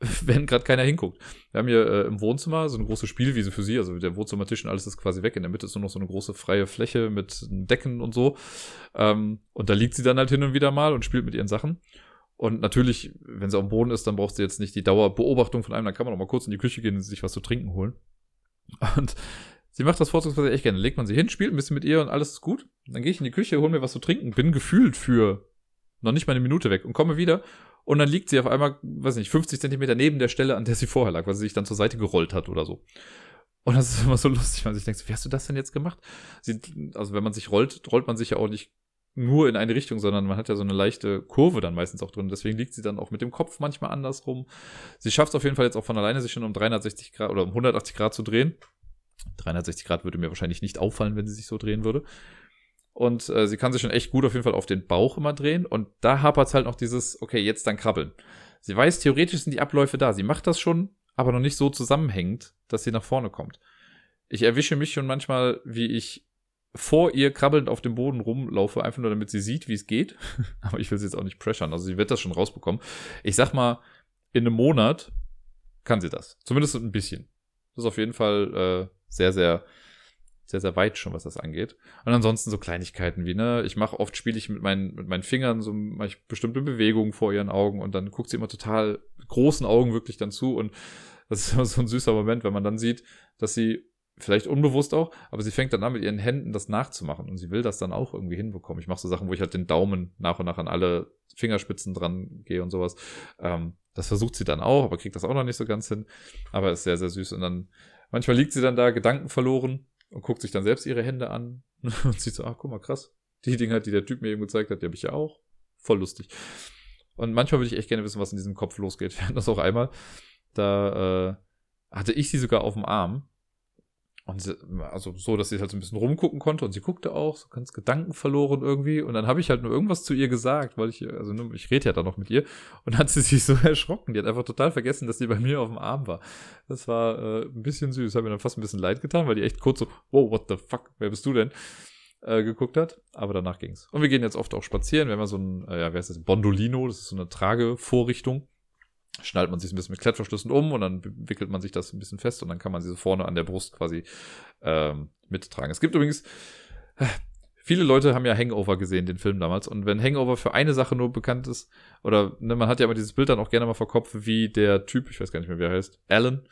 [SPEAKER 1] wenn gerade keiner hinguckt. Wir haben hier äh, im Wohnzimmer so eine große Spielwiese für sie, also der Wohnzimmertisch und alles ist quasi weg. In der Mitte ist nur noch so eine große freie Fläche mit Decken und so. Ähm, und da liegt sie dann halt hin und wieder mal und spielt mit ihren Sachen. Und natürlich, wenn sie auf dem Boden ist, dann braucht sie jetzt nicht die Dauerbeobachtung von einem, dann kann man auch mal kurz in die Küche gehen und sich was zu trinken holen. Und Sie macht das vorzugsweise echt gerne. Legt man sie hin, spielt ein bisschen mit ihr und alles ist gut. Dann gehe ich in die Küche, hole mir was zu trinken, bin gefühlt für noch nicht mal eine Minute weg und komme wieder. Und dann liegt sie auf einmal, weiß nicht, 50 Zentimeter neben der Stelle, an der sie vorher lag, weil sie sich dann zur Seite gerollt hat oder so. Und das ist immer so lustig, wenn man sich denkt, wie hast du das denn jetzt gemacht? Sie, also wenn man sich rollt, rollt man sich ja auch nicht nur in eine Richtung, sondern man hat ja so eine leichte Kurve dann meistens auch drin. Deswegen liegt sie dann auch mit dem Kopf manchmal andersrum. Sie schafft es auf jeden Fall jetzt auch von alleine, sich schon um 360 Grad oder um 180 Grad zu drehen. 360 Grad würde mir wahrscheinlich nicht auffallen, wenn sie sich so drehen würde. Und äh, sie kann sich schon echt gut auf jeden Fall auf den Bauch immer drehen. Und da hapert es halt noch dieses, okay, jetzt dann krabbeln. Sie weiß, theoretisch sind die Abläufe da. Sie macht das schon, aber noch nicht so zusammenhängend, dass sie nach vorne kommt. Ich erwische mich schon manchmal, wie ich vor ihr krabbelnd auf dem Boden rumlaufe, einfach nur damit sie sieht, wie es geht. aber ich will sie jetzt auch nicht pressern. Also sie wird das schon rausbekommen. Ich sag mal, in einem Monat kann sie das. Zumindest ein bisschen. Das ist auf jeden Fall äh, sehr, sehr, sehr, sehr weit schon, was das angeht. Und ansonsten so Kleinigkeiten wie, ne, ich mache oft, spiele ich mit meinen, mit meinen Fingern so mache ich bestimmte Bewegungen vor ihren Augen und dann guckt sie immer total großen Augen wirklich dann zu und das ist immer so ein süßer Moment, wenn man dann sieht, dass sie vielleicht unbewusst auch, aber sie fängt dann an mit ihren Händen das nachzumachen und sie will das dann auch irgendwie hinbekommen. Ich mache so Sachen, wo ich halt den Daumen nach und nach an alle Fingerspitzen dran gehe und sowas. Ähm, das versucht sie dann auch, aber kriegt das auch noch nicht so ganz hin. Aber ist sehr, sehr süß. Und dann, manchmal liegt sie dann da, Gedanken verloren und guckt sich dann selbst ihre Hände an und sieht so, ach, guck mal, krass. Die Dinger, die der Typ mir eben gezeigt hat, die habe ich ja auch. Voll lustig. Und manchmal würde ich echt gerne wissen, was in diesem Kopf losgeht. Wir hatten das auch einmal. Da äh, hatte ich sie sogar auf dem Arm und sie, also so, dass sie halt so ein bisschen rumgucken konnte und sie guckte auch, so ganz Gedanken verloren irgendwie. Und dann habe ich halt nur irgendwas zu ihr gesagt, weil ich, also ich rede ja dann noch mit ihr. Und dann hat sie sich so erschrocken. Die hat einfach total vergessen, dass sie bei mir auf dem Arm war. Das war äh, ein bisschen süß. Hat mir dann fast ein bisschen leid getan, weil die echt kurz so, wow, what the fuck, wer bist du denn? Äh, geguckt hat. Aber danach ging's. Und wir gehen jetzt oft auch spazieren. Wir haben ja so ein, äh, ja, wer ist das? Bondolino, das ist so eine Tragevorrichtung schnallt man sich ein bisschen mit Klettverschlüssen um und dann wickelt man sich das ein bisschen fest und dann kann man sie so vorne an der Brust quasi ähm, mittragen. Es gibt übrigens, äh, viele Leute haben ja Hangover gesehen, den Film damals. Und wenn Hangover für eine Sache nur bekannt ist, oder ne, man hat ja immer dieses Bild dann auch gerne mal vor Kopf, wie der Typ, ich weiß gar nicht mehr, wie er heißt, Alan,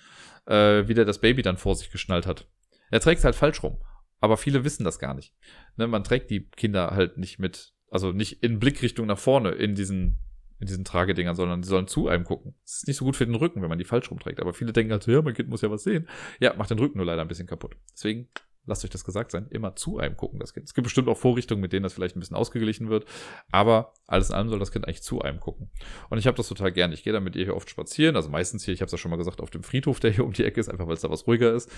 [SPEAKER 1] äh, wie der das Baby dann vor sich geschnallt hat. Er trägt es halt falsch rum. Aber viele wissen das gar nicht. Ne, man trägt die Kinder halt nicht mit, also nicht in Blickrichtung nach vorne in diesen in diesen Tragedingern, sondern die sollen zu einem gucken. Das ist nicht so gut für den Rücken, wenn man die falsch rumträgt. Aber viele denken halt ja, mein Kind muss ja was sehen. Ja, macht den Rücken nur leider ein bisschen kaputt. Deswegen lasst euch das gesagt sein, immer zu einem gucken, das Kind. Es gibt bestimmt auch Vorrichtungen, mit denen das vielleicht ein bisschen ausgeglichen wird, aber alles in allem soll das Kind eigentlich zu einem gucken. Und ich habe das total gern. Ich gehe da mit ihr hier oft spazieren, also meistens hier, ich habe es ja schon mal gesagt, auf dem Friedhof, der hier um die Ecke ist, einfach weil es da was ruhiger ist.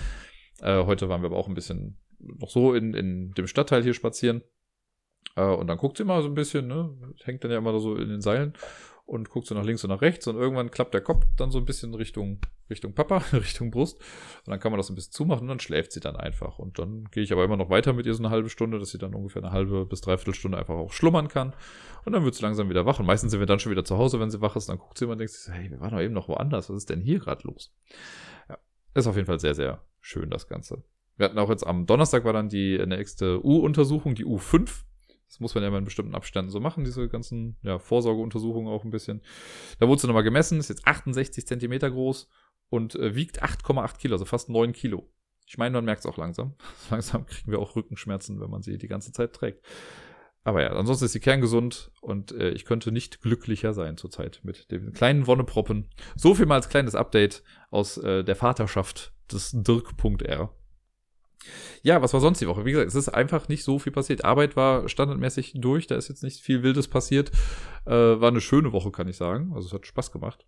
[SPEAKER 1] Äh, heute waren wir aber auch ein bisschen noch so in, in dem Stadtteil hier spazieren. Äh, und dann guckt sie immer so ein bisschen, ne? Hängt dann ja immer so in den Seilen und guckt so nach links und nach rechts und irgendwann klappt der Kopf dann so ein bisschen Richtung, Richtung Papa, Richtung Brust und dann kann man das ein bisschen zumachen und dann schläft sie dann einfach und dann gehe ich aber immer noch weiter mit ihr so eine halbe Stunde, dass sie dann ungefähr eine halbe bis dreiviertel Stunde einfach auch schlummern kann und dann wird sie langsam wieder wach und meistens sind wir dann schon wieder zu Hause, wenn sie wach ist, dann guckt sie immer und denkt sich, hey, wir waren doch eben noch woanders, was ist denn hier gerade los? Ja, ist auf jeden Fall sehr, sehr schön das Ganze. Wir hatten auch jetzt am Donnerstag war dann die nächste U-Untersuchung, die U5. Das muss man ja mal in bestimmten Abständen so machen, diese ganzen ja, Vorsorgeuntersuchungen auch ein bisschen. Da wurde sie nochmal gemessen, ist jetzt 68 Zentimeter groß und äh, wiegt 8,8 Kilo, also fast 9 Kilo. Ich meine, man merkt es auch langsam. Langsam kriegen wir auch Rückenschmerzen, wenn man sie die ganze Zeit trägt. Aber ja, ansonsten ist sie kerngesund und äh, ich könnte nicht glücklicher sein zurzeit mit dem kleinen Wonneproppen. So viel mal als kleines Update aus äh, der Vaterschaft des Dirk.r. Ja, was war sonst die Woche? Wie gesagt, es ist einfach nicht so viel passiert. Arbeit war standardmäßig durch, da ist jetzt nicht viel Wildes passiert. Äh, war eine schöne Woche, kann ich sagen. Also es hat Spaß gemacht.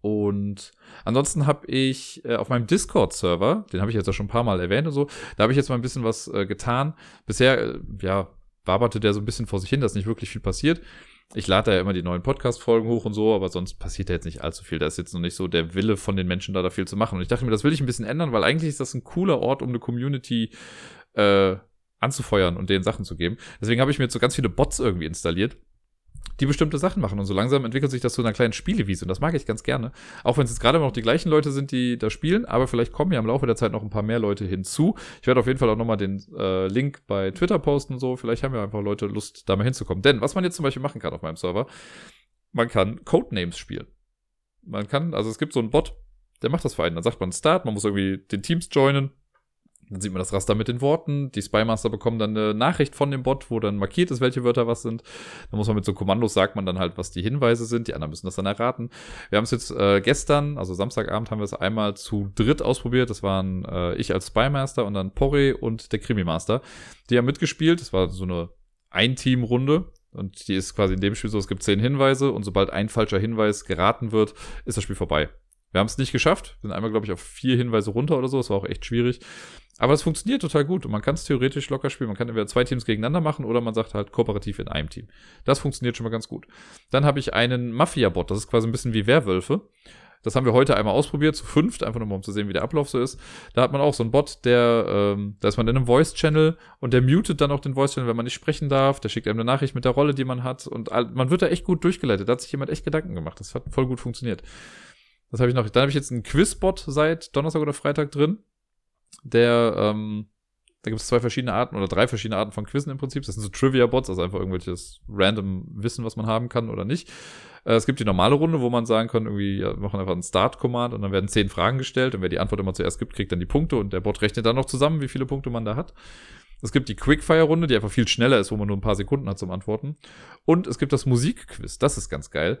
[SPEAKER 1] Und ansonsten habe ich äh, auf meinem Discord-Server, den habe ich jetzt ja schon ein paar Mal erwähnt und so, da habe ich jetzt mal ein bisschen was äh, getan. Bisher, äh, ja, waberte der so ein bisschen vor sich hin, dass nicht wirklich viel passiert. Ich lade da ja immer die neuen Podcast-Folgen hoch und so, aber sonst passiert da jetzt nicht allzu viel. Da ist jetzt noch nicht so der Wille von den Menschen da, da viel zu machen. Und ich dachte mir, das will ich ein bisschen ändern, weil eigentlich ist das ein cooler Ort, um eine Community äh, anzufeuern und denen Sachen zu geben. Deswegen habe ich mir jetzt so ganz viele Bots irgendwie installiert die bestimmte Sachen machen. Und so langsam entwickelt sich das zu einer kleinen Spielewiese. Und das mag ich ganz gerne. Auch wenn es jetzt gerade noch die gleichen Leute sind, die da spielen. Aber vielleicht kommen ja im Laufe der Zeit noch ein paar mehr Leute hinzu. Ich werde auf jeden Fall auch nochmal den äh, Link bei Twitter posten und so. Vielleicht haben ja einfach Leute Lust, da mal hinzukommen. Denn was man jetzt zum Beispiel machen kann auf meinem Server, man kann Codenames spielen. Man kann, also es gibt so einen Bot, der macht das für einen. Dann sagt man Start, man muss irgendwie den Teams joinen. Dann sieht man das Raster mit den Worten. Die Spymaster bekommen dann eine Nachricht von dem Bot, wo dann markiert ist, welche Wörter was sind. Da muss man mit so Kommandos sagt man dann halt, was die Hinweise sind. Die anderen müssen das dann erraten. Wir haben es jetzt äh, gestern, also Samstagabend, haben wir es einmal zu dritt ausprobiert. Das waren äh, ich als Spymaster und dann Porre und der Krimi-Master. Die haben mitgespielt. Das war so eine Ein-Team-Runde. Und die ist quasi in dem Spiel so, es gibt zehn Hinweise und sobald ein falscher Hinweis geraten wird, ist das Spiel vorbei. Wir haben es nicht geschafft. Wir sind einmal, glaube ich, auf vier Hinweise runter oder so. Das war auch echt schwierig. Aber es funktioniert total gut und man kann es theoretisch locker spielen. Man kann entweder zwei Teams gegeneinander machen oder man sagt halt kooperativ in einem Team. Das funktioniert schon mal ganz gut. Dann habe ich einen Mafia-Bot. Das ist quasi ein bisschen wie Werwölfe. Das haben wir heute einmal ausprobiert, zu fünft, einfach nur mal um zu sehen, wie der Ablauf so ist. Da hat man auch so einen Bot, der, ähm, da ist man in einem Voice-Channel und der mutet dann auch den Voice-Channel, wenn man nicht sprechen darf. Der schickt einem eine Nachricht mit der Rolle, die man hat und man wird da echt gut durchgeleitet. Da hat sich jemand echt Gedanken gemacht. Das hat voll gut funktioniert. Das habe ich noch. Dann habe ich jetzt einen Quiz-Bot seit Donnerstag oder Freitag drin der, ähm, da gibt es zwei verschiedene Arten oder drei verschiedene Arten von Quizzen im Prinzip. Das sind so Trivia-Bots, also einfach irgendwelches random Wissen, was man haben kann oder nicht. Äh, es gibt die normale Runde, wo man sagen kann, irgendwie, ja, wir machen einfach einen Start-Command und dann werden zehn Fragen gestellt und wer die Antwort immer zuerst gibt, kriegt dann die Punkte und der Bot rechnet dann noch zusammen, wie viele Punkte man da hat. Es gibt die Quickfire-Runde, die einfach viel schneller ist, wo man nur ein paar Sekunden hat zum Antworten. Und es gibt das Musikquiz, das ist ganz geil.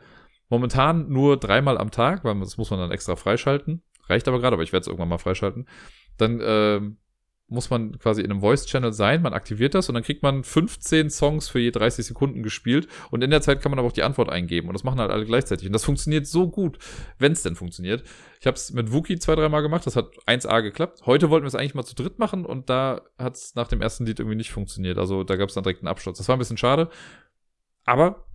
[SPEAKER 1] Momentan nur dreimal am Tag, weil das muss man dann extra freischalten. Reicht aber gerade, aber ich werde es irgendwann mal freischalten. Dann äh, muss man quasi in einem Voice-Channel sein, man aktiviert das und dann kriegt man 15 Songs für je 30 Sekunden gespielt und in der Zeit kann man aber auch die Antwort eingeben und das machen halt alle gleichzeitig und das funktioniert so gut, wenn es denn funktioniert. Ich habe es mit Wookie zwei, dreimal gemacht, das hat 1A geklappt. Heute wollten wir es eigentlich mal zu dritt machen und da hat es nach dem ersten Lied irgendwie nicht funktioniert, also da gab es dann direkt einen Absturz. Das war ein bisschen schade, aber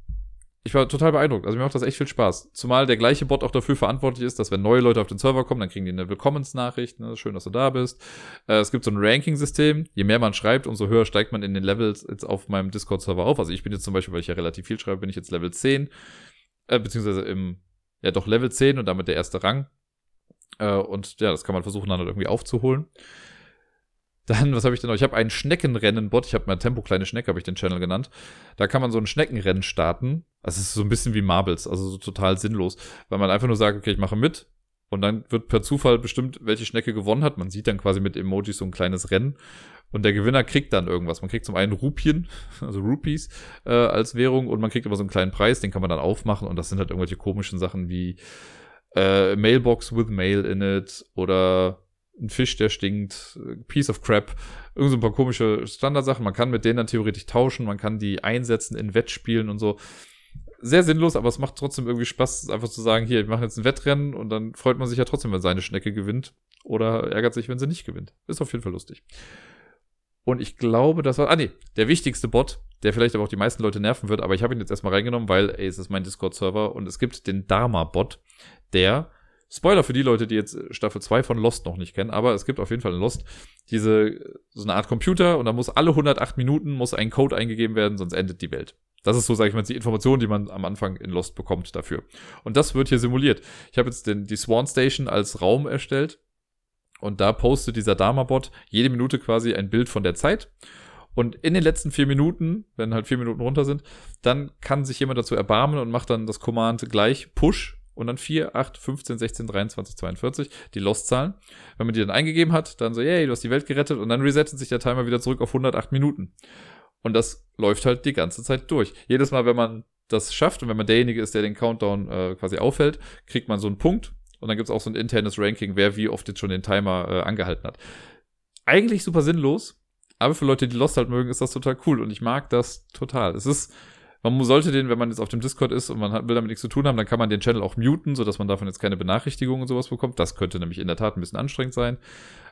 [SPEAKER 1] ich war total beeindruckt. Also mir macht das echt viel Spaß. Zumal der gleiche Bot auch dafür verantwortlich ist, dass wenn neue Leute auf den Server kommen, dann kriegen die eine Willkommensnachricht. Ne? Schön, dass du da bist. Äh, es gibt so ein Ranking-System. Je mehr man schreibt, umso höher steigt man in den Levels jetzt auf meinem Discord-Server auf. Also ich bin jetzt zum Beispiel, weil ich ja relativ viel schreibe, bin ich jetzt Level 10. Äh, beziehungsweise im, ja doch Level 10 und damit der erste Rang. Äh, und ja, das kann man versuchen dann halt irgendwie aufzuholen. Dann, was habe ich denn noch? Ich habe einen Schneckenrennen-Bot. Ich habe mal Tempo kleine Schnecke, habe ich den Channel genannt. Da kann man so ein Schneckenrennen starten. Das ist so ein bisschen wie Marbles, also so total sinnlos, weil man einfach nur sagt, okay, ich mache mit. Und dann wird per Zufall bestimmt, welche Schnecke gewonnen hat. Man sieht dann quasi mit Emojis so ein kleines Rennen. Und der Gewinner kriegt dann irgendwas. Man kriegt zum einen Rupien, also Rupees, äh, als Währung. Und man kriegt immer so einen kleinen Preis, den kann man dann aufmachen. Und das sind halt irgendwelche komischen Sachen wie äh, Mailbox with Mail in it oder ein Fisch, der stinkt, Piece of Crap, irgend so ein paar komische Standardsachen. Man kann mit denen dann theoretisch tauschen, man kann die einsetzen in Wettspielen und so. Sehr sinnlos, aber es macht trotzdem irgendwie Spaß, einfach zu sagen, hier, wir machen jetzt ein Wettrennen und dann freut man sich ja trotzdem, wenn seine Schnecke gewinnt. Oder ärgert sich, wenn sie nicht gewinnt. Ist auf jeden Fall lustig. Und ich glaube, das war, ah nee, der wichtigste Bot, der vielleicht aber auch die meisten Leute nerven wird, aber ich habe ihn jetzt erstmal reingenommen, weil, ey, es ist mein Discord-Server und es gibt den Dharma-Bot, der Spoiler für die Leute, die jetzt Staffel 2 von Lost noch nicht kennen, aber es gibt auf jeden Fall in Lost diese, so eine Art Computer und da muss alle 108 Minuten muss ein Code eingegeben werden, sonst endet die Welt. Das ist so, sage ich mal, die Information, die man am Anfang in Lost bekommt dafür. Und das wird hier simuliert. Ich habe jetzt den, die Swan Station als Raum erstellt und da postet dieser Dharma-Bot jede Minute quasi ein Bild von der Zeit. Und in den letzten vier Minuten, wenn halt vier Minuten runter sind, dann kann sich jemand dazu erbarmen und macht dann das Command gleich Push und dann 4, 8, 15, 16, 23, 42, die Lost-Zahlen. Wenn man die dann eingegeben hat, dann so, yay, du hast die Welt gerettet und dann resettet sich der Timer wieder zurück auf 108 Minuten. Und das läuft halt die ganze Zeit durch. Jedes Mal, wenn man das schafft und wenn man derjenige ist, der den Countdown äh, quasi aufhält, kriegt man so einen Punkt und dann gibt's auch so ein internes Ranking, wer wie oft jetzt schon den Timer äh, angehalten hat. Eigentlich super sinnlos, aber für Leute, die Lost halt mögen, ist das total cool und ich mag das total. Es ist man sollte den, wenn man jetzt auf dem Discord ist und man will damit nichts zu tun haben, dann kann man den Channel auch muten, sodass man davon jetzt keine Benachrichtigungen und sowas bekommt. Das könnte nämlich in der Tat ein bisschen anstrengend sein.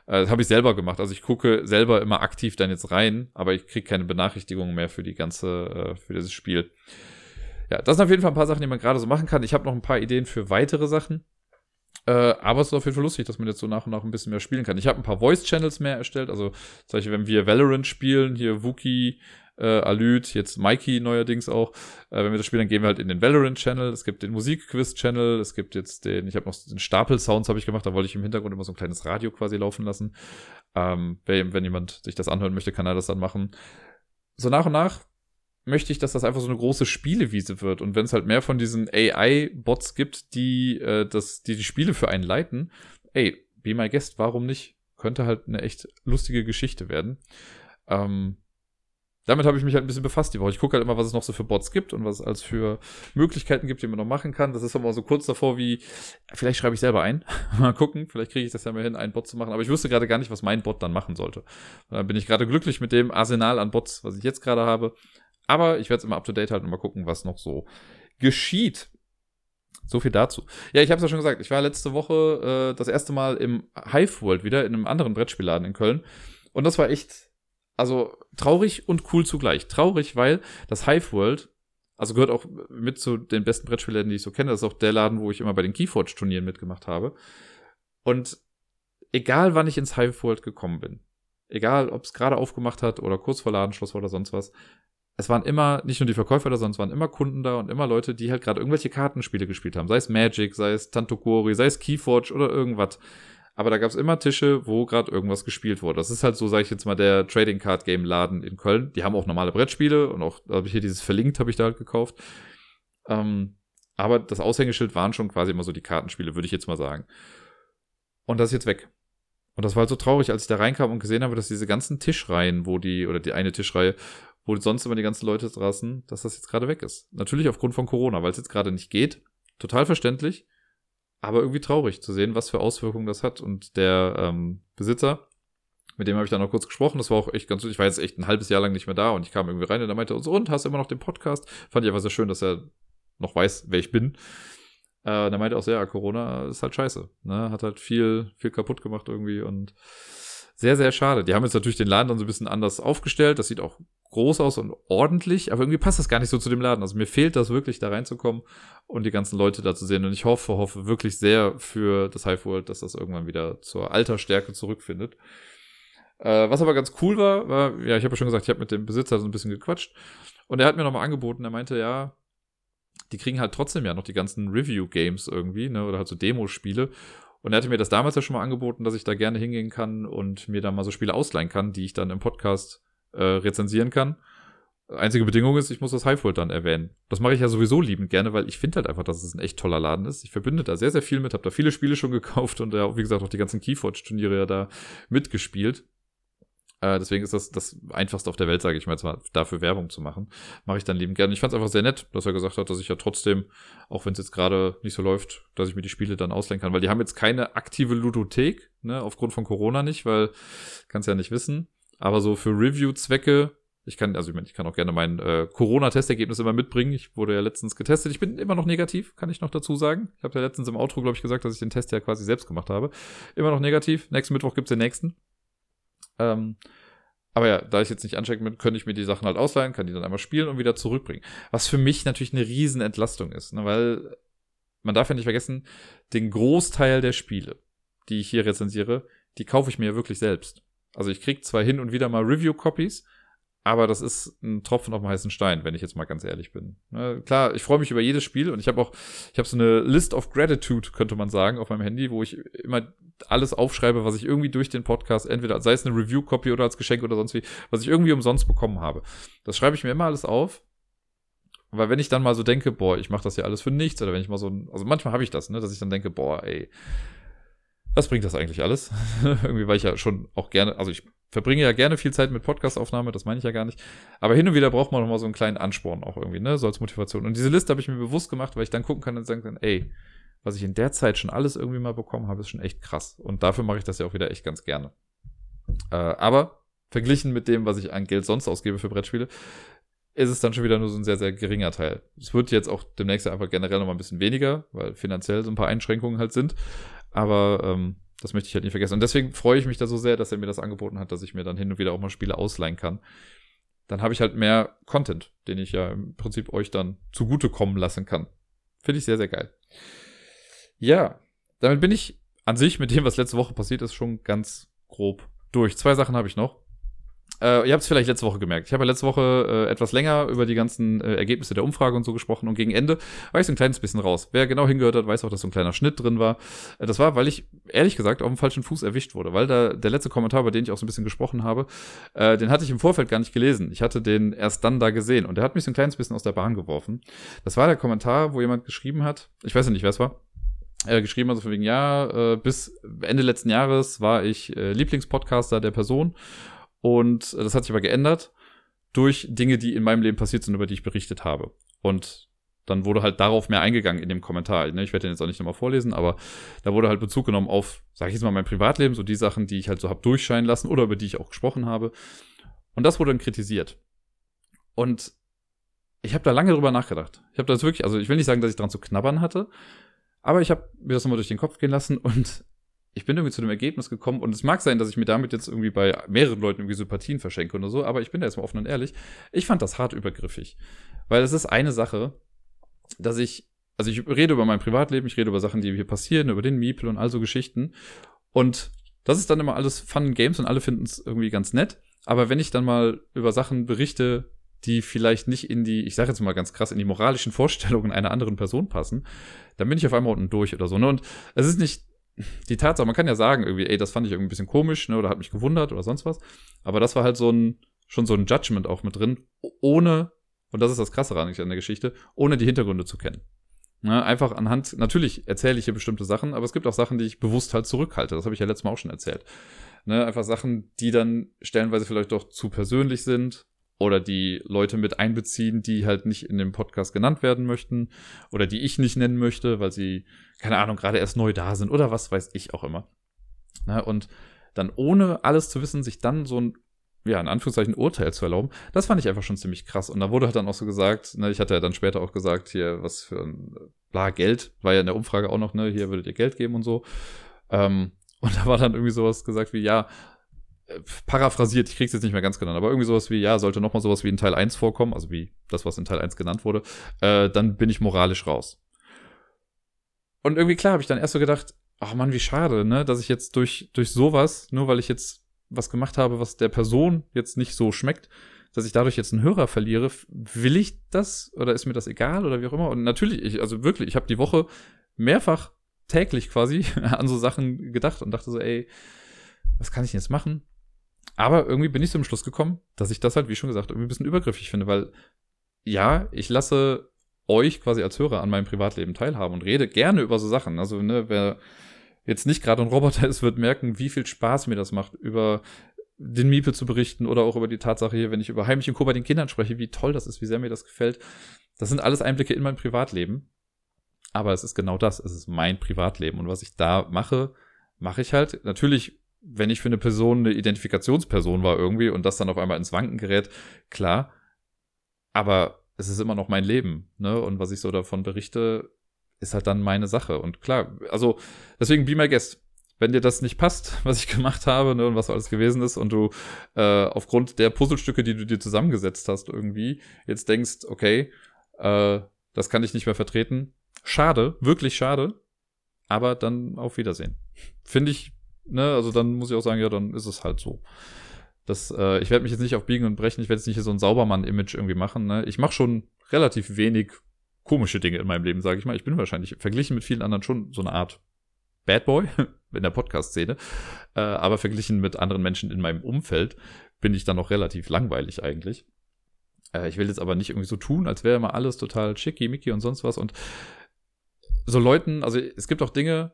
[SPEAKER 1] Äh, das habe ich selber gemacht. Also ich gucke selber immer aktiv dann jetzt rein, aber ich kriege keine Benachrichtigungen mehr für die ganze, äh, für dieses Spiel. Ja, das sind auf jeden Fall ein paar Sachen, die man gerade so machen kann. Ich habe noch ein paar Ideen für weitere Sachen. Äh, aber es ist auf jeden Fall lustig, dass man jetzt so nach und nach ein bisschen mehr spielen kann. Ich habe ein paar Voice-Channels mehr erstellt. Also, zum Beispiel, wenn wir Valorant spielen, hier Wookie, äh, Alüt, jetzt Mikey neuerdings auch. Äh, wenn wir das spielen, dann gehen wir halt in den Valorant-Channel. Es gibt den Musik-Quiz-Channel. Es gibt jetzt den, ich habe noch den Stapel-Sounds habe ich gemacht. Da wollte ich im Hintergrund immer so ein kleines Radio quasi laufen lassen. Ähm, wenn, wenn jemand sich das anhören möchte, kann er das dann machen. So nach und nach möchte ich, dass das einfach so eine große Spielewiese wird. Und wenn es halt mehr von diesen AI-Bots gibt, die, äh, das, die die Spiele für einen leiten, ey, be my guest, warum nicht? könnte halt eine echt lustige Geschichte werden. Ähm, damit habe ich mich halt ein bisschen befasst die Woche. Ich gucke halt immer, was es noch so für Bots gibt und was es als für Möglichkeiten gibt, die man noch machen kann. Das ist aber so kurz davor wie, vielleicht schreibe ich selber ein. mal gucken, vielleicht kriege ich das ja mal hin, einen Bot zu machen. Aber ich wusste gerade gar nicht, was mein Bot dann machen sollte. Und dann bin ich gerade glücklich mit dem Arsenal an Bots, was ich jetzt gerade habe. Aber ich werde es immer up to date halten und mal gucken, was noch so geschieht. So viel dazu. Ja, ich habe es ja schon gesagt. Ich war letzte Woche äh, das erste Mal im Hive World wieder in einem anderen Brettspielladen in Köln. Und das war echt also traurig und cool zugleich. Traurig, weil das Hive World, also gehört auch mit zu den besten Brettspielern, die ich so kenne. Das ist auch der Laden, wo ich immer bei den Keyforge-Turnieren mitgemacht habe. Und egal, wann ich ins Hive World gekommen bin, egal, ob es gerade aufgemacht hat oder kurz vor Ladenschluss war oder sonst was, es waren immer nicht nur die Verkäufer da, sondern es waren immer Kunden da und immer Leute, die halt gerade irgendwelche Kartenspiele gespielt haben. Sei es Magic, sei es Tantokori, sei es Keyforge oder irgendwas aber da gab es immer Tische, wo gerade irgendwas gespielt wurde. Das ist halt so, sage ich jetzt mal, der Trading Card Game Laden in Köln. Die haben auch normale Brettspiele und auch, habe ich hier dieses verlinkt, habe ich da halt gekauft. Ähm, aber das Aushängeschild waren schon quasi immer so die Kartenspiele, würde ich jetzt mal sagen. Und das ist jetzt weg. Und das war halt so traurig, als ich da reinkam und gesehen habe, dass diese ganzen Tischreihen, wo die, oder die eine Tischreihe, wo sonst immer die ganzen Leute saßen, dass das jetzt gerade weg ist. Natürlich aufgrund von Corona, weil es jetzt gerade nicht geht. Total verständlich aber irgendwie traurig zu sehen, was für Auswirkungen das hat. Und der ähm, Besitzer, mit dem habe ich dann noch kurz gesprochen, das war auch echt ganz, ich war jetzt echt ein halbes Jahr lang nicht mehr da und ich kam irgendwie rein und er meinte, so, und hast immer noch den Podcast? Fand ich einfach sehr schön, dass er noch weiß, wer ich bin. Äh, der meinte auch sehr, ja, Corona ist halt scheiße. Ne? Hat halt viel, viel kaputt gemacht irgendwie und sehr, sehr schade. Die haben jetzt natürlich den Laden dann so ein bisschen anders aufgestellt. Das sieht auch groß aus und ordentlich, aber irgendwie passt das gar nicht so zu dem Laden. Also mir fehlt das wirklich, da reinzukommen und die ganzen Leute da zu sehen. Und ich hoffe, hoffe wirklich sehr für das Hive World, dass das irgendwann wieder zur alter Stärke zurückfindet. Äh, was aber ganz cool war, war, ja, ich habe ja schon gesagt, ich habe mit dem Besitzer so ein bisschen gequatscht und er hat mir nochmal angeboten, er meinte, ja, die kriegen halt trotzdem ja noch die ganzen Review-Games irgendwie, ne, oder halt so Demospiele. Und er hatte mir das damals ja schon mal angeboten, dass ich da gerne hingehen kann und mir da mal so Spiele ausleihen kann, die ich dann im Podcast äh, rezensieren kann. Einzige Bedingung ist, ich muss das Highfold dann erwähnen. Das mache ich ja sowieso liebend gerne, weil ich finde halt einfach, dass es ein echt toller Laden ist. Ich verbinde da sehr, sehr viel mit, habe da viele Spiele schon gekauft und ja, wie gesagt, auch die ganzen Keyforge-Turniere ja da mitgespielt. Äh, deswegen ist das das einfachste auf der Welt, sage ich mal, dafür Werbung zu machen. Mache ich dann liebend gerne. Ich fand es einfach sehr nett, dass er gesagt hat, dass ich ja trotzdem, auch wenn es jetzt gerade nicht so läuft, dass ich mir die Spiele dann ausleihen kann, weil die haben jetzt keine aktive Ludothek, ne, aufgrund von Corona nicht, weil kannst ja nicht wissen. Aber so für Review-Zwecke, ich kann, also ich, meine, ich kann auch gerne mein äh, Corona-Testergebnis immer mitbringen. Ich wurde ja letztens getestet. Ich bin immer noch negativ, kann ich noch dazu sagen. Ich habe ja letztens im Outro, glaube ich, gesagt, dass ich den Test ja quasi selbst gemacht habe. Immer noch negativ. Nächsten Mittwoch gibt's den nächsten. Ähm, aber ja, da ich jetzt nicht anchecken bin, könnte ich mir die Sachen halt ausleihen, kann die dann einmal spielen und wieder zurückbringen. Was für mich natürlich eine Riesenentlastung ist, ne? weil man darf ja nicht vergessen, den Großteil der Spiele, die ich hier rezensiere, die kaufe ich mir ja wirklich selbst. Also ich krieg zwar hin und wieder mal Review-Copies, aber das ist ein Tropfen auf dem heißen Stein, wenn ich jetzt mal ganz ehrlich bin. Ne, klar, ich freue mich über jedes Spiel und ich habe auch, ich habe so eine List of Gratitude, könnte man sagen, auf meinem Handy, wo ich immer alles aufschreibe, was ich irgendwie durch den Podcast, entweder sei es eine Review-Copy oder als Geschenk oder sonst wie, was ich irgendwie umsonst bekommen habe. Das schreibe ich mir immer alles auf. Weil wenn ich dann mal so denke, boah, ich mache das ja alles für nichts, oder wenn ich mal so, also manchmal habe ich das, ne, dass ich dann denke, boah, ey, was bringt das eigentlich alles? Irgendwie, weil ich ja schon auch gerne, also ich verbringe ja gerne viel Zeit mit Podcastaufnahme, das meine ich ja gar nicht. Aber hin und wieder braucht man noch mal so einen kleinen Ansporn auch irgendwie, ne, so als Motivation. Und diese Liste habe ich mir bewusst gemacht, weil ich dann gucken kann und sagen kann, ey, was ich in der Zeit schon alles irgendwie mal bekommen habe, ist schon echt krass. Und dafür mache ich das ja auch wieder echt ganz gerne. Äh, aber verglichen mit dem, was ich an Geld sonst ausgebe für Brettspiele, ist es dann schon wieder nur so ein sehr, sehr geringer Teil. Es wird jetzt auch demnächst einfach generell noch mal ein bisschen weniger, weil finanziell so ein paar Einschränkungen halt sind. Aber ähm, das möchte ich halt nicht vergessen. Und deswegen freue ich mich da so sehr, dass er mir das angeboten hat, dass ich mir dann hin und wieder auch mal Spiele ausleihen kann. Dann habe ich halt mehr Content, den ich ja im Prinzip euch dann zugutekommen lassen kann. Finde ich sehr, sehr geil. Ja, damit bin ich an sich mit dem, was letzte Woche passiert ist, schon ganz grob durch. Zwei Sachen habe ich noch. Äh, ihr habt es vielleicht letzte Woche gemerkt. Ich habe ja letzte Woche äh, etwas länger über die ganzen äh, Ergebnisse der Umfrage und so gesprochen und gegen Ende war ich so ein kleines bisschen raus. Wer genau hingehört hat, weiß auch, dass so ein kleiner Schnitt drin war. Äh, das war, weil ich ehrlich gesagt auf dem falschen Fuß erwischt wurde, weil da der letzte Kommentar, bei dem ich auch so ein bisschen gesprochen habe, äh, den hatte ich im Vorfeld gar nicht gelesen. Ich hatte den erst dann da gesehen und der hat mich so ein kleines bisschen aus der Bahn geworfen. Das war der Kommentar, wo jemand geschrieben hat, ich weiß ja nicht, wer es war, äh, geschrieben, also von wegen, ja, äh, bis Ende letzten Jahres war ich äh, Lieblingspodcaster der Person und das hat sich aber geändert durch Dinge, die in meinem Leben passiert sind, über die ich berichtet habe. Und dann wurde halt darauf mehr eingegangen in dem Kommentar. Ne? Ich werde den jetzt auch nicht nochmal vorlesen, aber da wurde halt Bezug genommen auf, sag ich jetzt mal, mein Privatleben, so die Sachen, die ich halt so hab durchscheinen lassen oder über die ich auch gesprochen habe. Und das wurde dann kritisiert. Und ich habe da lange drüber nachgedacht. Ich habe das wirklich, also ich will nicht sagen, dass ich dran zu knabbern hatte, aber ich habe mir das nochmal durch den Kopf gehen lassen und ich bin irgendwie zu dem Ergebnis gekommen und es mag sein, dass ich mir damit jetzt irgendwie bei mehreren Leuten irgendwie Sympathien verschenke oder so, aber ich bin da jetzt mal offen und ehrlich. Ich fand das hart übergriffig. Weil es ist eine Sache, dass ich, also ich rede über mein Privatleben, ich rede über Sachen, die hier passieren, über den Miepel und all so Geschichten. Und das ist dann immer alles Fun Games und alle finden es irgendwie ganz nett. Aber wenn ich dann mal über Sachen berichte, die vielleicht nicht in die, ich sage jetzt mal ganz krass, in die moralischen Vorstellungen einer anderen Person passen, dann bin ich auf einmal unten durch oder so. Ne? Und es ist nicht die Tatsache, man kann ja sagen, irgendwie, ey, das fand ich irgendwie ein bisschen komisch, ne, oder hat mich gewundert oder sonst was. Aber das war halt so ein, schon so ein Judgment auch mit drin, ohne, und das ist das Krasse an der Geschichte, ohne die Hintergründe zu kennen. Ne, einfach anhand, natürlich erzähle ich hier bestimmte Sachen, aber es gibt auch Sachen, die ich bewusst halt zurückhalte. Das habe ich ja letztes Mal auch schon erzählt. Ne, einfach Sachen, die dann stellenweise vielleicht doch zu persönlich sind oder die Leute mit einbeziehen, die halt nicht in dem Podcast genannt werden möchten oder die ich nicht nennen möchte, weil sie, keine Ahnung, gerade erst neu da sind oder was weiß ich auch immer. Na, und dann ohne alles zu wissen, sich dann so ein, ja, in Anführungszeichen Urteil zu erlauben, das fand ich einfach schon ziemlich krass. Und da wurde halt dann auch so gesagt, ne, ich hatte ja dann später auch gesagt, hier, was für ein, bla, Geld, war ja in der Umfrage auch noch, ne, hier würdet ihr Geld geben und so. Ähm, und da war dann irgendwie sowas gesagt wie, ja, paraphrasiert, ich krieg's jetzt nicht mehr ganz genannt, aber irgendwie sowas wie, ja, sollte nochmal sowas wie in Teil 1 vorkommen, also wie das, was in Teil 1 genannt wurde, äh, dann bin ich moralisch raus. Und irgendwie klar habe ich dann erst so gedacht, ach man, wie schade, ne, dass ich jetzt durch, durch sowas, nur weil ich jetzt was gemacht habe, was der Person jetzt nicht so schmeckt, dass ich dadurch jetzt einen Hörer verliere, will ich das oder ist mir das egal oder wie auch immer? Und natürlich, ich, also wirklich, ich habe die Woche mehrfach täglich quasi an so Sachen gedacht und dachte so, ey, was kann ich jetzt machen? Aber irgendwie bin ich zum Schluss gekommen, dass ich das halt, wie schon gesagt, irgendwie ein bisschen übergriffig finde, weil ja, ich lasse euch quasi als Hörer an meinem Privatleben teilhaben und rede gerne über so Sachen. Also, ne, wer jetzt nicht gerade ein Roboter ist, wird merken, wie viel Spaß mir das macht, über den Miepel zu berichten oder auch über die Tatsache hier, wenn ich über Heimlich und Co. bei den Kindern spreche, wie toll das ist, wie sehr mir das gefällt. Das sind alles Einblicke in mein Privatleben. Aber es ist genau das. Es ist mein Privatleben. Und was ich da mache, mache ich halt. Natürlich wenn ich für eine Person eine Identifikationsperson war irgendwie und das dann auf einmal ins Wanken gerät, klar. Aber es ist immer noch mein Leben, ne? Und was ich so davon berichte, ist halt dann meine Sache. Und klar, also deswegen be my guest. Wenn dir das nicht passt, was ich gemacht habe ne, und was alles gewesen ist, und du äh, aufgrund der Puzzlestücke, die du dir zusammengesetzt hast, irgendwie jetzt denkst, okay, äh, das kann ich nicht mehr vertreten. Schade, wirklich schade. Aber dann auf Wiedersehen. Finde ich ne, also dann muss ich auch sagen, ja, dann ist es halt so. Das, äh, ich werde mich jetzt nicht auf Biegen und Brechen, ich werde jetzt nicht so ein Saubermann-Image irgendwie machen. Ne? Ich mache schon relativ wenig komische Dinge in meinem Leben, sage ich mal. Ich bin wahrscheinlich verglichen mit vielen anderen schon so eine Art Bad Boy in der Podcast-Szene. Äh, aber verglichen mit anderen Menschen in meinem Umfeld bin ich dann noch relativ langweilig eigentlich. Äh, ich will jetzt aber nicht irgendwie so tun, als wäre immer alles total schickimicki und sonst was. Und so Leuten, also es gibt auch Dinge,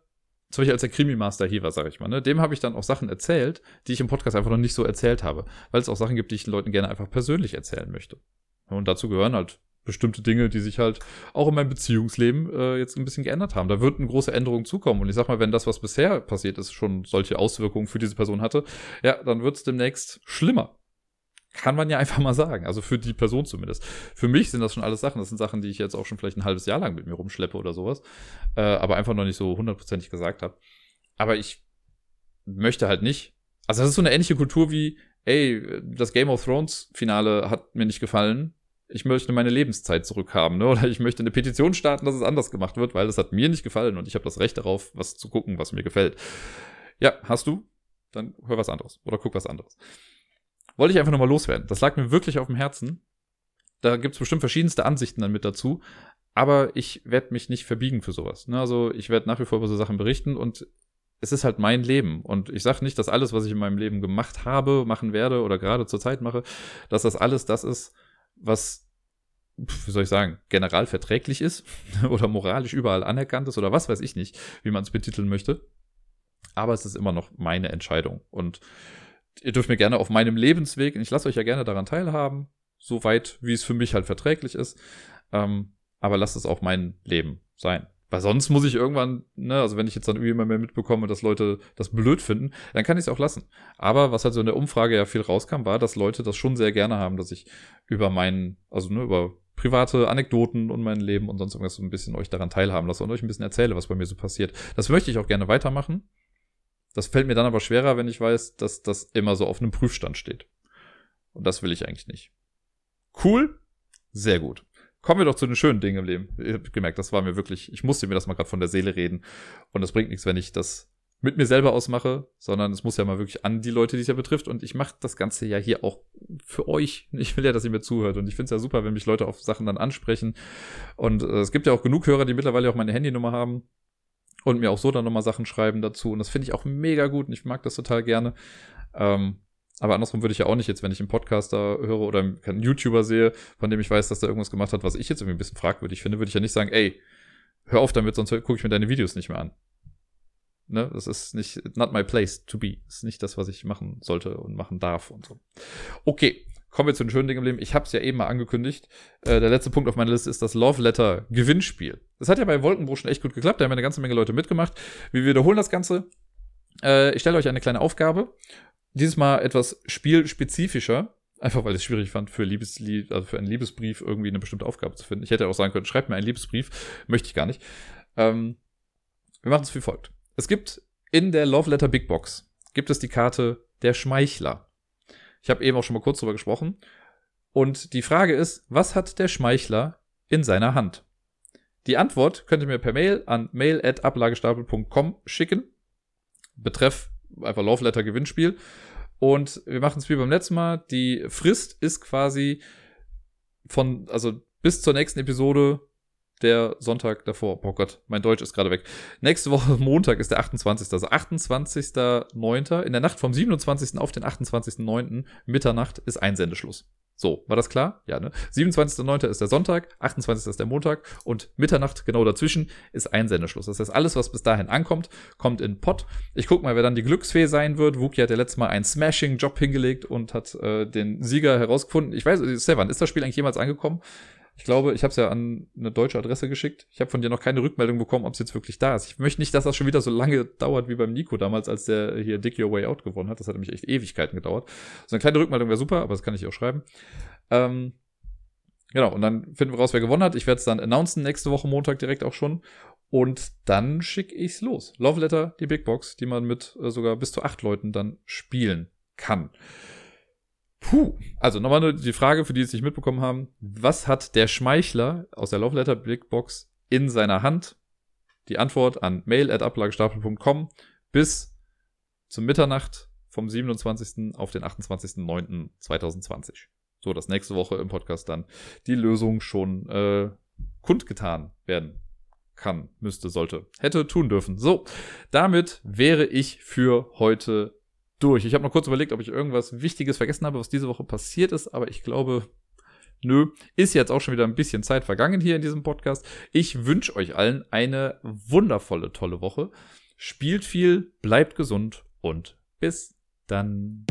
[SPEAKER 1] zum Beispiel als der Krimi-Master hier war, sag ich mal, ne, dem habe ich dann auch Sachen erzählt, die ich im Podcast einfach noch nicht so erzählt habe. Weil es auch Sachen gibt, die ich den Leuten gerne einfach persönlich erzählen möchte. Und dazu gehören halt bestimmte Dinge, die sich halt auch in meinem Beziehungsleben äh, jetzt ein bisschen geändert haben. Da wird eine große Änderung zukommen. Und ich sag mal, wenn das, was bisher passiert ist, schon solche Auswirkungen für diese Person hatte, ja, dann wird es demnächst schlimmer. Kann man ja einfach mal sagen. Also für die Person zumindest. Für mich sind das schon alles Sachen. Das sind Sachen, die ich jetzt auch schon vielleicht ein halbes Jahr lang mit mir rumschleppe oder sowas. Äh, aber einfach noch nicht so hundertprozentig gesagt habe. Aber ich möchte halt nicht. Also das ist so eine ähnliche Kultur wie, ey, das Game of Thrones Finale hat mir nicht gefallen. Ich möchte meine Lebenszeit zurückhaben, ne? Oder ich möchte eine Petition starten, dass es anders gemacht wird, weil es hat mir nicht gefallen und ich habe das Recht darauf, was zu gucken, was mir gefällt. Ja, hast du? Dann hör was anderes oder guck was anderes wollte ich einfach nochmal loswerden. Das lag mir wirklich auf dem Herzen. Da gibt's bestimmt verschiedenste Ansichten dann mit dazu. Aber ich werde mich nicht verbiegen für sowas. Ne? Also ich werde nach wie vor über so Sachen berichten und es ist halt mein Leben. Und ich sage nicht, dass alles, was ich in meinem Leben gemacht habe, machen werde oder gerade zur Zeit mache, dass das alles das ist, was wie soll ich sagen, general verträglich ist oder moralisch überall anerkannt ist oder was weiß ich nicht, wie man es betiteln möchte. Aber es ist immer noch meine Entscheidung. Und ihr dürft mir gerne auf meinem Lebensweg, ich lasse euch ja gerne daran teilhaben, so weit, wie es für mich halt verträglich ist. Ähm, aber lasst es auch mein Leben sein. Weil sonst muss ich irgendwann, ne, also wenn ich jetzt dann irgendwie immer mehr mitbekomme, dass Leute das blöd finden, dann kann ich es auch lassen. Aber was halt so in der Umfrage ja viel rauskam, war, dass Leute das schon sehr gerne haben, dass ich über meinen, also ne, über private Anekdoten und mein Leben und sonst irgendwas so ein bisschen euch daran teilhaben lasse und euch ein bisschen erzähle, was bei mir so passiert. Das möchte ich auch gerne weitermachen. Das fällt mir dann aber schwerer, wenn ich weiß, dass das immer so auf einem Prüfstand steht. Und das will ich eigentlich nicht. Cool? Sehr gut. Kommen wir doch zu den schönen Dingen im Leben. Ich habe gemerkt, das war mir wirklich, ich musste mir das mal gerade von der Seele reden. Und das bringt nichts, wenn ich das mit mir selber ausmache, sondern es muss ja mal wirklich an die Leute, die es ja betrifft. Und ich mache das Ganze ja hier auch für euch. Ich will ja, dass ihr mir zuhört. Und ich finde es ja super, wenn mich Leute auf Sachen dann ansprechen. Und äh, es gibt ja auch genug Hörer, die mittlerweile auch meine Handynummer haben und mir auch so dann nochmal Sachen schreiben dazu. Und das finde ich auch mega gut und ich mag das total gerne. Ähm, aber andersrum würde ich ja auch nicht jetzt, wenn ich einen Podcaster höre oder einen YouTuber sehe, von dem ich weiß, dass der irgendwas gemacht hat, was ich jetzt irgendwie ein bisschen fragwürdig finde, würde ich ja nicht sagen, ey, hör auf damit, sonst gucke ich mir deine Videos nicht mehr an. Ne, das ist nicht, not my place to be. Das ist nicht das, was ich machen sollte und machen darf und so. Okay, kommen wir zu den schönen Dingen im Leben. Ich habe es ja eben mal angekündigt. Äh, der letzte Punkt auf meiner Liste ist das Love Letter Gewinnspiel. Das hat ja bei Wolkenbruch schon echt gut geklappt. Da haben eine ganze Menge Leute mitgemacht. Wir wiederholen das Ganze. Äh, ich stelle euch eine kleine Aufgabe dieses Mal etwas spielspezifischer. Einfach weil ich es schwierig fand, für, Liebeslied, also für einen Liebesbrief irgendwie eine bestimmte Aufgabe zu finden. Ich hätte auch sagen können, schreibt mir einen Liebesbrief. Möchte ich gar nicht. Ähm, wir machen es wie folgt. Es gibt in der Love Letter Big Box gibt es die Karte der Schmeichler. Ich habe eben auch schon mal kurz drüber gesprochen. Und die Frage ist, was hat der Schmeichler in seiner Hand? Die Antwort könnt ihr mir per Mail an mail.ablagestapel.com schicken. Betreff einfach Love Letter Gewinnspiel. Und wir machen es wie beim letzten Mal. Die Frist ist quasi von, also bis zur nächsten Episode der Sonntag davor. Oh Gott, mein Deutsch ist gerade weg. Nächste Woche Montag ist der 28. Also 28.09. In der Nacht vom 27. auf den 28.09. Mitternacht ist Einsendeschluss. So, war das klar? Ja, ne? 27.09. ist der Sonntag, 28. ist der Montag und Mitternacht genau dazwischen ist Einsendeschluss. Das heißt, alles, was bis dahin ankommt, kommt in Pot. Ich guck mal, wer dann die Glücksfee sein wird. Wookie hat ja letztes Mal einen Smashing-Job hingelegt und hat äh, den Sieger herausgefunden. Ich weiß, Sevan, ist das Spiel eigentlich jemals angekommen? Ich glaube, ich habe es ja an eine deutsche Adresse geschickt. Ich habe von dir noch keine Rückmeldung bekommen, ob es jetzt wirklich da ist. Ich möchte nicht, dass das schon wieder so lange dauert wie beim Nico damals, als der hier Dick Your Way Out gewonnen hat. Das hat nämlich echt Ewigkeiten gedauert. So eine kleine Rückmeldung wäre super, aber das kann ich auch schreiben. Ähm, genau, und dann finden wir raus, wer gewonnen hat. Ich werde es dann announcen nächste Woche Montag direkt auch schon. Und dann schicke ich es los. Love Letter, die Big Box, die man mit äh, sogar bis zu acht Leuten dann spielen kann. Puh, also nochmal nur die Frage, für die es nicht mitbekommen haben. Was hat der Schmeichler aus der Love Letter Big Box in seiner Hand? Die Antwort an mail.ablagestapel.com bis zum Mitternacht vom 27. auf den 28.09.2020. So, dass nächste Woche im Podcast dann die Lösung schon äh, kundgetan werden kann, müsste, sollte, hätte tun dürfen. So, damit wäre ich für heute durch. Ich habe noch kurz überlegt, ob ich irgendwas Wichtiges vergessen habe, was diese Woche passiert ist, aber ich glaube, nö, ist jetzt auch schon wieder ein bisschen Zeit vergangen hier in diesem Podcast. Ich wünsche euch allen eine wundervolle, tolle Woche. Spielt viel, bleibt gesund und bis dann.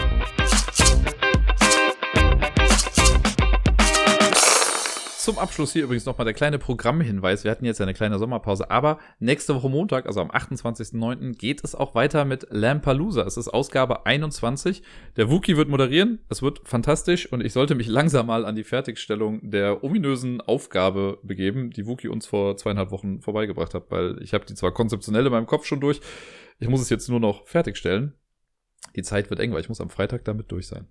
[SPEAKER 1] Zum Abschluss hier übrigens nochmal der kleine Programmhinweis. Wir hatten jetzt eine kleine Sommerpause, aber nächste Woche Montag, also am 28.09., geht es auch weiter mit Lampalooza. Es ist Ausgabe 21. Der Wookie wird moderieren. Es wird fantastisch und ich sollte mich langsam mal an die Fertigstellung der ominösen Aufgabe begeben, die Wookie uns vor zweieinhalb Wochen vorbeigebracht hat, weil ich habe die zwar konzeptionell in meinem Kopf schon durch. Ich muss es jetzt nur noch fertigstellen. Die Zeit wird eng, weil ich muss am Freitag damit durch sein.